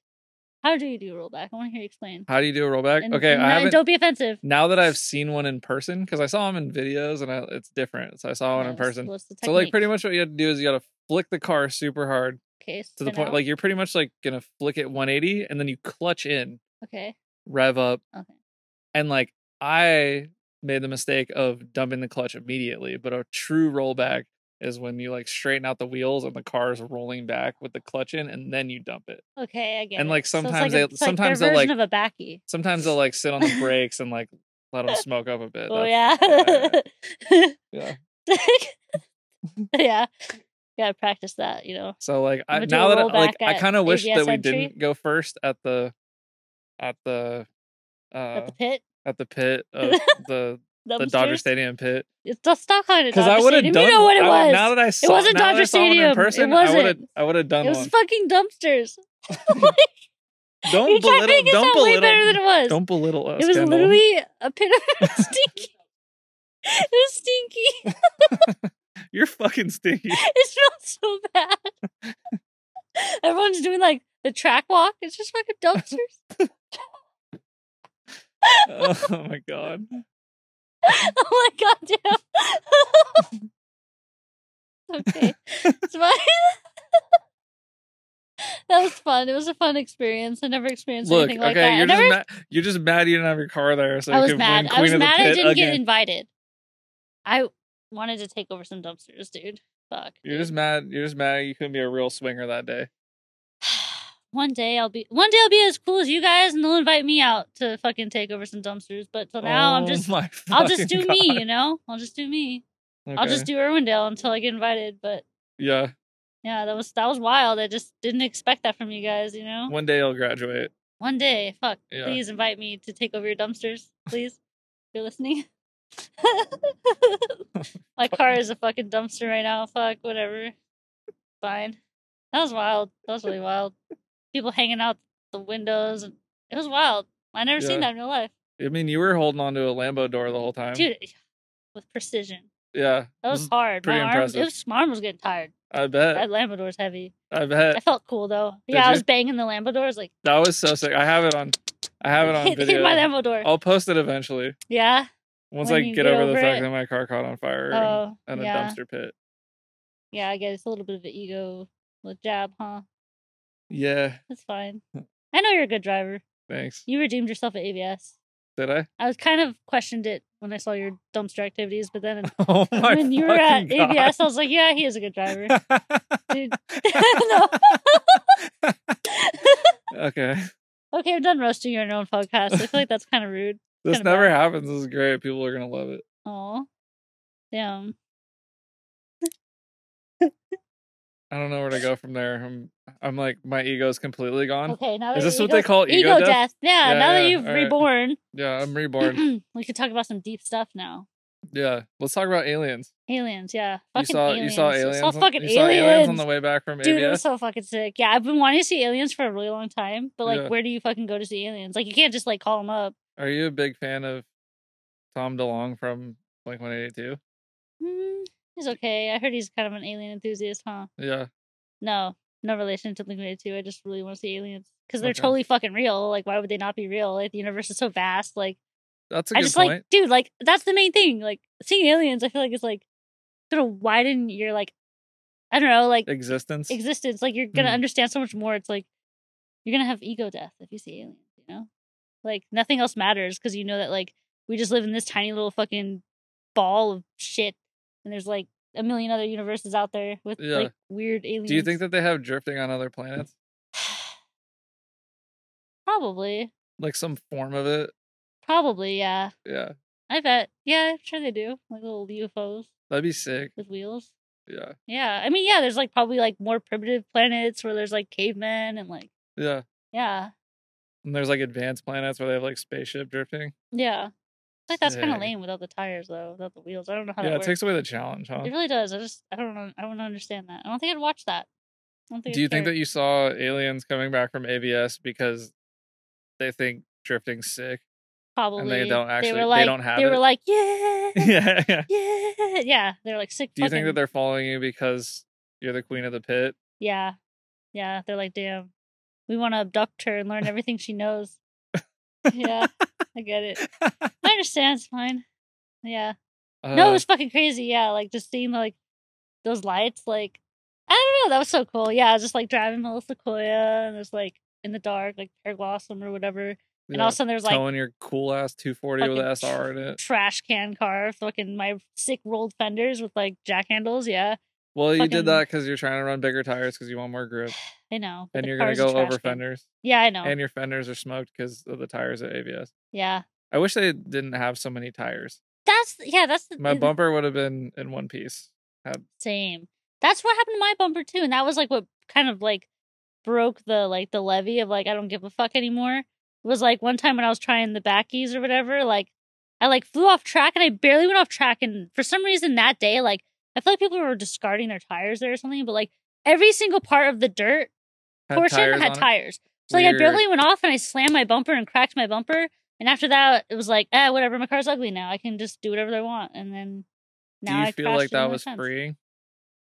Speaker 2: how do you do a rollback? I want to hear you explain.
Speaker 1: How do you do a rollback?
Speaker 2: And-
Speaker 1: okay,
Speaker 2: and
Speaker 1: I haven't.
Speaker 2: Don't be offensive.
Speaker 1: Now that I've seen one in person, because I saw them in videos and I, it's different. So I saw one in person.
Speaker 2: What's the
Speaker 1: So like pretty much what you have to do is you got to flick the car super hard
Speaker 2: okay,
Speaker 1: to the point
Speaker 2: out.
Speaker 1: like you're pretty much like gonna flick it 180 and then you clutch in,
Speaker 2: okay,
Speaker 1: rev up,
Speaker 2: okay,
Speaker 1: and like I made the mistake of dumping the clutch immediately. But a true rollback is when you like straighten out the wheels and the car is rolling back with the clutch in, and then you dump it.
Speaker 2: okay. I get
Speaker 1: And,
Speaker 2: it.
Speaker 1: like,
Speaker 2: So
Speaker 1: sometimes
Speaker 2: a-
Speaker 1: they-
Speaker 2: it's like
Speaker 1: sometimes
Speaker 2: their
Speaker 1: they'll, like-
Speaker 2: of a backy.
Speaker 1: Sometimes they'll like sit on the brakes and like let them smoke up a bit.
Speaker 2: Oh
Speaker 1: That's-
Speaker 2: yeah, <laughs>
Speaker 1: yeah. <laughs>
Speaker 2: yeah. Gotta practice that, you know.
Speaker 1: So like I, now that I, like I kind of wish
Speaker 2: ABS
Speaker 1: that we
Speaker 2: entry.
Speaker 1: didn't go first at the at the uh
Speaker 2: At the pit,
Speaker 1: at the pit <laughs> of the the
Speaker 2: dumpsters.
Speaker 1: Dodger Stadium pit
Speaker 2: It's just stop calling it
Speaker 1: because I would have done
Speaker 2: You know what it
Speaker 1: I-
Speaker 2: was.
Speaker 1: now that I saw it wasn't I
Speaker 2: Dodger
Speaker 1: one
Speaker 2: Stadium.
Speaker 1: in
Speaker 2: It
Speaker 1: person I would have
Speaker 2: wasn't.
Speaker 1: I would have done
Speaker 2: it was
Speaker 1: one.
Speaker 2: fucking dumpsters. <laughs> <laughs>
Speaker 1: Don't
Speaker 2: You're trying to
Speaker 1: belittle
Speaker 2: it
Speaker 1: don't
Speaker 2: sound way better than it was.
Speaker 1: don't belittle us.
Speaker 2: it was
Speaker 1: Kendal.
Speaker 2: literally a pit of <laughs> stinky. it was stinky.
Speaker 1: You're fucking stinky.
Speaker 2: It smelled so bad. Everyone's doing like the track walk. It's just fucking dumpsters.
Speaker 1: oh my god. <laughs>
Speaker 2: oh my god, damn. <laughs> okay, it's fine. <laughs> that was fun. It was a fun experience. I never experienced
Speaker 1: Look,
Speaker 2: anything like
Speaker 1: okay,
Speaker 2: that.
Speaker 1: You're just
Speaker 2: never-
Speaker 1: mad. You're just mad you didn't have your car there, so
Speaker 2: I
Speaker 1: you
Speaker 2: was mad. I was mad I didn't get invited. I wanted to take over some dumpsters, dude. Fuck.
Speaker 1: You're
Speaker 2: dude.
Speaker 1: just mad. You're just mad you couldn't be a real swinger that day.
Speaker 2: One day I'll be one day I'll be as cool as you guys and they'll invite me out to fucking take over some dumpsters. But till now I'm
Speaker 1: Oh
Speaker 2: just I'll just do
Speaker 1: fucking
Speaker 2: me, you know? I'll just do me. I'll just do Irwindale until I get invited. But
Speaker 1: Yeah.
Speaker 2: yeah, that was that was wild. I just didn't expect that from you guys, you know?
Speaker 1: One day I'll graduate.
Speaker 2: One day, fuck.
Speaker 1: Yeah.
Speaker 2: Please invite me to take over your dumpsters, please. If you're listening. <laughs> <laughs> My car is a fucking dumpster right now. Fuck, whatever. Fine. That was wild. That was really wild. People hanging out the windows. and It was wild. I never
Speaker 1: Yeah.
Speaker 2: seen that in real life,
Speaker 1: I mean, you were holding on to a Lambo door the whole time.
Speaker 2: dude. With precision.
Speaker 1: Yeah,
Speaker 2: That was
Speaker 1: this-
Speaker 2: hard. My
Speaker 1: pretty
Speaker 2: arm,
Speaker 1: impressive.
Speaker 2: it was, my arm was getting tired.
Speaker 1: I bet.
Speaker 2: That Lambo door's heavy.
Speaker 1: I bet.
Speaker 2: I felt cool though.
Speaker 1: Did
Speaker 2: Yeah, I was banging the Lambo doors like
Speaker 1: That was so sick. I have it on. I have it <laughs> on
Speaker 2: hit,
Speaker 1: video.
Speaker 2: hit my Lambo door.
Speaker 1: I'll post it eventually
Speaker 2: Yeah.
Speaker 1: once
Speaker 2: When
Speaker 1: I get,
Speaker 2: get
Speaker 1: over, the fact
Speaker 2: it.
Speaker 1: that my car caught on fire and,
Speaker 2: Oh,
Speaker 1: and a
Speaker 2: yeah.
Speaker 1: dumpster pit.
Speaker 2: Yeah, I guess it's a little bit of an ego with jab, huh?
Speaker 1: Yeah,
Speaker 2: That's fine. I know you're a good driver.
Speaker 1: thanks.
Speaker 2: You redeemed yourself at AVS.
Speaker 1: Did I?
Speaker 2: I was kind of questioned it when I saw your dumpster activities, but then <laughs>
Speaker 1: Oh <laughs>
Speaker 2: when you were at
Speaker 1: God.
Speaker 2: AVS, I was like, yeah, he is a good driver. Dude. <laughs> no.
Speaker 1: okay.
Speaker 2: Okay, I'm done roasting you on your own podcast. I feel like that's kind of rude.
Speaker 1: This
Speaker 2: Kinda
Speaker 1: never
Speaker 2: bad.
Speaker 1: happens. This is great. People are gonna love it.
Speaker 2: Oh, damn.
Speaker 1: I don't know where to go from there. I'm, I'm like, my ego's completely gone.
Speaker 2: Okay, now
Speaker 1: Is this what they call ego death?
Speaker 2: Yeah,
Speaker 1: Yeah,
Speaker 2: now that you've
Speaker 1: right.
Speaker 2: reborn,
Speaker 1: Yeah, I'm <clears throat> reborn.
Speaker 2: we could talk about some deep stuff now.
Speaker 1: yeah, let's talk about aliens.
Speaker 2: Aliens, yeah.
Speaker 1: You
Speaker 2: Fucking
Speaker 1: saw,
Speaker 2: aliens.
Speaker 1: you saw
Speaker 2: I
Speaker 1: aliens.
Speaker 2: saw fucking
Speaker 1: you saw aliens on the way back from
Speaker 2: Dude, it was so fucking sick. Yeah, I've been wanting to see aliens for a really long time, but like,
Speaker 1: Yeah.
Speaker 2: where do you fucking go to see aliens? Like, you can't just like call them up.
Speaker 1: Are you a big fan of Tom DeLonge from Blink 182?
Speaker 2: Hmm, he's okay. I heard he's kind of an alien enthusiast, huh?
Speaker 1: Yeah,
Speaker 2: No, no relation to Blink 182. I just really want to see aliens because they're
Speaker 1: Okay.
Speaker 2: totally fucking real. Like, why would they not be real? Like, the universe is so vast. Like,
Speaker 1: that's a
Speaker 2: I just
Speaker 1: point.
Speaker 2: like, dude, like that's the main thing. Like, seeing aliens, I feel like it's like gonna widen your like, I don't know, like
Speaker 1: Existence.
Speaker 2: existence. Like, you're gonna
Speaker 1: Mhm.
Speaker 2: understand so much more. It's like you're gonna have ego death if you see aliens. You know, like nothing else matters because you know that like we just live in this tiny little fucking ball of shit, and there's like a million other universes out there with
Speaker 1: Yeah.
Speaker 2: like weird aliens.
Speaker 1: Do you think that they have drifting on other planets? <sighs>
Speaker 2: Probably.
Speaker 1: Like some form of it?
Speaker 2: Probably, yeah.
Speaker 1: Yeah,
Speaker 2: I bet. Yeah, I'm sure they do. Like little UFOs
Speaker 1: that'd be sick.
Speaker 2: with wheels.
Speaker 1: Yeah,
Speaker 2: Yeah. I mean, yeah, there's like probably like more primitive planets where there's like cavemen and like,
Speaker 1: yeah.
Speaker 2: yeah.
Speaker 1: And there's like advanced planets where they have like spaceship drifting.
Speaker 2: Yeah. Think that's kind of lame without the tires though, without the wheels. I don't know how
Speaker 1: Yeah,
Speaker 2: that
Speaker 1: it
Speaker 2: works.
Speaker 1: takes away the challenge, huh?
Speaker 2: It really does. I just, I don't know. I don't understand that. I don't think I'd watch that. I don't think
Speaker 1: Do you think that you saw aliens coming back from AVS because they think drifting's sick?
Speaker 2: probably And they
Speaker 1: don't actually-
Speaker 2: They
Speaker 1: they
Speaker 2: were like,
Speaker 1: don't have
Speaker 2: They were
Speaker 1: it?
Speaker 2: like, yeah, <laughs> <laughs>
Speaker 1: yeah, yeah.
Speaker 2: yeah, yeah. They're like sick.
Speaker 1: Do you think that they're following you because you're the queen of the pit?
Speaker 2: Yeah. Yeah. They're like, damn, we want to abduct her and learn everything she knows. Yeah. I get it. I <laughs> understand. It's fine. Yeah. no, it
Speaker 1: Uh,
Speaker 2: was fucking crazy. Yeah. Like just seeing like those lights. Like, I don't know. That was so cool. Yeah. I was just like driving little Sequoia and it was like in the dark, like Pearblossom or whatever. And
Speaker 1: yeah,
Speaker 2: all of a sudden there was like
Speaker 1: towing your cool ass 240 with SR in it.
Speaker 2: trash can car, fucking my sick rolled fenders with like jack handles. Yeah.
Speaker 1: Well, you did that because you're trying to run bigger tires because you want more grip, <sighs>
Speaker 2: I know.
Speaker 1: and you're gonna go over
Speaker 2: can.
Speaker 1: fenders,
Speaker 2: Yeah. I know.
Speaker 1: and your fenders are smoked because of the tires at AVS.
Speaker 2: yeah.
Speaker 1: I wish they didn't have so many tires.
Speaker 2: That's, yeah, that's the
Speaker 1: My bumper would have been in one piece. Had
Speaker 2: Same. That's what happened to my bumper too, and that was like what kind of like broke the like the levy of like I don't give a fuck anymore. It was like one time when I was trying the backies or whatever, like I like flew off track and I barely went off track, and for some reason that day, like I feel like people were discarding their tires there or something, but like every single part of the dirt
Speaker 1: had
Speaker 2: portion
Speaker 1: tires
Speaker 2: had
Speaker 1: on it?
Speaker 2: tires. So like I barely went off and I slammed my bumper and cracked my bumper. And after that, it was like, ah, whatever. My car's ugly now. I can just do whatever I want. And then
Speaker 1: Do
Speaker 2: now
Speaker 1: you
Speaker 2: I
Speaker 1: feel like that was freeing?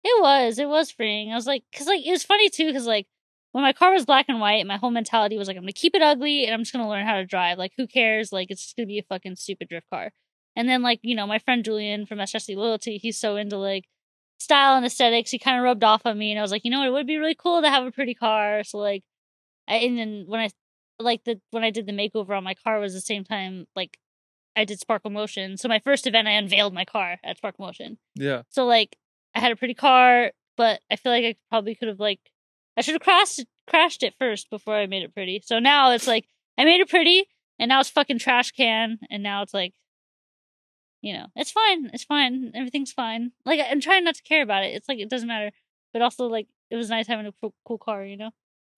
Speaker 2: It was. It was freeing. I was like, because like it was funny too, because like when my car was black and white, my whole mentality was like, I'm gonna keep it ugly and I'm just gonna learn how to drive. Like, who cares? Like, it's just gonna be a fucking stupid drift car. And then like you know, my friend Julian from SSC Loyalty, he's so into like style and aesthetics. He kind of rubbed off on me, and I was like, you know what? It would be really cool to have a pretty car. So like, I, and then when I like the when I did the makeover on my car was the same time like I did Sparkle Motion. So my first event, I unveiled my car at Sparkle Motion.
Speaker 1: Yeah.
Speaker 2: So like I had a pretty car, but I feel like I probably could have like I should have crashed crashed it first before I made it pretty. So now it's like I made it pretty, and now it's fucking trash can, and now it's like, you know, it's fine, it's fine, everything's fine. Like I'm trying not to care about it. It's like it doesn't matter, but also like it was nice having a cool, car, you know.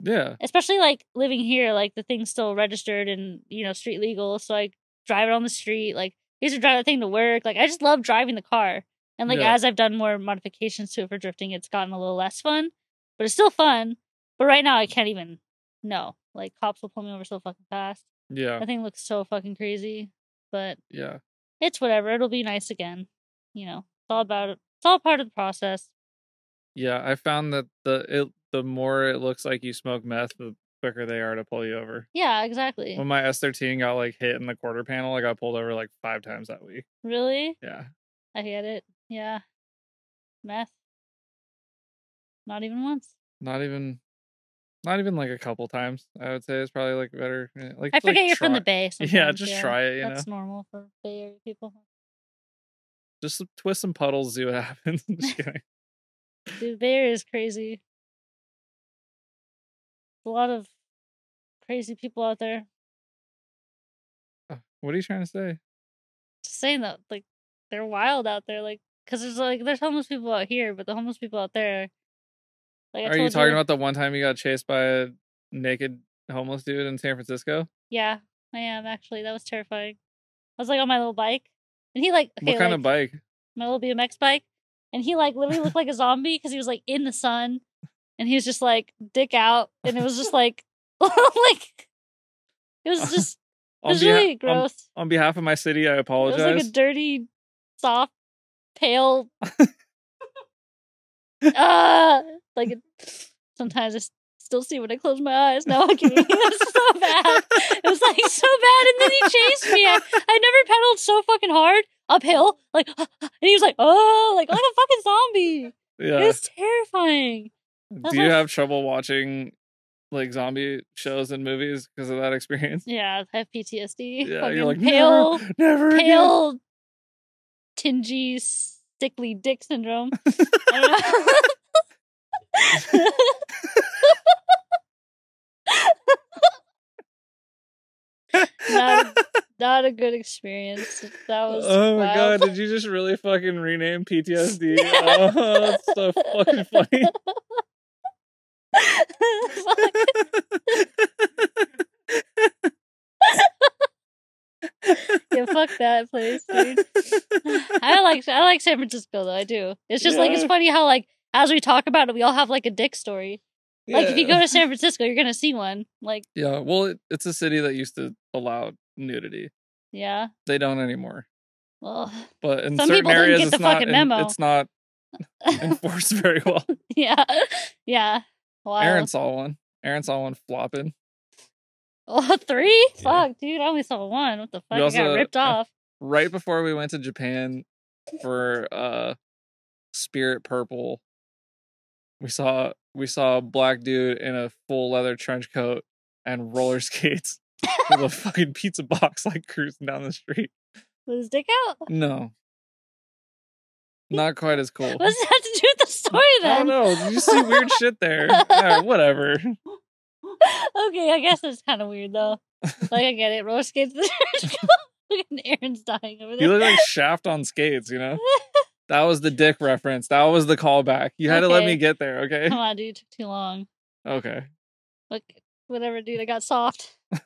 Speaker 1: Yeah.
Speaker 2: Especially like living here, like the thing's still registered and you know street legal, so I drive it on the street. Like I used to drive that thing to work. Like I just love driving the car. And like
Speaker 1: Yeah.
Speaker 2: as I've done more modifications to it for drifting, it's gotten a little less fun. But it's still fun. But right now I can't even no. Like cops will pull me over so fucking fast.
Speaker 1: Yeah.
Speaker 2: That thing looks so fucking crazy. But
Speaker 1: Yeah.
Speaker 2: It's whatever. It'll be nice again. You know. It's all about it. It's all part of the process.
Speaker 1: Yeah. I found that the it the more it looks like you smoke meth, the quicker they are to pull you over.
Speaker 2: Yeah, exactly.
Speaker 1: When my S13 got like hit in the quarter panel, I got pulled over like five times that week.
Speaker 2: really?
Speaker 1: Yeah.
Speaker 2: I get it. Yeah. Meth. Not even once.
Speaker 1: Not even not even like a couple times. I would say it's probably like better. eh, Like
Speaker 2: I forget
Speaker 1: like
Speaker 2: you're from the
Speaker 1: try-
Speaker 2: Bay. <laughs>
Speaker 1: Yeah, just try it, you know.
Speaker 2: That's normal for Bay Area people.
Speaker 1: Just twist some puddles, see what <laughs> happens. Just kidding.
Speaker 2: Dude, Bay Area is crazy. A lot of crazy people out there.
Speaker 1: What are you trying to say?
Speaker 2: Just saying that, like, they're wild out there. Like, because there's like, there's homeless people out here, but the homeless people out there. Like,
Speaker 1: Are you talking about the one time you got chased by a naked homeless dude in San Francisco?
Speaker 2: Yeah, I am actually. That was terrifying. I was like on my little bike, and he like, okay,
Speaker 1: what kind
Speaker 2: like,
Speaker 1: of bike?
Speaker 2: my little BMX bike, and he like literally looked like a zombie because he was like in the sun, and he was just like dick out, and it was just like, <laughs> like, it was <laughs> just it
Speaker 1: On,
Speaker 2: was
Speaker 1: beha-
Speaker 2: really gross.
Speaker 1: on behalf of my city, I apologize.
Speaker 2: It was like a dirty, soft, pale. <laughs> uh like it, sometimes I still see when I close my eyes. No, I'm kidding. It's so bad. It was like so bad, and then he chased me. I, I never pedaled so fucking hard uphill, like, <laughs> and he was like, oh, like like a fucking zombie.
Speaker 1: yeah.
Speaker 2: It was terrifying.
Speaker 1: Do you have trouble watching like zombie shows and movies because of that experience?
Speaker 2: Yeah, I have PTSD.
Speaker 1: Yeah, you're like
Speaker 2: pale,
Speaker 1: never, never again."
Speaker 2: pale, tingy, sickly dick syndrome. <laughs> Not, not a good experience. That was.
Speaker 1: Oh my
Speaker 2: wow.
Speaker 1: god, did you just really fucking rename PTSD? oh, that's so fucking funny. <laughs> <laughs> <laughs>
Speaker 2: yeah, fuck that place, dude. <laughs> I like I like San Francisco though. I do. It's just like it's funny how like as we talk about it, we all have like a dick story. Like if you go to San Francisco, you're gonna see one. Like
Speaker 1: Yeah, well, it, it's a city that used to allow nudity.
Speaker 2: yeah,
Speaker 1: They don't anymore.
Speaker 2: well,
Speaker 1: But in
Speaker 2: Some
Speaker 1: certain areas, it's not.
Speaker 2: fucking
Speaker 1: en-
Speaker 2: memo.
Speaker 1: it's not enforced very well. <laughs>
Speaker 2: yeah, yeah. Wow.
Speaker 1: Aaron saw one. Aaron saw one flopping. <laughs>
Speaker 2: Oh, three?
Speaker 1: Yeah.
Speaker 2: Fuck, dude. I only saw one. What the fuck? I
Speaker 1: also-
Speaker 2: got ripped off.
Speaker 1: right before we went to Japan for uh Spirit Purple, we saw we saw a black dude in a full leather trench coat and roller <laughs> skates with a fucking pizza box like cruising down the street.
Speaker 2: Was his dick out?
Speaker 1: No. Not quite as <laughs> cool.
Speaker 2: What does that have to do with the story then?
Speaker 1: I don't know. Did you see weird shit there? Yeah, whatever.
Speaker 2: Okay, I guess it's kind of weird though. Like I get it. Roller skates. <laughs> Look at Aaron's dying over there.
Speaker 1: You look like Shaft on skates, you know? <laughs> That was the dick reference. That was the callback. You had to let me get there, okay?
Speaker 2: Come on, dude. It took too long.
Speaker 1: Okay.
Speaker 2: Look, whatever, dude. I got soft. <laughs> I'm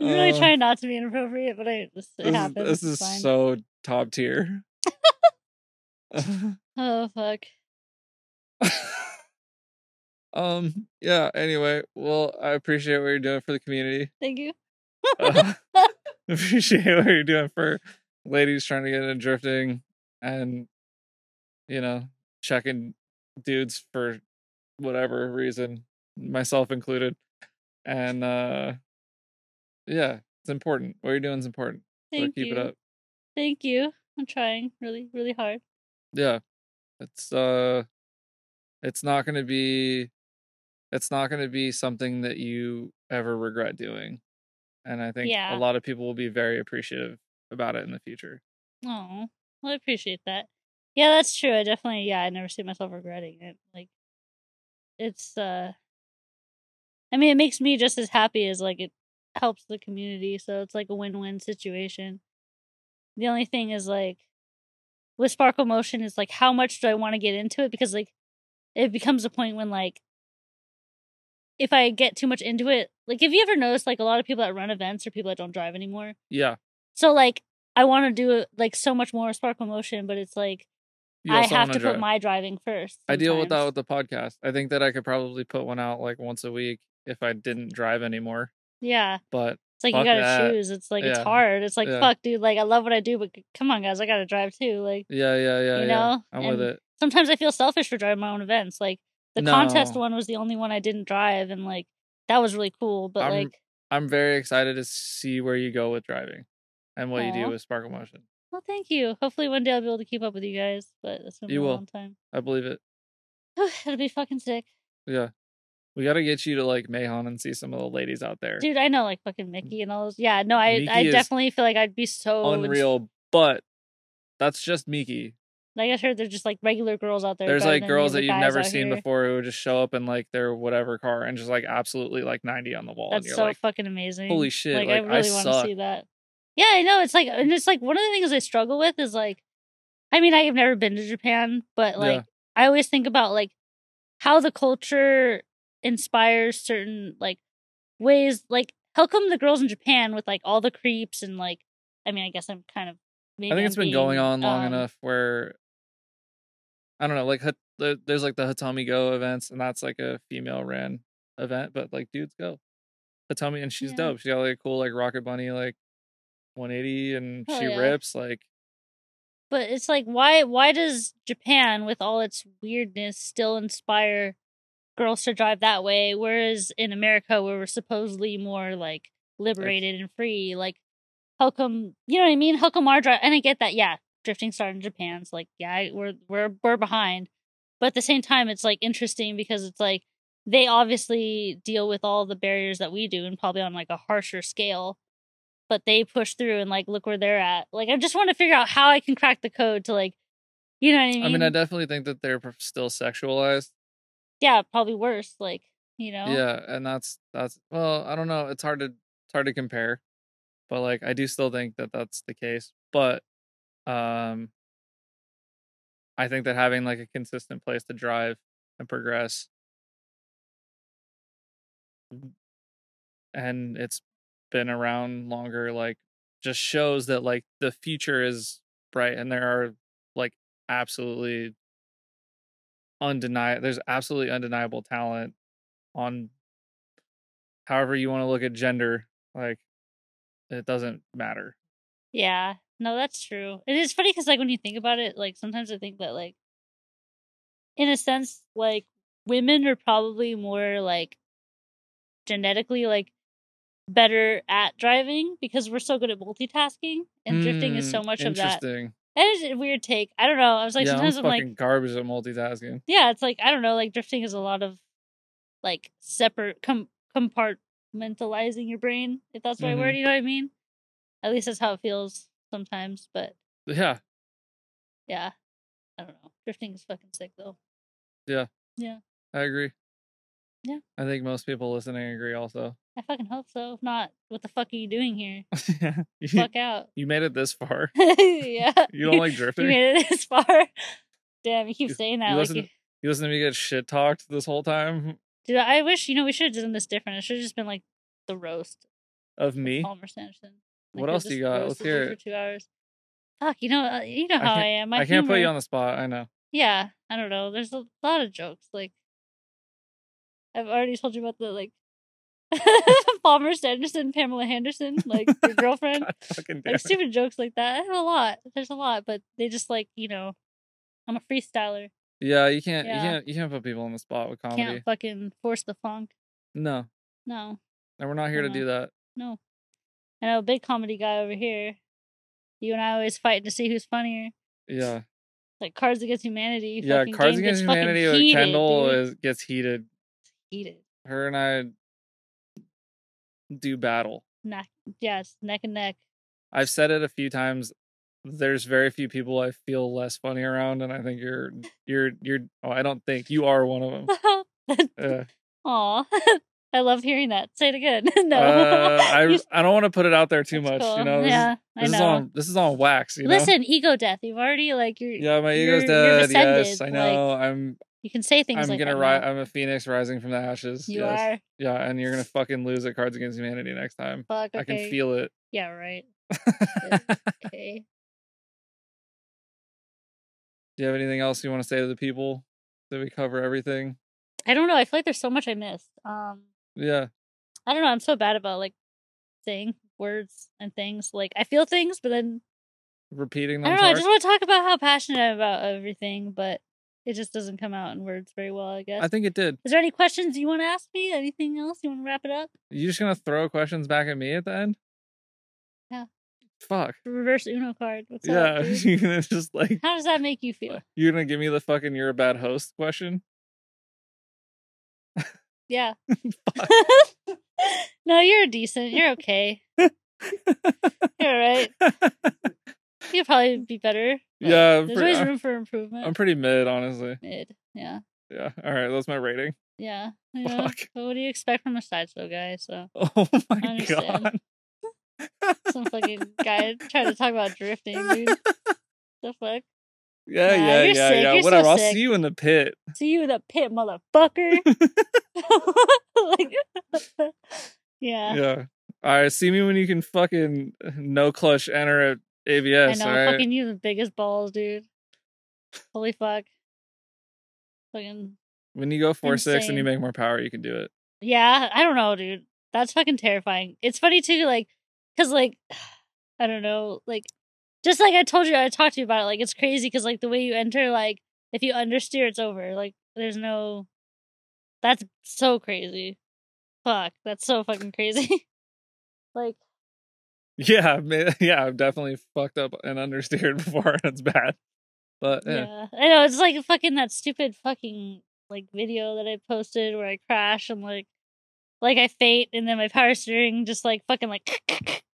Speaker 2: really
Speaker 1: Uh,
Speaker 2: trying not to be inappropriate, but I
Speaker 1: this, is,
Speaker 2: happens.
Speaker 1: this
Speaker 2: It's
Speaker 1: is
Speaker 2: fine.
Speaker 1: so top tier.
Speaker 2: Oh fuck.
Speaker 1: Um. Yeah. Anyway, well, I appreciate what you're doing for the community.
Speaker 2: Thank you.
Speaker 1: Uh, <laughs> <laughs> appreciate what you're doing for ladies trying to get into drifting, and you know, checking dudes for whatever reason, myself included. And uh yeah, it's important. What you're doing is important. So
Speaker 2: Thank
Speaker 1: keep
Speaker 2: you.
Speaker 1: it up.
Speaker 2: Thank you. I'm trying really, really hard.
Speaker 1: yeah it's uh it's not going to be it's not going to be something that you ever regret doing and i think
Speaker 2: Yeah.
Speaker 1: a lot of people will be very appreciative about it in the future
Speaker 2: Oh, well, I appreciate that. Yeah, that's true. I definitely, yeah, I never see myself regretting it. Like, it's, uh, I mean, it makes me just as happy as, like, it helps the community. So it's like a win win situation. The only thing is, like, with Sparkle Motion, is like, how much do I want to get into it? Because, like, it becomes a point when, like, if I get too much into it, like have you ever noticed like a lot of people that run events are people that don't drive anymore.
Speaker 1: Yeah.
Speaker 2: So like I want to do it like so much more sparkle motion, but it's like I have
Speaker 1: wanna drive.
Speaker 2: put my driving first.
Speaker 1: I deal with that with the podcast. I think that I could probably put one out like once a week if I didn't drive anymore.
Speaker 2: yeah.
Speaker 1: But
Speaker 2: It's like you gotta
Speaker 1: that.
Speaker 2: choose. It's like it's hard. It's like
Speaker 1: Yeah.
Speaker 2: fuck, dude. Like I love what I do, but come on, guys, I gotta drive too. Like
Speaker 1: yeah, yeah, yeah,
Speaker 2: You
Speaker 1: yeah.
Speaker 2: know?
Speaker 1: I'm with it.
Speaker 2: sometimes I feel selfish for driving my own events. Like the contest one was the only one I didn't drive, and like that was really cool. But
Speaker 1: I'm
Speaker 2: like,
Speaker 1: I'm very excited to see where you go with driving and what you do with Sparkle Motion.
Speaker 2: well, thank you. Hopefully one day I'll be able to keep up with you guys. But that's gonna be
Speaker 1: You
Speaker 2: a
Speaker 1: will.
Speaker 2: long time.
Speaker 1: I believe it. <sighs>
Speaker 2: It'll be fucking sick,
Speaker 1: Yeah. We got to get you to like Meihan and see some of the ladies out there.
Speaker 2: dude. I know like fucking Miki and all those. Yeah, no, I I
Speaker 1: Miki is
Speaker 2: definitely feel like I'd be so
Speaker 1: Unreal, but that's just Miki.
Speaker 2: Like I heard, there's just like regular girls out there.
Speaker 1: There's like girls that you've never seen
Speaker 2: here.
Speaker 1: before who would just show up in like their whatever car and just like absolutely like 90 on the wall. and
Speaker 2: That's so
Speaker 1: like,
Speaker 2: fucking amazing.
Speaker 1: holy shit,
Speaker 2: Like,
Speaker 1: like,
Speaker 2: I
Speaker 1: I
Speaker 2: really want to see that. Yeah, I know. It's like and it's like one of the things I struggle with is like I mean, I have never been to Japan, but like
Speaker 1: Yeah.
Speaker 2: I always think about like how the culture inspires certain like ways like how come the girls in Japan with like all the creeps and like I mean, I guess I'm kind of maybe
Speaker 1: I think it's been going on long
Speaker 2: um,
Speaker 1: enough where I don't know, like there's like the Hatomi Go events, and that's like a female ran event, but like dudes go Hatomi, and she's
Speaker 2: Yeah.
Speaker 1: dope. She got like a cool like Rocket Bunny like 180, and
Speaker 2: Hell
Speaker 1: she
Speaker 2: yeah.
Speaker 1: rips like
Speaker 2: But it's like why why does Japan with all its weirdness still inspire girls to drive that way whereas in America where we're supposedly more like liberated and free like how come you know what I mean how come our drive and I get that yeah drifting started in Japan so like yeah we're we're we're behind but at the same time it's like interesting because it's like they obviously deal with all the barriers that we do and probably on like a harsher scale but they push through and like look where they're at. Like I just want to figure out how I can crack the code to like, you know what I mean?
Speaker 1: I mean, I definitely think that they're still sexualized.
Speaker 2: yeah, probably worse. Like you know,
Speaker 1: Yeah, and that's that's well, I don't know. It's hard to it's hard to compare, but like I do still think that that's the case. But um, I think that having like a consistent place to drive and progress, and it's been around longer, like just shows that like the future is bright, and there are like absolutely undeniable. There's absolutely undeniable talent on however you want to look at gender like it doesn't matter
Speaker 2: yeah. No, that's true. It is funny because like when you think about it, like sometimes I think that like, in a sense, like women are probably more like genetically like better at driving because we're so good at multitasking and drifting is so
Speaker 1: Hmm,
Speaker 2: much of that.
Speaker 1: interesting
Speaker 2: That is a weird take. I don't know. I was like
Speaker 1: yeah
Speaker 2: sometimes
Speaker 1: i'm
Speaker 2: I'm
Speaker 1: fucking
Speaker 2: like
Speaker 1: garbage at multitasking
Speaker 2: yeah, it's like I don't know, like drifting is a lot of like separate com- compartmentalizing your brain, if that's the right
Speaker 1: Mhm.
Speaker 2: word. You know what I mean? At least that's how it feels sometimes. But
Speaker 1: yeah
Speaker 2: yeah, I don't know. Drifting is fucking sick though. Yeah. Yeah.
Speaker 1: I agree
Speaker 2: Yeah.
Speaker 1: i think most people listening agree also
Speaker 2: I fucking hope so. If not, what the fuck are you doing here? <laughs>
Speaker 1: you,
Speaker 2: fuck out.
Speaker 1: you made it this far <laughs>
Speaker 2: yeah. <laughs>
Speaker 1: you don't like drifting?
Speaker 2: You made it this far. Damn, you keep
Speaker 1: You-
Speaker 2: saying that.
Speaker 1: you
Speaker 2: like
Speaker 1: listen-
Speaker 2: you,
Speaker 1: you listen to me get shit talked this whole time
Speaker 2: dude, I wish you know we should have done this different. It should have just been like the roast.
Speaker 1: of me
Speaker 2: Palmer Sanderson.
Speaker 1: What else do you got? Let's hear it.
Speaker 2: For two hours. Fuck, you know, uh, you know how I,
Speaker 1: can't-
Speaker 2: am. My
Speaker 1: i can't put you on the spot i know
Speaker 2: Yeah, I don't know. There's a lot of jokes. Like, I've already told you about the like <laughs> Palmer Sanderson, Pamela Henderson, like your <laughs> girlfriend.
Speaker 1: God
Speaker 2: like stupid jokes like that. I have a lot. There's a lot, but they just like you know, I'm a freestyler.
Speaker 1: yeah you can't
Speaker 2: Yeah.
Speaker 1: you can't you can't put people on the spot with comedy
Speaker 2: Can't fucking force the funk.
Speaker 1: no
Speaker 2: No,
Speaker 1: and we're not here to
Speaker 2: Uh-huh.
Speaker 1: do that
Speaker 2: no. I know a big comedy guy over here. You and I always fighting to see who's funnier.
Speaker 1: yeah
Speaker 2: Like Cards Against Humanity.
Speaker 1: Yeah, Cards Against Humanity with
Speaker 2: heated, Kendal
Speaker 1: is gets heated.
Speaker 2: heated.
Speaker 1: Her and I do battle.
Speaker 2: Neck, yes, neck and neck.
Speaker 1: I've said it a few times. There's very few people I feel less funny around, and I think you're you're you're. Oh, I don't think you are one of them. Uh, <laughs>
Speaker 2: Aw, <laughs> I love hearing that. Say it again. <laughs> no,
Speaker 1: uh, I I don't want to put it out there too
Speaker 2: that's
Speaker 1: much.
Speaker 2: cool.
Speaker 1: You know, this,
Speaker 2: yeah,
Speaker 1: this
Speaker 2: know.
Speaker 1: is on this is on wax. You know.
Speaker 2: Listen, ego death. You've already like you're.
Speaker 1: Yeah, my ego's dead. Yes, I know. I'm
Speaker 2: You can say things
Speaker 1: I'm
Speaker 2: like
Speaker 1: gonna
Speaker 2: that
Speaker 1: rise. I'm a phoenix rising from the ashes.
Speaker 2: You
Speaker 1: yes.
Speaker 2: are.
Speaker 1: Yeah, and you're gonna fucking lose at Cards Against Humanity next time.
Speaker 2: Fuck. Okay.
Speaker 1: I can feel it.
Speaker 2: Yeah. Right. <laughs> Okay.
Speaker 1: Do you have anything else you want to say to the people? Did we cover everything?
Speaker 2: I don't know. I feel like there's so much I missed. Um.
Speaker 1: Yeah.
Speaker 2: I don't know. I'm so bad about like saying words and things. Like I feel things, but then
Speaker 1: Repeating
Speaker 2: I
Speaker 1: them.
Speaker 2: don't know. I just want to talk about how passionate I'm about everything, but it just doesn't come out in words very well. I guess.
Speaker 1: I think it did.
Speaker 2: Is there any questions you want to ask me? Anything else you want to wrap it up?
Speaker 1: You just gonna throw questions back at me at the end?
Speaker 2: Yeah.
Speaker 1: Fuck.
Speaker 2: Reverse Uno card. What's
Speaker 1: yeah. <laughs>
Speaker 2: up?
Speaker 1: you're gonna just like
Speaker 2: How does that make you feel?
Speaker 1: you're gonna give me the fucking you're a bad host question?
Speaker 2: Yeah. <laughs> <laughs> no, you're decent. You're okay. <laughs> You're alright. You could probably be better.
Speaker 1: Yeah,
Speaker 2: There's always room for improvement.
Speaker 1: I'm pretty mid, honestly.
Speaker 2: Mid. Yeah.
Speaker 1: Yeah. All right, that's my rating.
Speaker 2: Yeah. You know,
Speaker 1: Fuck.
Speaker 2: but what do you expect from a sideshow guy? So
Speaker 1: Oh my god.
Speaker 2: some fucking guy trying to talk about drifting, dude. The fuck?
Speaker 1: Yeah,
Speaker 2: Nah,
Speaker 1: yeah, yeah,
Speaker 2: sick.
Speaker 1: yeah.
Speaker 2: You're so
Speaker 1: Whatever. I'll see you in the pit.
Speaker 2: See you in the pit, motherfucker. <laughs> like, <laughs> yeah.
Speaker 1: Yeah. All right. See me when you can fucking no clutch enter at AVS.
Speaker 2: I know.
Speaker 1: right.
Speaker 2: Fucking you, the biggest balls, dude. Holy fuck. Fucking
Speaker 1: When you go four six and you make more power, you can do it.
Speaker 2: yeah. I don't know, dude. That's fucking terrifying. It's funny too, like, cause like, <sighs> I don't know, like, just like I told you, I talked to you about it. Like, it's crazy because like the way you enter, like, if you understeer, it's over. Like, there's no. That's so crazy. Fuck. That's so fucking crazy. <laughs> like,
Speaker 1: Yeah, <laughs> yeah. I've definitely fucked up and understeered <laughs> before, and it's bad. But yeah.
Speaker 2: Yeah, I know it's like fucking that stupid fucking like video that I posted where I crash and like like I faint and then my power steering just like fucking like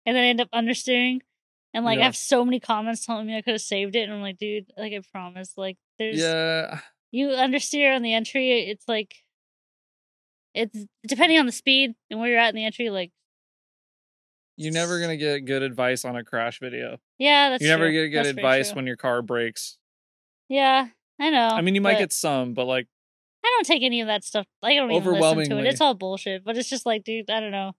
Speaker 2: and then I end up understeering and like I have so many comments telling me I could have saved it and I'm like dude like I promise like there's
Speaker 1: yeah,
Speaker 2: you understeer on the entry it's like it's depending on the speed and where you're at in the entry like
Speaker 1: you're never gonna get good advice on a crash video.
Speaker 2: yeah that's
Speaker 1: you never
Speaker 2: true.
Speaker 1: get good
Speaker 2: That's
Speaker 1: advice when your car breaks.
Speaker 2: yeah I know
Speaker 1: I mean, you might get some, but like,
Speaker 2: I don't take any of that stuff. I don't even listen to it. It's all bullshit. But it's just like, dude, I don't know.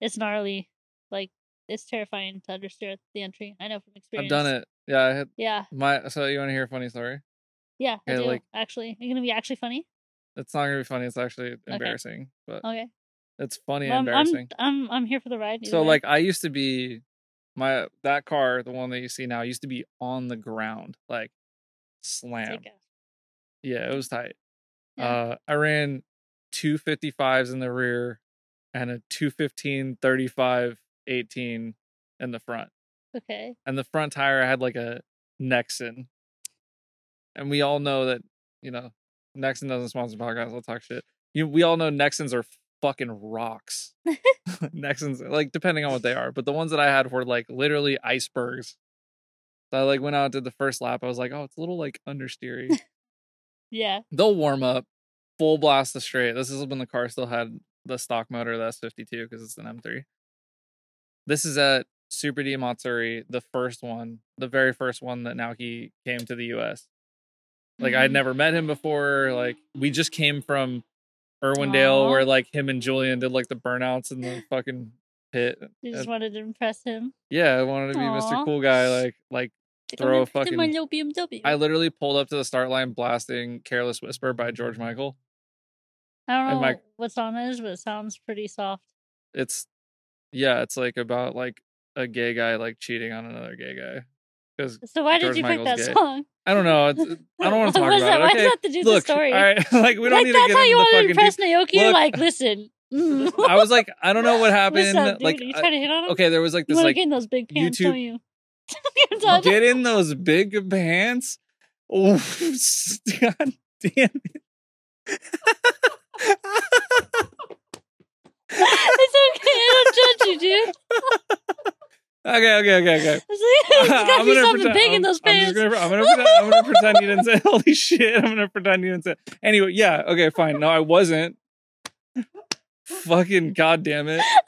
Speaker 2: It's gnarly. Like, it's terrifying to understeer at the entry. I know from experience.
Speaker 1: I've done it. Yeah, I had
Speaker 2: Yeah,
Speaker 1: my. So you want to hear a funny story?
Speaker 2: yeah. I
Speaker 1: Okay,
Speaker 2: do.
Speaker 1: like-
Speaker 2: actually, are you gonna be actually funny?
Speaker 1: It's not gonna be funny. It's actually embarrassing, but
Speaker 2: Okay.
Speaker 1: it's funny
Speaker 2: Well,
Speaker 1: and
Speaker 2: I'm, I'm
Speaker 1: embarrassing.
Speaker 2: I'm I'm here for the ride.
Speaker 1: So
Speaker 2: way.
Speaker 1: like I used to be my that car, the one that you see now, used to be on the ground, like slam. Yeah, it was tight.
Speaker 2: Yeah.
Speaker 1: Uh I ran two fifty fives in the rear and a 215 35 18 in the front.
Speaker 2: Okay.
Speaker 1: And the front tire I had like a Nexen. And we all know that, you know, Nexen doesn't sponsor podcasts, I'll talk shit. You we all know Nexens are fucking rocks. <laughs> <laughs> Nexens, like depending on what they are, but the ones that I had were like literally icebergs. So I like went out did the first lap. I was like, oh, it's a little like understeery. <laughs>
Speaker 2: Yeah.
Speaker 1: They'll warm up, full blast the straight. This is when the car still had the stock motor, the S52, because it's an M3. This is at Super D Matsuri, the first one, the very first one that Naoki came to the US. Like I'd
Speaker 2: Mhm.
Speaker 1: never met him before. Like we just came from Irwindale,
Speaker 2: Aw.
Speaker 1: where like him and Julian did like the burnouts in the fucking pit.
Speaker 2: You just
Speaker 1: And-
Speaker 2: wanted to impress him.
Speaker 1: yeah, I wanted to be Mr. Cool Guy. Like like Throw a
Speaker 2: gonna my
Speaker 1: fucking-
Speaker 2: little BMW.
Speaker 1: I literally pulled up to the start line blasting "Careless Whisper" by George Michael.
Speaker 2: I don't know
Speaker 1: my-
Speaker 2: what song it is, but it sounds pretty soft.
Speaker 1: it's yeah, it's like about like a gay guy like cheating on another gay guy.
Speaker 2: So why
Speaker 1: George
Speaker 2: did you pick
Speaker 1: Michael's
Speaker 2: that
Speaker 1: gay.
Speaker 2: song?
Speaker 1: I don't know, it's, I don't want to <laughs> talk about
Speaker 2: that?
Speaker 1: it.
Speaker 2: Why
Speaker 1: Okay,
Speaker 2: does that have to do
Speaker 1: look,
Speaker 2: the story?
Speaker 1: all right, <laughs> like we don't
Speaker 2: like
Speaker 1: need
Speaker 2: that's
Speaker 1: to get
Speaker 2: how you want to impress Naoki. You're
Speaker 1: Look.
Speaker 2: like, listen. <laughs> mm.
Speaker 1: I was like, I don't know what happened.
Speaker 2: Up,
Speaker 1: like,
Speaker 2: you trying to hit on him?
Speaker 1: okay, there was like this
Speaker 2: to
Speaker 1: like
Speaker 2: get in those big pants,
Speaker 1: YouTube-
Speaker 2: don't you?
Speaker 1: Get in those big pants. Oh, god damn it.
Speaker 2: it's okay. I don't judge you, dude.
Speaker 1: Okay, okay, okay, okay. <laughs>
Speaker 2: There's <laughs> gotta
Speaker 1: I'm
Speaker 2: be
Speaker 1: gonna
Speaker 2: something
Speaker 1: pretend-
Speaker 2: big
Speaker 1: I'm-
Speaker 2: those
Speaker 1: I'm just gonna, I'm gonna pretend, I'm gonna pretend you didn't say <laughs> holy shit. I'm gonna pretend you didn't say. Anyway, yeah, okay, fine. No, I wasn't. Fucking goddamn it!
Speaker 2: I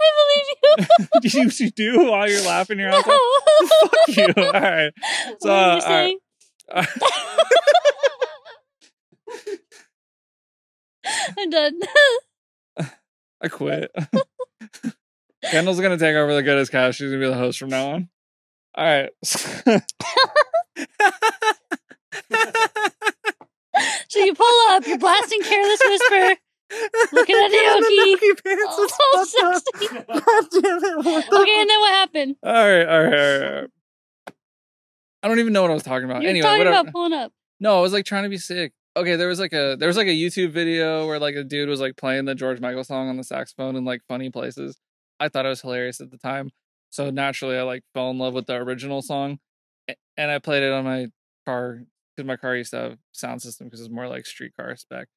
Speaker 2: believe you.
Speaker 1: you, you do while you're laughing your ass off.
Speaker 2: no.
Speaker 1: Fuck you. All right. So,
Speaker 2: what
Speaker 1: uh,
Speaker 2: are you
Speaker 1: right.
Speaker 2: saying? I'm done.
Speaker 1: I quit. Kendal's gonna take over the Goodest Cast. She's gonna be the host from now on. All right. <laughs>
Speaker 2: so you pull up, you're blasting Careless Whisper. Looking at Naoki. Oh, sexy. <laughs> Okay, and then what happened?
Speaker 1: All right, all right, all right, all right. I don't even know what I was talking about.
Speaker 2: You're
Speaker 1: anyway,
Speaker 2: talking
Speaker 1: whatever.
Speaker 2: about pulling up.
Speaker 1: No, I was like trying to be sick. Okay, there was like a there was like a YouTube video where like a dude was like playing the George Michael song on the saxophone in like funny places. I thought it was hilarious at the time. So naturally I like fell in love with the original song. And I played it on my car because my car used to have sound system because it's more like street car spec.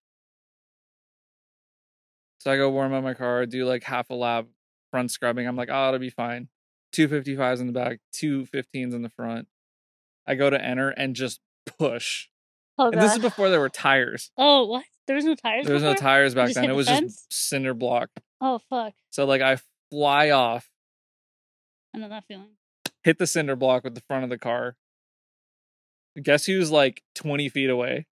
Speaker 1: So I go warm up my car, do like half a lap front scrubbing. I'm like, oh, it'll be fine. 255s in the back, two 15s in the front. I go to enter and just push.
Speaker 2: Oh,
Speaker 1: And this is before there were tires.
Speaker 2: Oh, what? There was no tires
Speaker 1: There was no tires back then.
Speaker 2: hit
Speaker 1: It was
Speaker 2: fence?
Speaker 1: just cinder block.
Speaker 2: Oh, fuck.
Speaker 1: So like I fly off,
Speaker 2: I know that feeling.
Speaker 1: hit the cinder block with the front of the car. Guess who's like 20 feet away?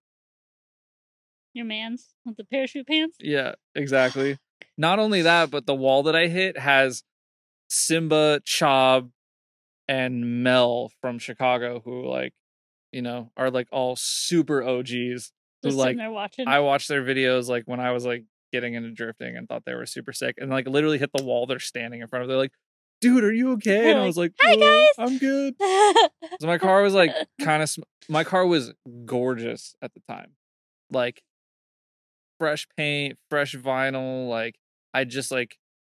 Speaker 2: Your man's with the parachute pants?
Speaker 1: Yeah, exactly. Oh, Not only that, but the wall that I hit has Simba, Chob, and Mel from Chicago, who like, you know, are like all super OGs. Who
Speaker 2: Just
Speaker 1: like
Speaker 2: watching.
Speaker 1: I watched their videos like when I was like getting into drifting and thought they were super sick and like literally hit the wall they're standing in front of. They're like, dude, are you okay? And I was like,
Speaker 2: "Hi,
Speaker 1: "Uh,
Speaker 2: guys."
Speaker 1: I'm good. <laughs> So my car was like <laughs> kind of, sm- my car was gorgeous at the time. Like fresh paint, fresh vinyl. Like I just like,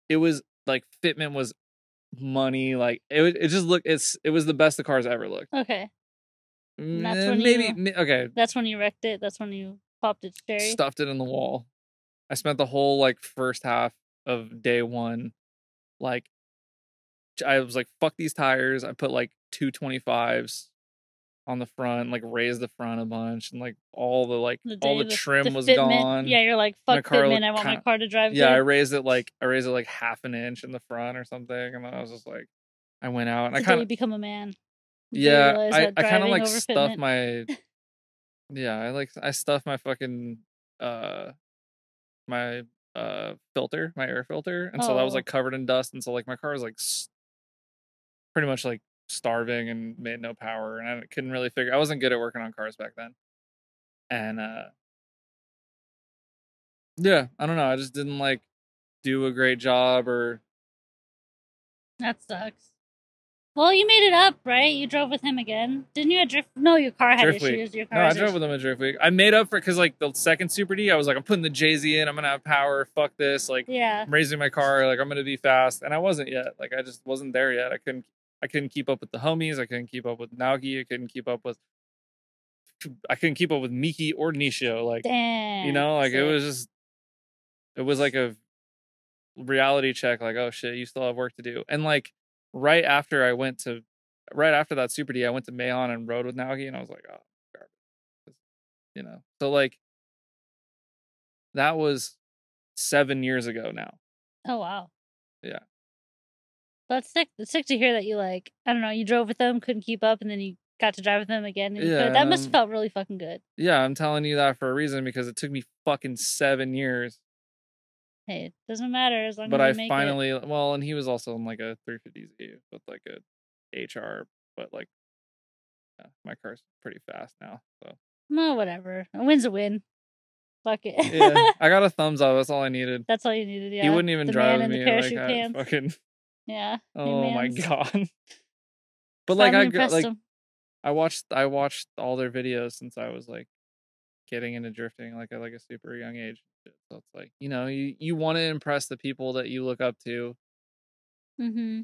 Speaker 1: it was like fitment was money. Like it, it just looked, it's, it was the best the cars ever looked.
Speaker 2: okay. that's when
Speaker 1: maybe,
Speaker 2: you-
Speaker 1: okay,
Speaker 2: That's when you wrecked it. That's when you popped it. cherry.
Speaker 1: stuffed it in the wall. I spent the whole like first half of day one, like I was like, fuck these tires. I put like two twenty fives on the front, like raised the front a bunch, and like all the like
Speaker 2: The
Speaker 1: all
Speaker 2: day
Speaker 1: the trim
Speaker 2: the
Speaker 1: was
Speaker 2: fitment-
Speaker 1: gone.
Speaker 2: Yeah, you're like, fuck
Speaker 1: car
Speaker 2: fitment.
Speaker 1: looked
Speaker 2: I want my car to drive
Speaker 1: yeah, I raised it like I raised it like half an inch in the front or something, and then I was just like, I went out and I
Speaker 2: the
Speaker 1: kind of
Speaker 2: become a man. The
Speaker 1: yeah, I, I kind of like
Speaker 2: stuff
Speaker 1: my <laughs> yeah, I like I stuff my fucking uh my uh filter, my air filter, and so that was
Speaker 2: Oh.
Speaker 1: like covered in dust, and so like my car was like s- pretty much like starving and made no power, and I couldn't really figure. I wasn't good at working on cars back then, and uh yeah, I don't know. I just didn't like do a great job or
Speaker 2: That sucks. Well, you made it up, right? You drove with him again. Didn't you? Have drift? No, your car had
Speaker 1: Drift Week.
Speaker 2: issues. Your car
Speaker 1: No, I drove
Speaker 2: issues.
Speaker 1: with him at Drift Week. I made up for because like the second Super D, I was like, I'm putting the JZ in. I'm gonna have power. Fuck this. Like
Speaker 2: Yeah.
Speaker 1: I'm raising my car. Like I'm gonna be fast, and I wasn't yet. Like I just wasn't there yet. I couldn't. I couldn't keep up with the homies. I couldn't keep up with Naoki. I couldn't keep up with. I couldn't keep up with Miki or Nishio. Like
Speaker 2: Damn.
Speaker 1: you know, like it was just. It was like a reality check. Like oh shit, you still have work to do. And like right after I went to, right after that Super D, I went to Meihan and rode with Naoki, and I was like, oh, garbage. You know, so like. That was seven years ago now.
Speaker 2: Oh wow.
Speaker 1: Yeah.
Speaker 2: That's sick. It's sick to hear that you like. I don't know. You drove with them, couldn't keep up, and then you got to drive with them again. And
Speaker 1: Yeah,
Speaker 2: could. That must have felt really fucking good.
Speaker 1: Yeah, I'm telling you that for a reason because it took me fucking seven years.
Speaker 2: Hey, it doesn't matter as long
Speaker 1: But
Speaker 2: as
Speaker 1: I
Speaker 2: make it.
Speaker 1: finally, well, and he was also in like a 350Z with like a HR, but like, yeah, my car's pretty fast now. So
Speaker 2: No, whatever. A win's a win. Fuck it.
Speaker 1: yeah, <laughs> I got a thumbs up. That's all I needed.
Speaker 2: That's all you needed. Yeah.
Speaker 1: He wouldn't even
Speaker 2: the
Speaker 1: drive
Speaker 2: man in
Speaker 1: me
Speaker 2: the
Speaker 1: like
Speaker 2: parachute pants.
Speaker 1: fucking. <laughs>
Speaker 2: Yeah.
Speaker 1: Oh my god. <laughs> But like I like
Speaker 2: him.
Speaker 1: I watched I watched all their videos since I was like getting into drifting like at like a super young age. So it's like you know you you want to impress the people that you look up to,
Speaker 2: Mm-hmm.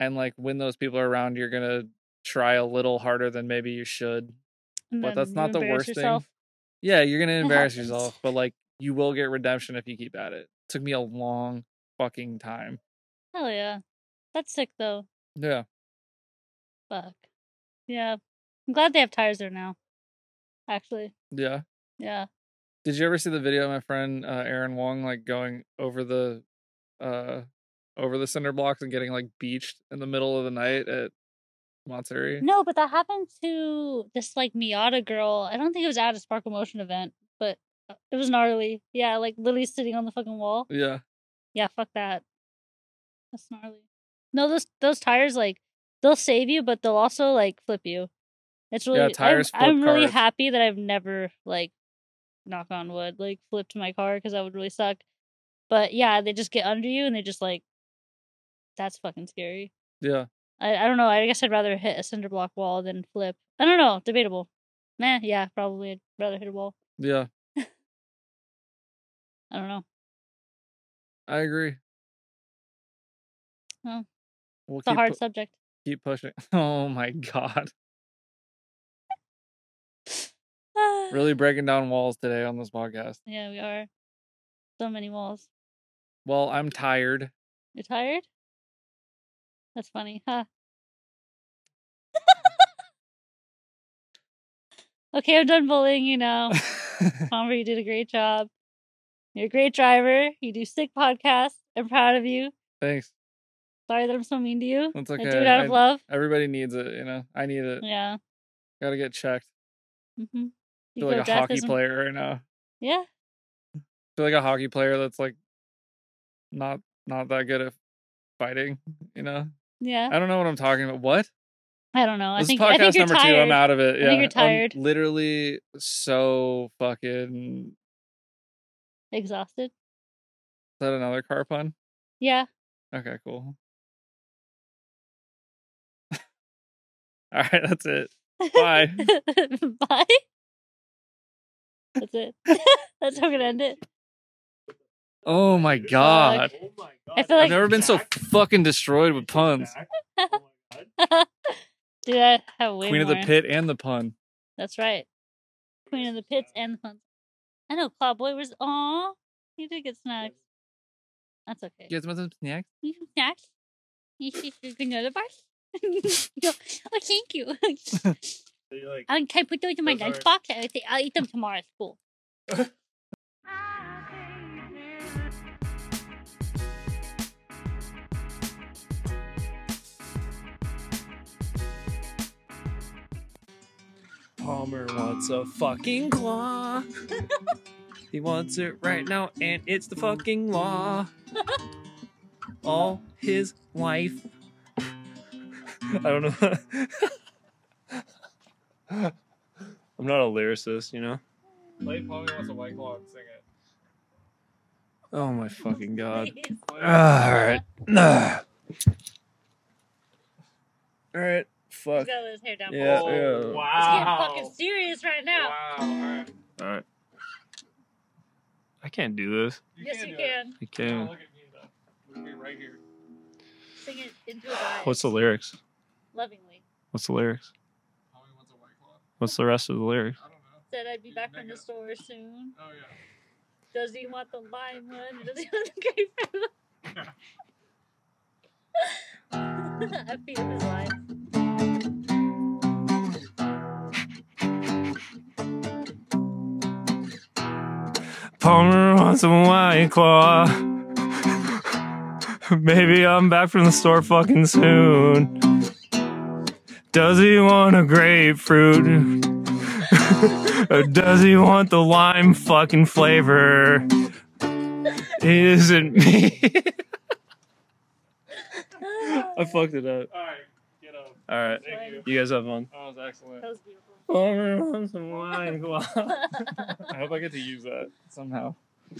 Speaker 1: and like when those people are around, you're gonna try a little harder than maybe you should. But that's not the worst thing. Yeah, you're gonna <laughs> embarrass yourself, but like you will get redemption if you keep at it. Took me a long fucking time.
Speaker 2: Hell yeah. That's sick though.
Speaker 1: Yeah.
Speaker 2: Fuck. Yeah. I'm glad they have tires there now. Actually.
Speaker 1: Yeah.
Speaker 2: Yeah.
Speaker 1: Did you ever see the video of my friend uh, Aaron Wong like going over the uh over the cinder blocks and getting like beached in the middle of the night at Matsuri?
Speaker 2: No, but that happened to this like Miata girl. I don't think it was at a Sparkle Motion event, but It was gnarly. Yeah, like literally sitting on the fucking wall.
Speaker 1: Yeah.
Speaker 2: Yeah, fuck that. That's gnarly. No, those those tires like they'll save you, but they'll also like flip you. It's really
Speaker 1: Yeah,
Speaker 2: I'm-
Speaker 1: tires flip
Speaker 2: I'm, really happy that I've never like knock on wood like flipped my car because that would really suck. But yeah, they just get under you and they just like that's fucking scary.
Speaker 1: Yeah.
Speaker 2: I, I don't know. I guess I'd rather hit a cinder block wall than flip. I don't know. Debatable. Nah, yeah, probably I'd rather hit a wall.
Speaker 1: Yeah. <laughs>
Speaker 2: I don't know.
Speaker 1: I agree.
Speaker 2: Well, It's a hard
Speaker 1: pu-
Speaker 2: subject.
Speaker 1: keep pushing. <laughs> Oh my god. Really breaking down walls today on this podcast.
Speaker 2: Yeah, we are. So many walls.
Speaker 1: Well, I'm tired.
Speaker 2: You're tired? That's funny, huh? <laughs> okay, I'm done bullying you now. <laughs> Palmer, you did a great job. You're a great driver. You do sick podcasts. I'm proud of you.
Speaker 1: Thanks.
Speaker 2: Sorry that I'm so mean to you.
Speaker 1: That's
Speaker 2: I
Speaker 1: okay.
Speaker 2: do it out of love.
Speaker 1: Everybody needs it, you know. I need it.
Speaker 2: Yeah.
Speaker 1: Gotta get checked.
Speaker 2: Mm-hmm.
Speaker 1: Feel like a hockey player right now.
Speaker 2: Yeah.
Speaker 1: I feel like a hockey player that's like not not that good at fighting, you know?
Speaker 2: Yeah.
Speaker 1: I don't know what I'm talking about. What?
Speaker 2: I don't know.
Speaker 1: This
Speaker 2: I think
Speaker 1: is
Speaker 2: I
Speaker 1: podcast
Speaker 2: think you're
Speaker 1: number
Speaker 2: tired.
Speaker 1: two. I'm out of it.
Speaker 2: I
Speaker 1: Yeah.
Speaker 2: think you're
Speaker 1: I'm
Speaker 2: tired.
Speaker 1: literally so fucking
Speaker 2: exhausted.
Speaker 1: is that another car pun?
Speaker 2: Yeah.
Speaker 1: Okay, cool. <laughs> All right, that's it. Bye. <laughs>
Speaker 2: Bye. That's it. <laughs> <laughs> That's how we're gonna end it.
Speaker 1: Oh my god.
Speaker 3: Oh my god.
Speaker 2: I feel like-
Speaker 1: I've never been so fucking destroyed with puns.
Speaker 3: Oh my god. <laughs>
Speaker 2: Dude, I have way
Speaker 1: Queen of
Speaker 2: more.
Speaker 1: the pit and the pun.
Speaker 2: That's right. Queen of the pits and the puns. I know Clawboy was. Aw, he did get snacks. That's okay.
Speaker 1: You guys want some snacks?
Speaker 2: You some snacks? You see the granola bars? Yo, oh, thank you.
Speaker 3: So you're like,
Speaker 2: Um, can put those in my
Speaker 3: Those
Speaker 2: lunchbox? I think I'll eat them tomorrow at school.
Speaker 4: Palmer wants a fucking claw. he wants it right now, and it's the fucking law. All his life. <laughs> I don't know. <laughs> I'm not a lyricist, you know?
Speaker 1: Play Polly wants a white claw and sing it.
Speaker 4: Oh my fucking god. <laughs>
Speaker 2: Please.
Speaker 4: Ah, alright. Alright,
Speaker 2: He's
Speaker 4: fuck.
Speaker 2: got his hair down.
Speaker 4: Yeah,
Speaker 3: oh,
Speaker 4: yeah.
Speaker 2: It's getting fucking serious right now.
Speaker 1: Wow. All right.
Speaker 4: Alright. I can't do this.
Speaker 2: yes,
Speaker 1: can
Speaker 2: you can.
Speaker 4: I can't.
Speaker 1: look at me though. Look at me right here.
Speaker 2: Sing it into his eyes.
Speaker 4: What's the lyrics?
Speaker 2: Lovingly.
Speaker 4: What's the lyrics?
Speaker 1: Polly wants a white claw.
Speaker 4: What's the rest of the lyrics?
Speaker 1: I don't know.
Speaker 2: Said I'd be back from the store soon.
Speaker 1: Oh yeah.
Speaker 2: Does he want the lime one? Does he want the grapefruit? <laughs> <laughs> I feed him his lime.
Speaker 4: Palmer wants a white claw. <laughs> Maybe I'm back from the store fucking soon. Does he want a grapefruit? <laughs> or does he want the lime fucking flavor? Is it me? <laughs> I fucked it up.
Speaker 1: All right. Get up.
Speaker 4: All right.
Speaker 1: Thank you.
Speaker 4: You guys have fun.
Speaker 1: That was excellent.
Speaker 2: That was beautiful.
Speaker 4: Palmer wants a white claw.
Speaker 1: I hope I get to use that somehow.